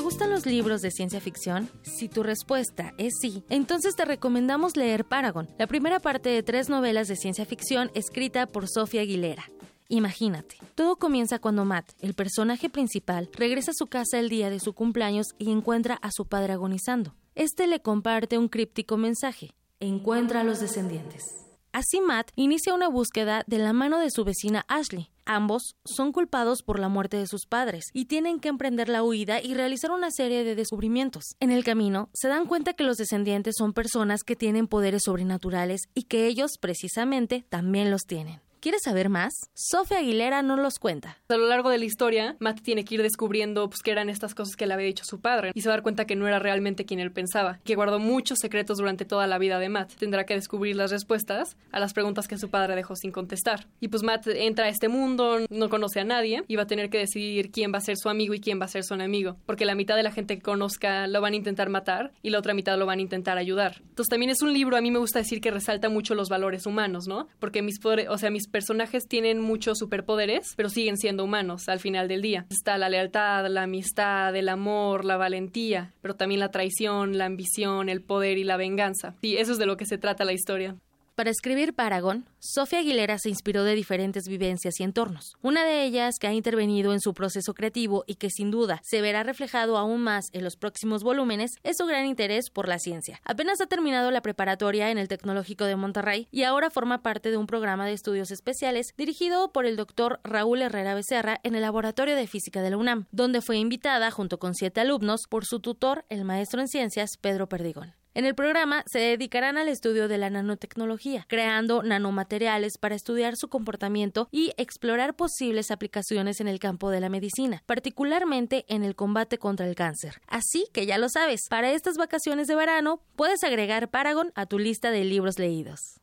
Speaker 34: Gustan los libros de ciencia ficción? Si tu respuesta es sí, entonces te recomendamos leer Paragon, la primera parte de tres novelas de ciencia ficción escrita por Sofía Aguilera. Imagínate, todo comienza cuando Matt, el personaje principal, regresa a su casa el día de su cumpleaños y encuentra a su padre agonizando. Este le comparte un críptico mensaje: Encuentra a los descendientes. Así Matt inicia una búsqueda de la mano de su vecina Ashley. Ambos son culpados por la muerte de sus padres y tienen que emprender la huida y realizar una serie de descubrimientos. En el camino, se dan cuenta que los descendientes son personas que tienen poderes sobrenaturales y que ellos, precisamente, también los tienen. ¿Quieres saber más? Sofía Aguilera no los cuenta.
Speaker 35: A lo largo de la historia, Matt tiene que ir descubriendo pues, que eran estas cosas que le había dicho su padre y se va a dar cuenta que no era realmente quien él pensaba, que guardó muchos secretos durante toda la vida de Matt. Tendrá que descubrir las respuestas a las preguntas que su padre dejó sin contestar. Y pues Matt entra a este mundo, no conoce a nadie y va a tener que decidir quién va a ser su amigo y quién va a ser su enemigo, porque la mitad de la gente que conozca lo van a intentar matar y la otra mitad lo van a intentar ayudar. Entonces también es un libro, a mí me gusta decir que resalta mucho los valores humanos, ¿no? Porque mis, o sea, mis personajes tienen muchos superpoderes, pero siguen siendo humanos al final del día. Está la lealtad, la amistad, el amor, la valentía, pero también la traición, la ambición, el poder y la venganza. Sí, eso es de lo que se trata la historia.
Speaker 34: Para escribir Paragon, Sofía Aguilera se inspiró de diferentes vivencias y entornos. Una de ellas que ha intervenido en su proceso creativo y que sin duda se verá reflejado aún más en los próximos volúmenes es su gran interés por la ciencia. Apenas ha terminado la preparatoria en el Tecnológico de Monterrey y ahora forma parte de un programa de estudios especiales dirigido por el doctor Raúl Herrera Becerra en el Laboratorio de Física de la UNAM, donde fue invitada junto con siete alumnos por su tutor, el maestro en ciencias Pedro Perdigón. En el programa se dedicarán al estudio de la nanotecnología, creando nanomateriales para estudiar su comportamiento y explorar posibles aplicaciones en el campo de la medicina, particularmente en el combate contra el cáncer. Así que ya lo sabes, para estas vacaciones de verano puedes agregar Paragon a tu lista de libros leídos.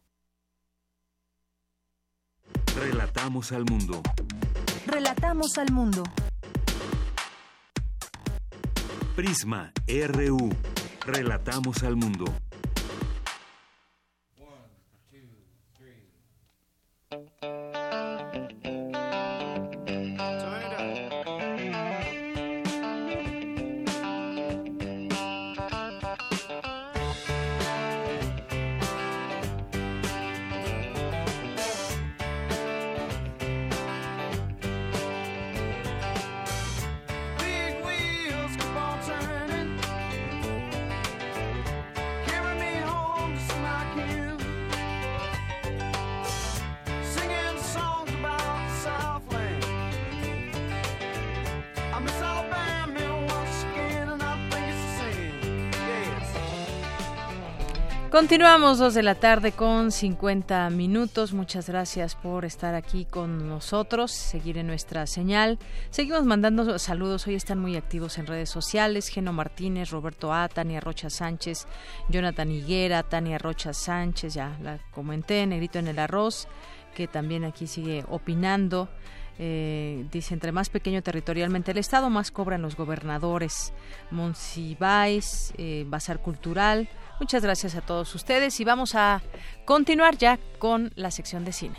Speaker 2: Relatamos al mundo.
Speaker 3: Relatamos al mundo.
Speaker 2: Prisma RU. Relatamos al mundo.
Speaker 1: Continuamos dos de la tarde con 50 minutos. Muchas gracias por estar aquí con nosotros, seguir en nuestra señal. Seguimos mandando saludos. Hoy están muy activos en redes sociales. Geno Martínez, Roberto A, Tania Rocha Sánchez, Jonathan Higuera, Tania Rocha Sánchez, ya la comenté, Negrito en el Arroz, que también aquí sigue opinando. Eh, dice, entre más pequeño territorialmente el Estado, más cobran los gobernadores. Monsiváis, eh, Bazar Cultural, Muchas gracias a todos ustedes y vamos a continuar ya con la sección de cine.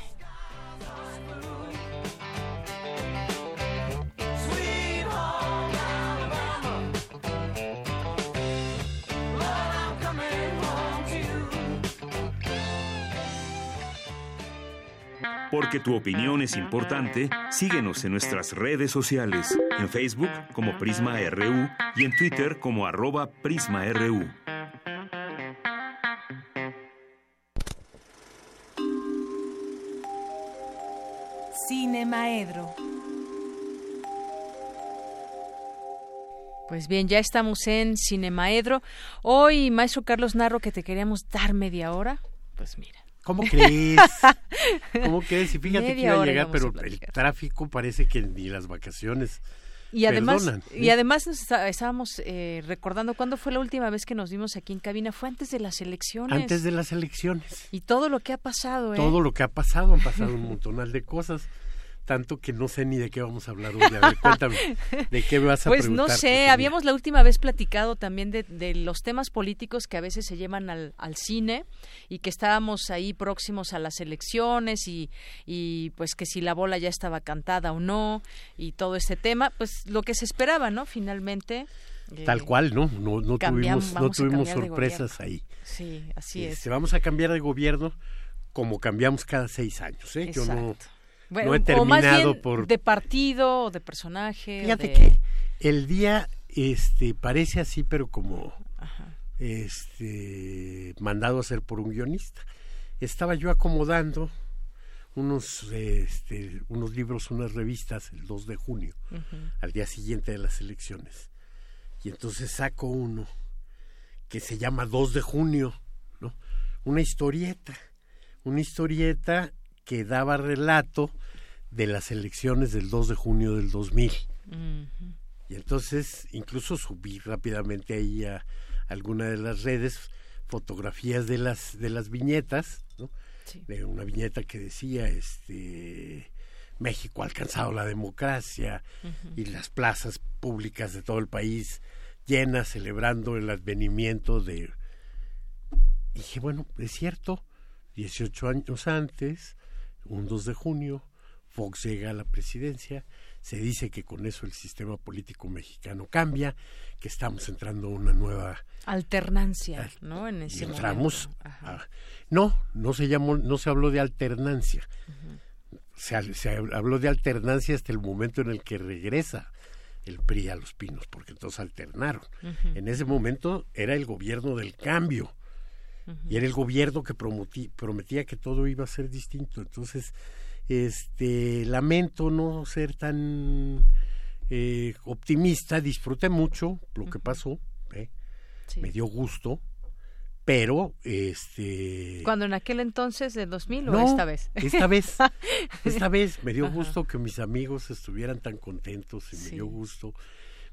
Speaker 2: Porque tu opinión es importante, síguenos en nuestras redes sociales, en Facebook como Prisma RU y en Twitter como arroba PrismaRU.
Speaker 3: Cine Maedro.
Speaker 1: Pues bien, ya estamos en Cinemaedro. Hoy, maestro Carlos Narro, que te queríamos dar media hora, pues mira.
Speaker 36: ¿Cómo crees? ¿Cómo crees? Y fíjate que iba a llegar, pero el tráfico parece que ni las vacaciones
Speaker 1: y además, y además nos estábamos eh, recordando cuándo fue la última vez que nos vimos aquí en cabina. Fue antes de las elecciones.
Speaker 36: Antes de las elecciones.
Speaker 1: Y todo lo que ha pasado. ¿eh?
Speaker 36: Todo lo que ha pasado, han pasado un montonal de cosas tanto que no sé ni de qué vamos a hablar hoy. A ver, cuéntame, ¿de qué me vas a
Speaker 1: Pues no sé, habíamos la última vez platicado también de, de, los temas políticos que a veces se llevan al, al, cine y que estábamos ahí próximos a las elecciones y, y pues que si la bola ya estaba cantada o no y todo este tema, pues lo que se esperaba, ¿no? Finalmente
Speaker 36: Tal cual, ¿no? No, no tuvimos, no tuvimos sorpresas ahí.
Speaker 1: Sí, así es.
Speaker 36: Este, vamos a cambiar de gobierno como cambiamos cada seis años, ¿eh? Yo no, no he terminado
Speaker 1: o más bien
Speaker 36: por...
Speaker 1: de partido o de personaje.
Speaker 36: Fíjate que el día este parece así, pero como este mandado a hacer por un guionista. Estaba yo acomodando unos este, unos libros, unas revistas el 2 de junio, al día siguiente de las elecciones. Y entonces saco uno que se llama 2 de junio, ¿no? Una historieta, una historieta que daba relato de las elecciones del 2 de junio del 2000. Y entonces incluso subí rápidamente ahí a alguna de las redes fotografías de las de las viñetas, ¿no? De una viñeta que decía este México ha alcanzado la democracia y las plazas públicas de todo el país llenas celebrando el advenimiento de y dije, bueno, es cierto, 18 años antes, un 2 de junio, Fox llega a la presidencia, se dice que con eso el sistema político mexicano cambia, que estamos entrando a una nueva
Speaker 1: alternancia, ¿no? En ese
Speaker 36: entramos no, no se llamó, no se habló de alternancia. se, se, habló de alternancia hasta el momento en el que regresa el PRI a los pinos, porque entonces alternaron. En ese momento era el gobierno del cambio. Y era el gobierno que prometía que todo iba a ser distinto. Entonces, este lamento no ser tan eh, optimista disfruté mucho lo que pasó ¿eh? me dio gusto pero este
Speaker 1: cuando en aquel entonces de 2000 o esta vez.
Speaker 36: esta vez esta vez me dio gusto que mis amigos estuvieran tan contentos y me dio gusto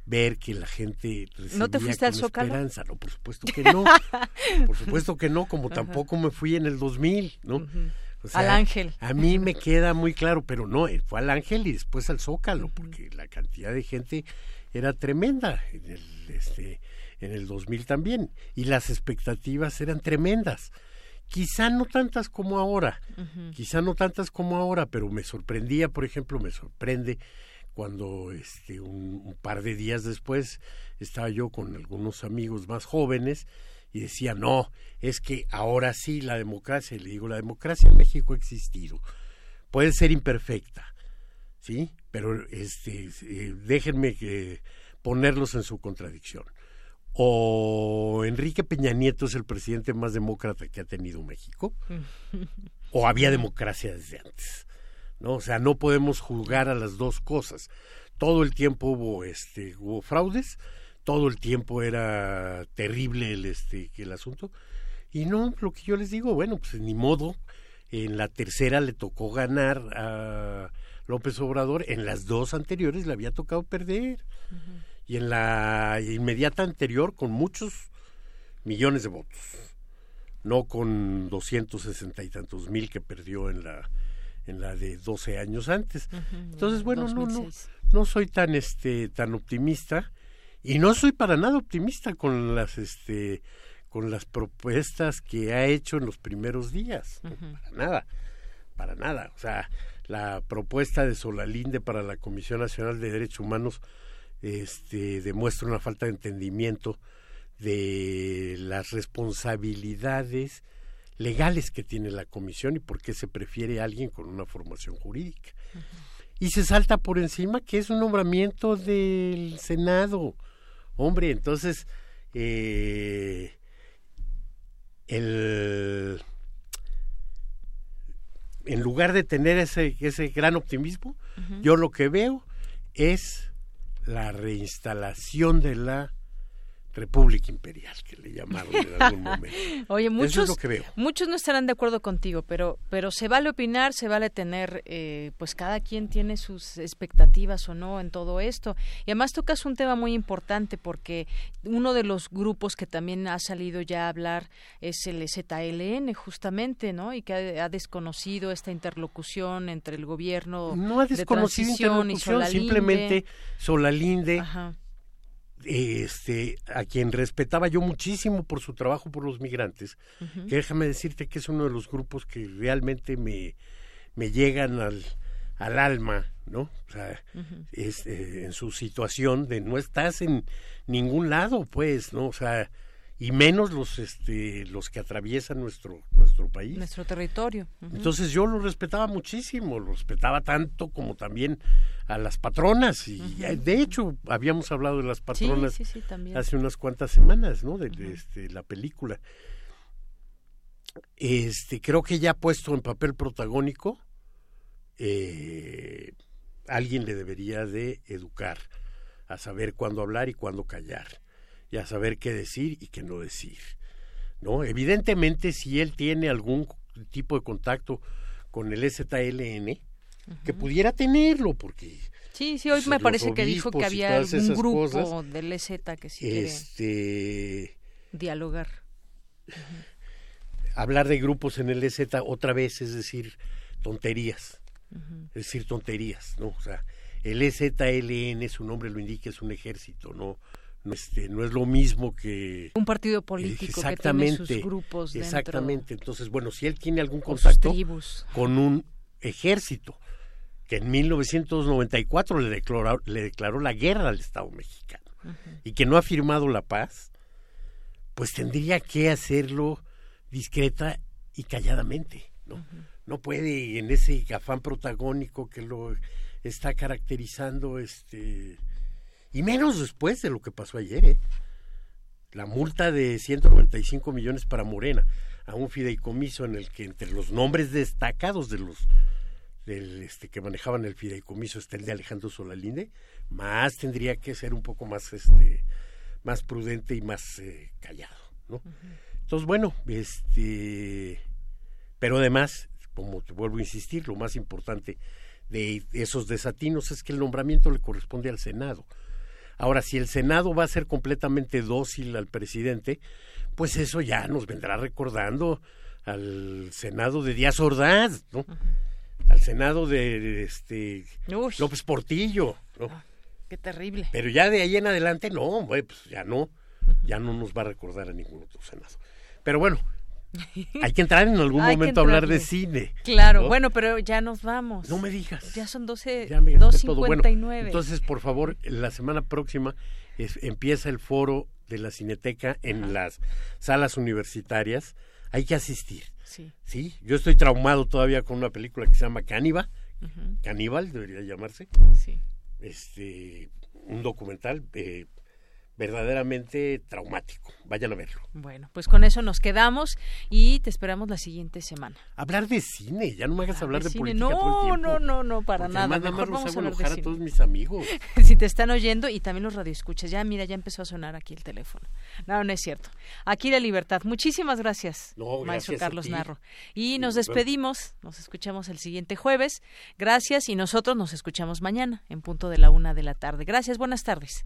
Speaker 36: ver que la gente recibía
Speaker 1: ¿No te fuiste al Zócalo?
Speaker 36: esperanza. No, por supuesto que no. por supuesto que no, como tampoco me fui en el 2000, ¿no?
Speaker 1: al Ángel.
Speaker 36: A mí me queda muy claro, pero no, eh, fue al Ángel y después al Zócalo, porque la cantidad de gente era tremenda en el, este, en el 2000 también, y las expectativas eran tremendas. Quizá no tantas como ahora, quizá no tantas como ahora, pero me sorprendía, por ejemplo, me sorprende cuando este, un par de días después estaba yo con algunos amigos más jóvenes y decía, no, es que ahora sí la democracia, y le digo, la democracia en México ha existido, puede ser imperfecta, ¿sí? Pero este, eh, déjenme que ponerlos en su contradicción. O Enrique Peña Nieto es el presidente más demócrata que ha tenido México, o había democracia desde antes. ¿No? O sea, no podemos juzgar a las dos cosas. Todo el tiempo hubo, este, hubo fraudes, todo el tiempo era terrible el este el asunto y no lo que yo les digo bueno pues ni modo en la tercera le tocó ganar a López Obrador en las dos anteriores le había tocado perder y en la inmediata anterior con muchos millones de votos no con doscientos sesenta y tantos mil que perdió en la en la de 12 años antes. Entonces, bueno, no no no soy tan este tan optimista y no soy para nada optimista con las este con las propuestas que ha hecho en los primeros días. Para nada para nada. O sea la propuesta de Solalinde para la Comisión Nacional de Derechos Humanos este demuestra una falta de entendimiento de las responsabilidades legales que tiene la comisión y por qué se prefiere a alguien con una formación jurídica. Y se salta por encima que es un nombramiento del Senado. Hombre, entonces, eh, el, en lugar de tener ese, ese gran optimismo, yo lo que veo es la reinstalación de la República Imperial, que le llamaron en algún momento.
Speaker 1: Oye, muchos,
Speaker 36: lo que veo.
Speaker 1: muchos no estarán de acuerdo contigo, pero, pero se vale opinar, se vale tener, eh, pues cada quien tiene sus expectativas o no en todo esto. Y además tocas un tema muy importante porque uno de los grupos que también ha salido ya a hablar es el ZLN, justamente, ¿no? Y que ha, desconocido esta interlocución entre el gobierno
Speaker 36: no ha desconocido
Speaker 1: de transición y Solalinde.
Speaker 36: simplemente Solalinde Ajá este, a quien respetaba yo muchísimo por su trabajo por los migrantes, que déjame decirte que es uno de los grupos que realmente me, me llegan al, al alma ¿no? O sea, es, eh, en su situación de no estás en ningún lado, pues, ¿no? O sea, y menos los este los que atraviesan nuestro nuestro país.
Speaker 1: Nuestro territorio
Speaker 36: entonces yo lo respetaba muchísimo lo respetaba tanto como también a las patronas y de hecho habíamos hablado de las patronas hace unas cuantas semanas no de, este, la película. Este creo que ya puesto en papel protagónico eh, alguien le debería de educar a saber cuándo hablar y cuándo callar y a saber qué decir y qué no decir. ¿no? Evidentemente, si él tiene algún tipo de contacto con el ZLN, que pudiera tenerlo, porque...
Speaker 1: Sí, sí, hoy me parece que dijo que había un grupo del EZ que sí
Speaker 36: este...
Speaker 1: dialogar.
Speaker 36: Hablar de grupos en el EZ otra vez es decir tonterías, es decir tonterías, ¿no? O sea, el EZLN, su nombre lo indica, es un ejército, no, este, no es lo mismo que
Speaker 1: un partido político exactamente, que tiene sus grupos
Speaker 36: dentro, exactamente. Entonces bueno si él tiene algún contacto con un ejército que en 1994 le declaró le declaró la guerra al Estado Mexicano y que no ha firmado la paz pues tendría que hacerlo discreta y calladamente no no puede en ese afán protagónico que lo está caracterizando este y menos después de lo que pasó ayer, ¿eh? La multa de 195 millones para Morena a un fideicomiso en el que entre los nombres destacados de los del, este, que manejaban el fideicomiso está el de Alejandro Solalinde, más tendría que ser un poco más este más prudente y más eh, callado, ¿no? Entonces, bueno, este pero además, como te vuelvo a insistir, lo más importante de esos desatinos es que el nombramiento le corresponde al Senado. Ahora, si el Senado va a ser completamente dócil al presidente, pues eso ya nos vendrá recordando al Senado de Díaz Ordaz, ¿no? Al Senado de este López Portillo, ¿no? Ah,
Speaker 1: qué terrible.
Speaker 36: Pero ya de ahí en adelante no, pues ya no, ya no nos va a recordar a ningún otro Senado. Pero bueno, hay que entrar en algún momento a hablar de cine.
Speaker 1: Claro, bueno, pero ya nos vamos.
Speaker 36: No me digas.
Speaker 1: Ya son 12, 2.59.
Speaker 36: entonces, por favor, la semana próxima empieza el foro de la Cineteca en las salas universitarias. Hay que asistir. Sí. sí. Yo estoy traumado todavía con una película que se llama Caníbal. Caníbal debería llamarse. Sí. Este, un documental. Eh, verdaderamente traumático. Vayan a verlo.
Speaker 1: Bueno, pues con eso nos quedamos y te esperamos la siguiente semana.
Speaker 36: Hablar de cine, ya no me hagas hablar, de, política
Speaker 1: no,
Speaker 36: todo el tiempo.
Speaker 1: No, no, no, para nada.
Speaker 36: Mejor vamos a de cine. a todos mis amigos.
Speaker 1: si te están oyendo y también los radioescuchas. Ya, mira, ya empezó a sonar aquí el teléfono. No, no es cierto. Aquí la libertad. Muchísimas gracias, maestro Carlos Narro. Y nos despedimos, nos escuchamos el siguiente jueves. Gracias y nosotros nos escuchamos mañana en punto de la una de la tarde. Gracias, buenas tardes.